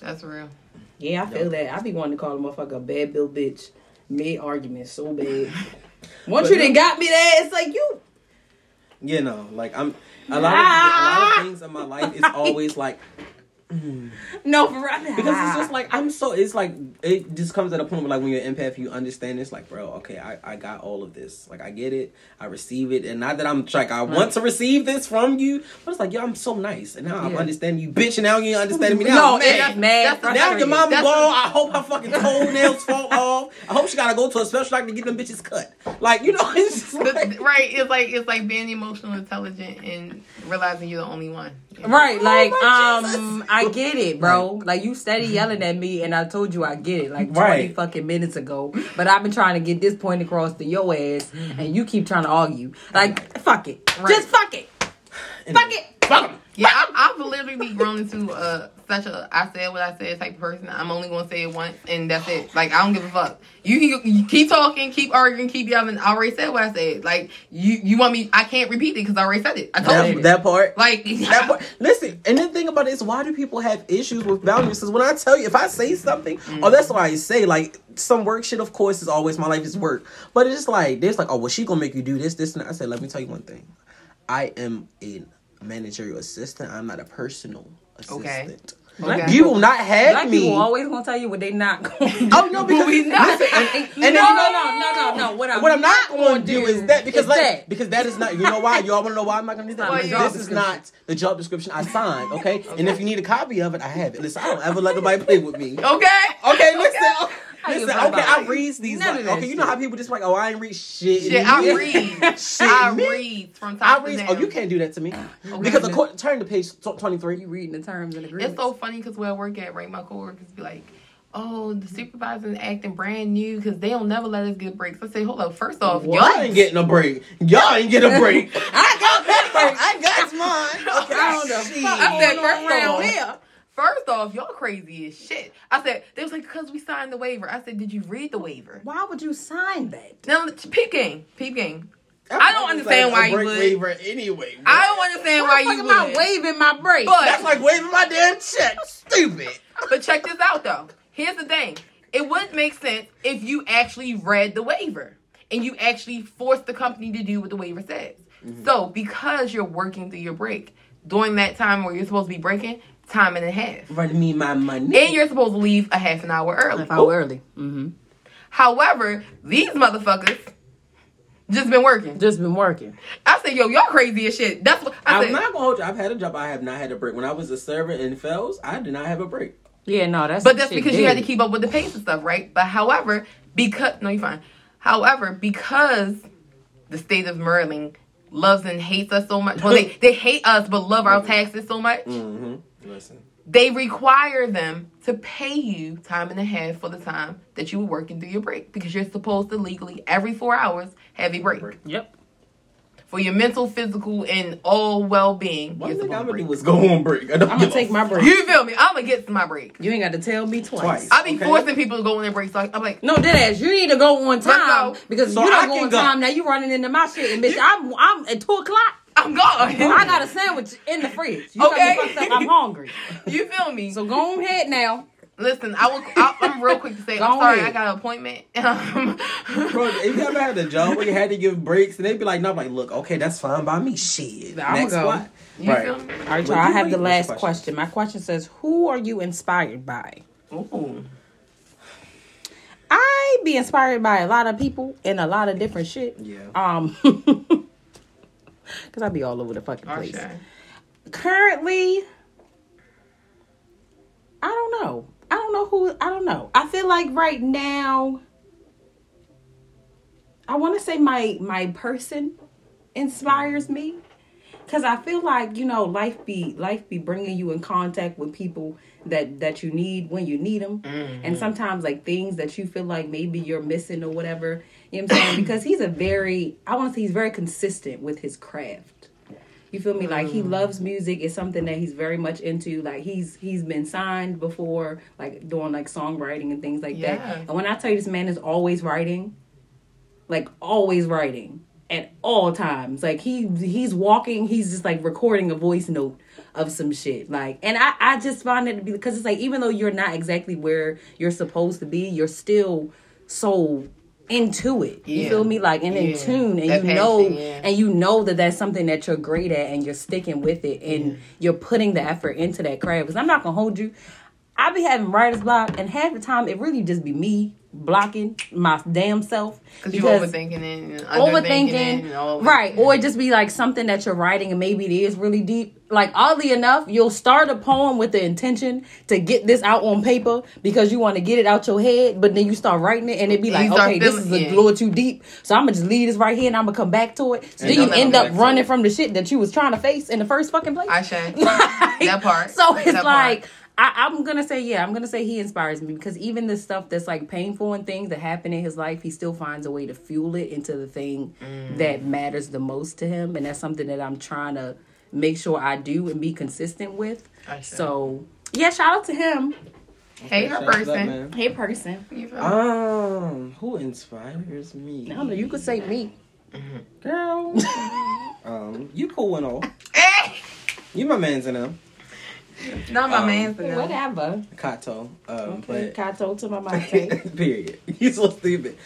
That's real. yeah, I feel that. I be wanting to call a motherfucker a bad bill bitch. Made arguments so bad. Once But you no- got me there, it's like you. You know, Like I'm a lot of a lot of ah. things in my life. It's always like Mm. No, for real. because it's just like I'm so. It's like it just comes at a point where like when you're an empath, you understand. It's like, bro, okay, I I got all of this. Like I get it. I receive it, and not that I'm like I want to receive this from you, but it's like, yo, I'm so nice, and now I'm understanding you, bitch, and now you understand me. Now No, it's mad. mad. that's- Now your mama That's ball. I hope her fucking toenails fall off. I hope she gotta go to a special doctor to get them bitches cut. Like you know, it's like, right, it's like it's like being emotional intelligent and realizing you're the only one. Right, Oh like my um, Jesus. I get it, bro. Like you steady yelling at me, and I told you I get it, like twenty Right. fucking minutes ago. But I've been trying to get this point across to your ass, and you keep trying to argue. Like fuck it, Right. just fuck it, fuck it. Fuck 'em. Yeah, I, I've literally grown into uh, such a I said what I said type of person. I'm only gonna say it once and that's it. Like I don't give a fuck. You can you keep talking, keep arguing, keep yelling. I already said what I said. Like you you want me? I can't repeat it because I already said it. I told That, you. that part. like That part. Listen, and the thing about it is, why do people have issues with boundaries? Because when I tell you, if I say something, oh, that's why I say like some work shit. Of course, is always my life is work, but it's just like there's like, oh, well, she gonna make you do this, this, and that. I said, let me tell you one thing. I am a managerial assistant. I'm not a personal assistant. Okay. Black Okay. You will not have Black me. people always gonna tell you what they not going to do. Oh no, because We not. listen, and, and, and then no, no, no, no, no, no. What I'm, what I'm not, going to do is that because is like, that. because that is not you know why y'all want to know why I'm not going to do that Why because this is not the job description I signed okay? and if you need a copy of it I have it listen I don't ever let nobody play with me okay. okay listen How listen okay I read these None like, okay you know shit. how people just like oh I ain't read shit Shit, I read. shit I read from I top to read oh you can't do that to me Okay. because according, turn to page 23 You reading the terms and agreements. It's so funny because where I work at, right, my coworkers be like, "Oh, the supervisor's acting brand new because they don't never let us get breaks." I say, "Hold up, first off, y'all y'all ain't getting a break y'all ain't getting a break I got that first. I got mine okay I don't know. shit. I said, first off, here. First off, y'all crazy as shit. I said they was like because we signed the waiver. I said, did you read the waiver? Why would you sign that? Now, peep game, peep game. I don't understand why a you would. waiver anyway bro. I don't understand why Why you am I would. waving my break? But That's like waving my damn check. Stupid. but check this out though. Here's the thing. It would make sense if you actually read the waiver and you actually forced the company to do what the waiver says. Mm-hmm. So because you're working through your break, during that time where you're supposed to be breaking, time and a half. Run me my money. And you're supposed to leave a half an hour early. If I were early. Mm-hmm. However, these motherfuckers just been working. Just been working. I said, yo, y'all crazy as shit. That's what I I'm said. not gonna hold you. I've had a job. I have not had a break. When I was a server in Fells, I did not have a break. Yeah, no, that's But that's shit because you had to keep up with the pace and stuff, right? But however, because no, you're fine. However, because the state of Maryland loves and hates us so much, well, they they hate us but love our taxes so much. Mm-hmm. Listen. They require them to pay you time and a half for the time that you were working through your break because you're supposed to legally every four hours have a break Break. Yep. for your mental, physical, and all well being. One You're thing supposed I'm gonna do is go on break. I don't I'm gonna take my break. You feel me? I'm gonna get to my break. You ain't got to tell me twice. Twice. I be Okay. forcing people to go on their breaks. So I'm like, No, dead ass. You need to go on time because So you I don't go on go. time. Now you running into my shit, and bitch, I'm I'm at two o'clock. I'm gone. I got a sandwich in the fridge. You Okay. got me fucked up. I'm hungry. You feel me? So go ahead now. Listen, I will. I, I'm real quick to say, Go I'm sorry, ahead. I got an appointment. Um, Bro, if you ever had a job where you had to give breaks and they'd be like, no, I'm like, look, okay, that's fine by me. Shit. I'ma Next go. what? you feel me? All right, y'all. I have the last question. question? My question says, "Who are you inspired by?" Ooh. I be inspired by a lot of people and a lot of different shit. Yeah. Um, because I'd be all over the fucking place. Okay. Currently, I don't know. I don't know who. I don't know. I feel like right now, I want to say my my person inspires me because I feel like you know life be life be bringing you in contact with people that that you need when you need them, mm-hmm. and sometimes like things that you feel like maybe you're missing or whatever. You know what I'm saying? because he's a very I want to say he's very consistent with his craft. You feel me? Like he mm. loves music. It's something that he's very much into. Like he's he's been signed before, like doing like songwriting and things like Yeah. that. And when I tell you this man is always writing, like always writing at all times. Like he he's walking, he's just like recording a voice note of some shit. Like and I I just find it to be because it's like even though you're not exactly where you're supposed to be, you're still so into it. You Yeah. feel me? Like and in Yeah. tune and That you know yeah. and you know that that's something that you're great at and you're sticking with it and you're putting the effort into that craft. Because I'm not gonna hold you. I be having writer's block, and half the time it really just be me blocking my damn self Cause you're overthinking it, it, overthinking, and all right? Or it just be like something that you're writing, and maybe it is really deep. Like oddly enough, you'll start a poem with the intention to get this out on paper because you want to get it out your head, but then you start writing it, and it be like, okay, this is a little too deep, so I'm gonna just leave this right here, and I'm gonna come back to it. So then you end up running from the shit that you was trying to face in the first fucking place. I should. Like, That part. So it's That part. Like I, I'm gonna say yeah, I'm gonna say he inspires me because even the stuff that's like painful and things that happen in his life, he still finds a way to fuel it into the thing Mm. that matters the most to him, and that's something that I'm trying to make sure I do and be consistent with. I. So yeah, shout out to him. Hey, her Shout out to that person. man. Hey person, You feel me? Um, who inspires me? I don't know. You could say me. girl. um, you cool and all. Hey! You my man's in them. Not my Um, man's for now. Whatever. Kato. Um, Okay, but Kato to my mate. period. You so stupid.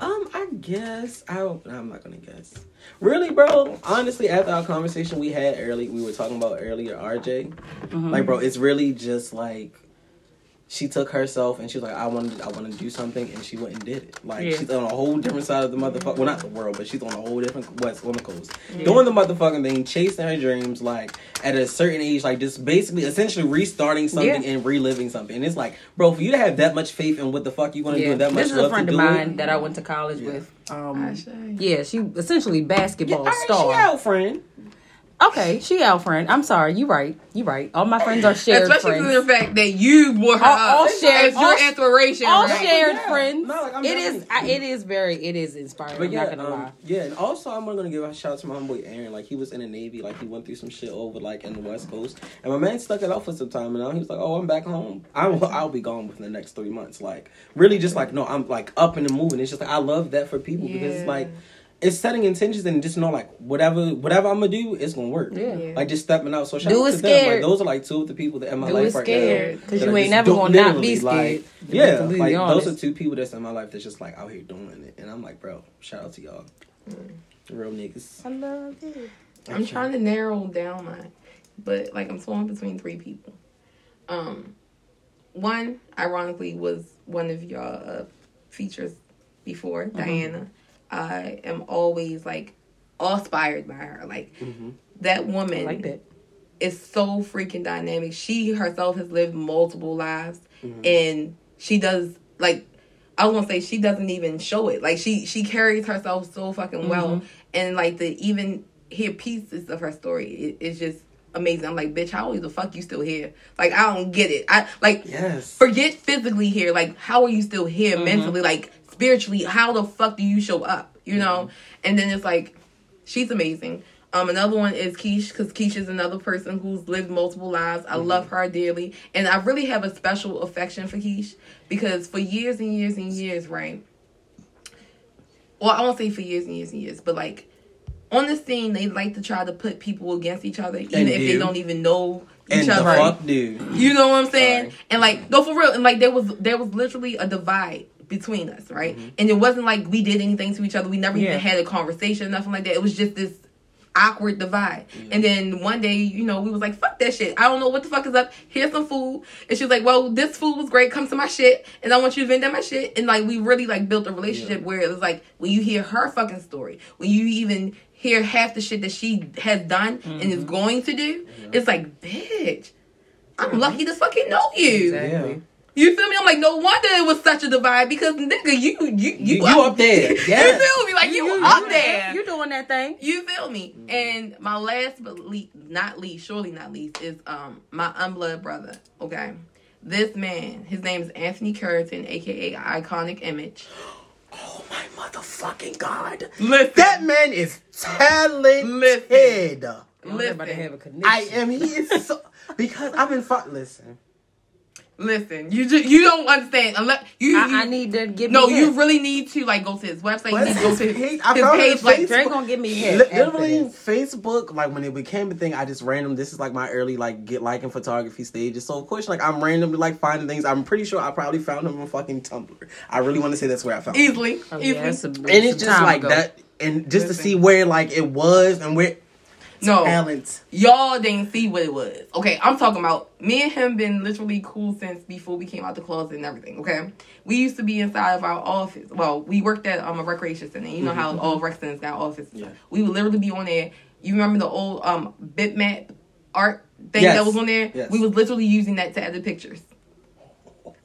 Um, I guess I. I'm not gonna guess. Really, bro. Honestly, after our conversation we had early, we were talking about earlier, RJ. Mm-hmm. Like, bro, it's really just like she took herself and she was like, I wanted, I want to do something, and she went and did it. Like, Yeah. she's on a whole different side of the motherfucker. Well, not the world, but she's on a whole different west on the coast, doing the motherfucking thing, chasing her dreams. Like at a certain age, like just basically, essentially restarting something Yeah. and reliving something. And it's like, bro, for you to have that much faith in what the fuck you want to do, Yeah, and that much this is a friend of mine it. that I went to college Yeah. with. Um, yeah, she essentially Yeah, basketball all right, star. she out, friend. Okay, she our friend. I'm sorry, you right. You right. All my friends are shared Especially friends. for the fact that you brought her All- all shared- as your all- inspiration. All right? shared Yeah. friends. No, like, it is. I, it is very. It is inspiring. But I'm yeah, not gonna um, lie. yeah, and also I'm gonna give a shout out to my homeboy Aaron. Like he was in the Navy, like he went through some shit over like in the West Coast, and my man stuck it out for some time, and now he was like, "Oh, I'm back home. I will, I'll be gone within the next three months." Like really, just like no, I'm like up and moving. It's just like I love that for people because it's like it's setting intentions and just know like whatever whatever I'm gonna do, it's gonna work. Yeah. Yeah. Like just stepping out. So shout Do out it to them. Like scared. those are like two of the people that in my Do life it right scared, now. 'cause that you ain't just never gonna not be scared, Like, to yeah, completely like those are two people that's in my life that's just like out here doing it, and I'm like, bro, shout out to y'all, real niggas. I love it. I'm trying to narrow down my but like I'm torn between three people. Um, one, ironically, was one of y'all uh, features before Mm-hmm. Diana. I am always like all inspired by her. Like Mm-hmm. that woman I like that. is so freaking dynamic. She herself has lived multiple lives, Mm-hmm. and she does like I was gonna say she doesn't even show it. Like she she carries herself so fucking well, Mm-hmm. and like the even hear pieces of her story it, it's just amazing. I'm like, bitch, how the fuck you still here? Like I don't get it. I like Yes. forget physically here. Like how are you still here Mm-hmm. mentally? Like spiritually, how the fuck do you show up? You know? Mm-hmm. And then it's like she's amazing. Um, another one is Keish because Keish is another person who's lived multiple lives. I love her dearly, and I really have a special affection for Keish because for years and years and years, right? Well, I won't say for years and years and years, but like on the scene, they like to try to put people against each other, even if they do. don't even know each And other. You know what I'm saying? Sorry. And like, no, for real. And like, there was there was literally a divide between us, right? Mm-hmm. And it wasn't like we did anything to each other. We never Yeah. even had a conversation, nothing like that. It was just this awkward divide. And then one day, you know, we was like, "Fuck that shit. I don't know what the fuck is up. Here's some food." And she was like, "Well, this food was great. Come to my shit, and I want you to vend at my shit." And like, we really like built a relationship where it was like, when you hear her fucking story, when you even hear half the shit that she has done and is going to do, it's like, bitch. I'm lucky to fucking know you. Exactly. You feel me? I'm like, no wonder it was such a divide because nigga, you you you, You, you up there. you feel me? Like you, up there. You doing that thing? You feel me? And my last but le- not least, surely not least, is um my unblood brother. Okay, this man, his name is Anthony Curtin, aka Iconic Image. Oh my motherfucking god. Listen, That man is talented. Listen. about to have a connection. I am. He is so because I've been fuck. Listen. Listen. You just you don't understand unless you. I, you I need to give me no, you hints. really need to like go to his website. You What's need to go his to his, page? His page. his Like Facebook. Drake gonna give me Li- hints. after literally. Facebook, like when it became a thing, I just random. This is like my early like get liking photography stages. So of course, like I'm randomly like finding things. I'm pretty sure I probably found him on fucking Tumblr. I really want to say that's where I found him. easily, Oh, easily. yeah, it's a- And it's just like ago. that, and just Listen. to see where like it was and where no, talent. y'all didn't see what it was. Okay, I'm talking about me and him been literally cool since before we came out the closet and everything. Okay, we used to be inside of our office. Well, we worked at um, a recreation center. You know how all rec centers got offices. Yeah. We would literally be on there. You remember the old um bitmap art thing Yes. that was on there? Yes. We was literally using that to edit pictures.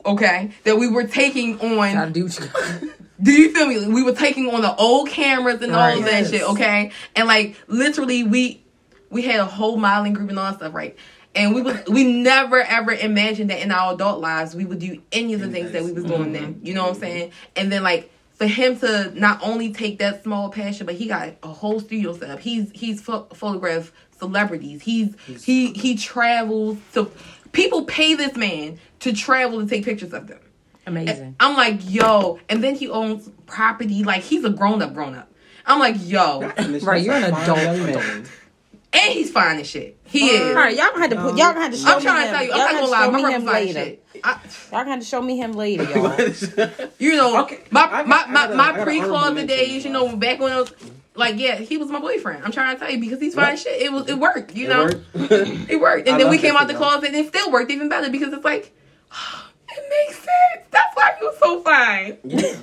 Okay, that we were taking on. Gotta do you Do you feel me? We were taking on the old cameras and all Right. of that Yes. shit, okay? And like literally we we had a whole modeling group and all that stuff, right? And we was we never ever imagined that in our adult lives we would do any of the things that we was doing then. You know what I'm saying? And then like for him to not only take that small passion, but he got a whole studio set up. He's he's pho- photographed celebrities. He's he he travels to people pay this man to travel to take pictures of them. Amazing. I'm like, yo, and then he owns property. Like he's a grown up, grown up. I'm like, yo, Right, you're an adult, adult. man. And he's fine as shit. He is. All right, y'all gonna have to put. Y'all gonna have to show I'm me trying to him. tell you, Y'all I'm gonna not gonna lie, show my me brother's him fine as later. shit. I, Y'all gonna have to show me him later, y'all. you know, Okay, my my my, got a- I my pre honorable closet mention. days, you know, back when I was like, yeah, he was my boyfriend. I'm trying to tell you because he's fine What? as shit. It was it worked, you It know, worked. it worked. And I then we came out the for closet and it still worked even better because it's like, it makes sense. That's why he was so fine. Yeah.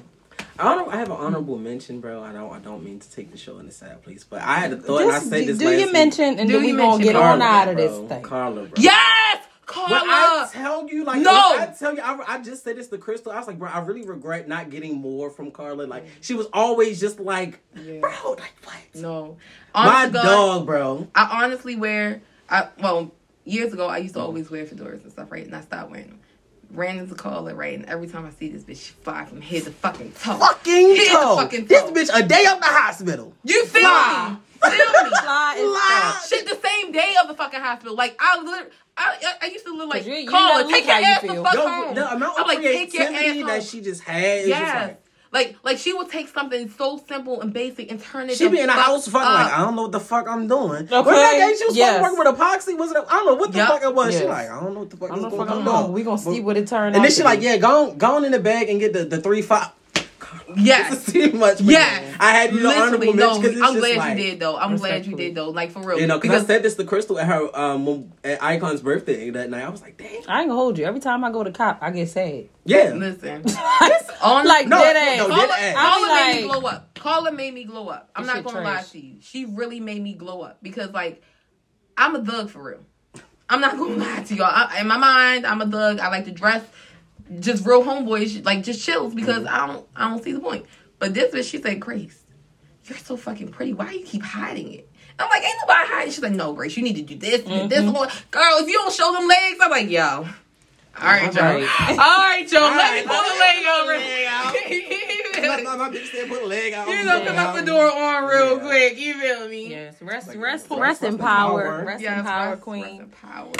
I don't. I have an honorable mention, bro. I don't. I don't mean to take the show in a sad place, but I had a thought. and I Just said do this do last your week. mention, and Do then we your gonna mention. get on out of bro. this thing. Carla, bro. Yes, Carla. When I tell you, like, No! when I tell you, I, I just said this to Crystal. I was like, bro, I really regret not getting more from Carla. Like, she was always just like, bro, like what? No, My Honest to God, dog, bro. I honestly wear. I well years ago I used to always wear fedoras and stuff, right? And I stopped wearing them. Ran into Carla, right? And every time I see this bitch, she fly from head to fucking toe. Fucking Here's the fucking toe. fucking This bitch a day out the hospital. You feel Fly. me? Feel me? Fly is Fly. fly. Shit, the same day of the fucking hospital. Like I literally, I, I, I used to look like 'Cause you- you Carla, gotta take look your how you ass the feel. fuck Yo, home. the amount I'm of like, take your creativity ass that she just had is just Yes. Like. Like, like she would take something so simple and basic and turn it. She be in the house fucking like I don't know what the fuck I'm doing. Okay, When that day she was yes. working with epoxy, was it? I don't know what the Yup. fuck it was. She Yes. like I don't know what the fuck I is don't know going if I'm on. doing. We gonna see what it turned out. And then she like, yeah, go on, go on in the bag and get the, the three five. Yes. This is too much. for Yes. me. I had you know honorable Literally, no. mention because I'm glad you did though. I'm glad you Respectfully. did though. Like for real. You know, because I said this to Crystal at her um at Icon's birthday that night. I was like, dang, I ain't gonna hold you. Every time I go to cop, I get sad. yeah. listen, on like No, dead no, ass. no, Carla, dead ass. Carla I made be me glow up. Carla made me glow up. I'm not gonna lie to you. She really made me glow up because like I'm a thug for real. I'm not gonna lie to y'all. I, in my mind, I'm a thug. I like to dress just real homeboyish, like just chills because Mm-hmm. I don't I don't see the point. But this bitch, she said, Grace, you're so fucking pretty. Why you keep hiding it? I'm like, ain't nobody hiding. She's like, no, Grace, you need to do this, and Mm-hmm. this, Lord. girl. If you don't show them legs, I'm like, yo. All right, y'all. Right. All right, y'all. Let me right, pull the leg me pull the leg over. my, my bitch said put a leg out. You know, come out the door on real Yeah. quick. You feel me? Yes, rest, Like, rest, rest- rest rest in power, power. rest Yes, in power, rest- queen. rest in power.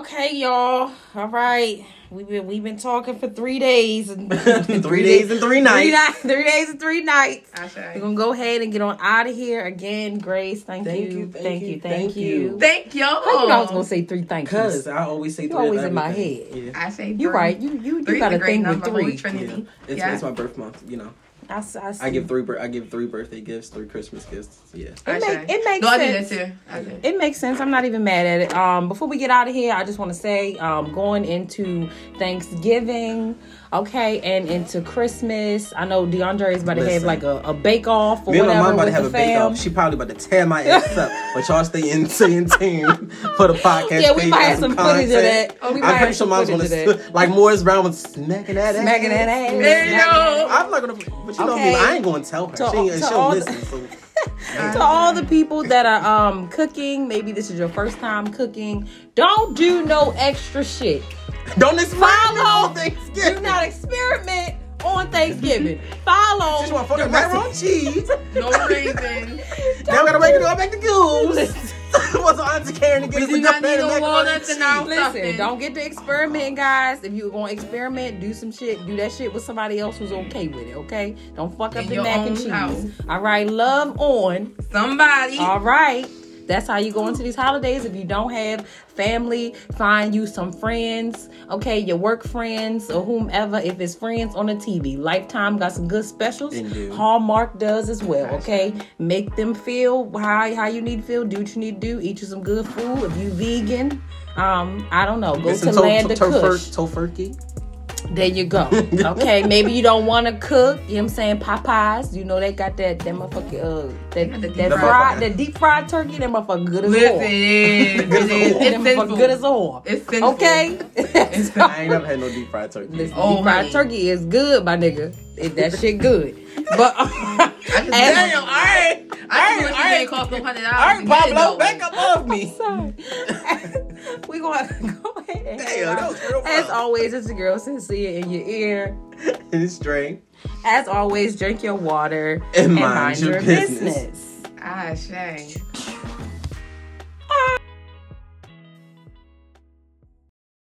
Okay, y'all. All right, we've been we've been talking for three days and Three days and three nights. Three, nights, three days and three nights. Ashe. We're gonna go ahead and get on out of here again. Grace, thank, Thank you, you, thank you, thank thank you. you. Thank y'all. How you know I was gonna say three thank Cause? I always say You three always in my head. Yeah. I say you're right. You you, you Three's got a great thing with number, Holy three. Yeah. It's, Yeah. it's my birth month, you know. I, s- I, I give three I give three birthday gifts, three Christmas gifts. Yeah. It, Ashe. make, it makes No, I sense. did that too. I. It makes sense. I'm not even mad at it. Um, before we get out of here, I just want to say, um, going into Thanksgiving, okay, and into Christmas. I know DeAndre is about to have like a, a bake off or Me and my mom about to have a bake off. She probably about to tear my ass up. But y'all stay in, stay in tune for the podcast. Yeah, we might have some footage of that. We might I'm pretty some sure mom's gonna that. like Morris Brown was smacking that ass. Smacking that ass. There you go. I'm not gonna, but you know Okay. me. I ain't gonna tell her. To- she to she'll all the- listen. So. to all the people that are um cooking, maybe this is your first time cooking. Don't do no extra shit. Don't experiment Follow. on Thanksgiving. Do not experiment on Thanksgiving. Follow. Just want fucking the macaroni and cheese. No reason. Now we gotta make it all back to goose. What's Auntie Karen to get We us do a not good need pan of no macaroni walnuts and in our. Listen, don't get to experiment, guys. If you're gonna experiment, do some shit. Do that shit with somebody else who's okay with it. Okay, don't fuck up In the your mac and cheese. house. All right, love on. Somebody. All right. That's how you go into these holidays. If you don't have family, find you some friends, okay, your work friends or whomever. If it's friends on the TV, Lifetime got some good specials. Indeed. Hallmark does as well, okay? Make them feel how, how you need to feel. Do what you need to do. Eat you some good food. If you vegan, um, I don't know, go Get to to- Land to- of Kush. tofur- tofurkey. There you go. Okay, maybe you don't want to cook. You know what I'm saying? Popeyes, you know they got that that motherfucking uh that the deep that fried- that deep fried turkey. That motherfucker good as Listen, it is. It is. That It's sinful. good as a whore. It's sinful. Okay. I ain't never had no deep fried turkey. Listen, Oh, deep fried honey. turkey is good, my nigga. It, that shit good. But I just, As- damn, all right. I just wish it didn't cost them hundred dollars. All right, to get it, Pablo, back up off me. sorry. we gonna go ahead. and head Damn, that was As always, it's your girl Sincere in your ear. it's straight. As always, drink your water And mind your business. business. Ah, shame.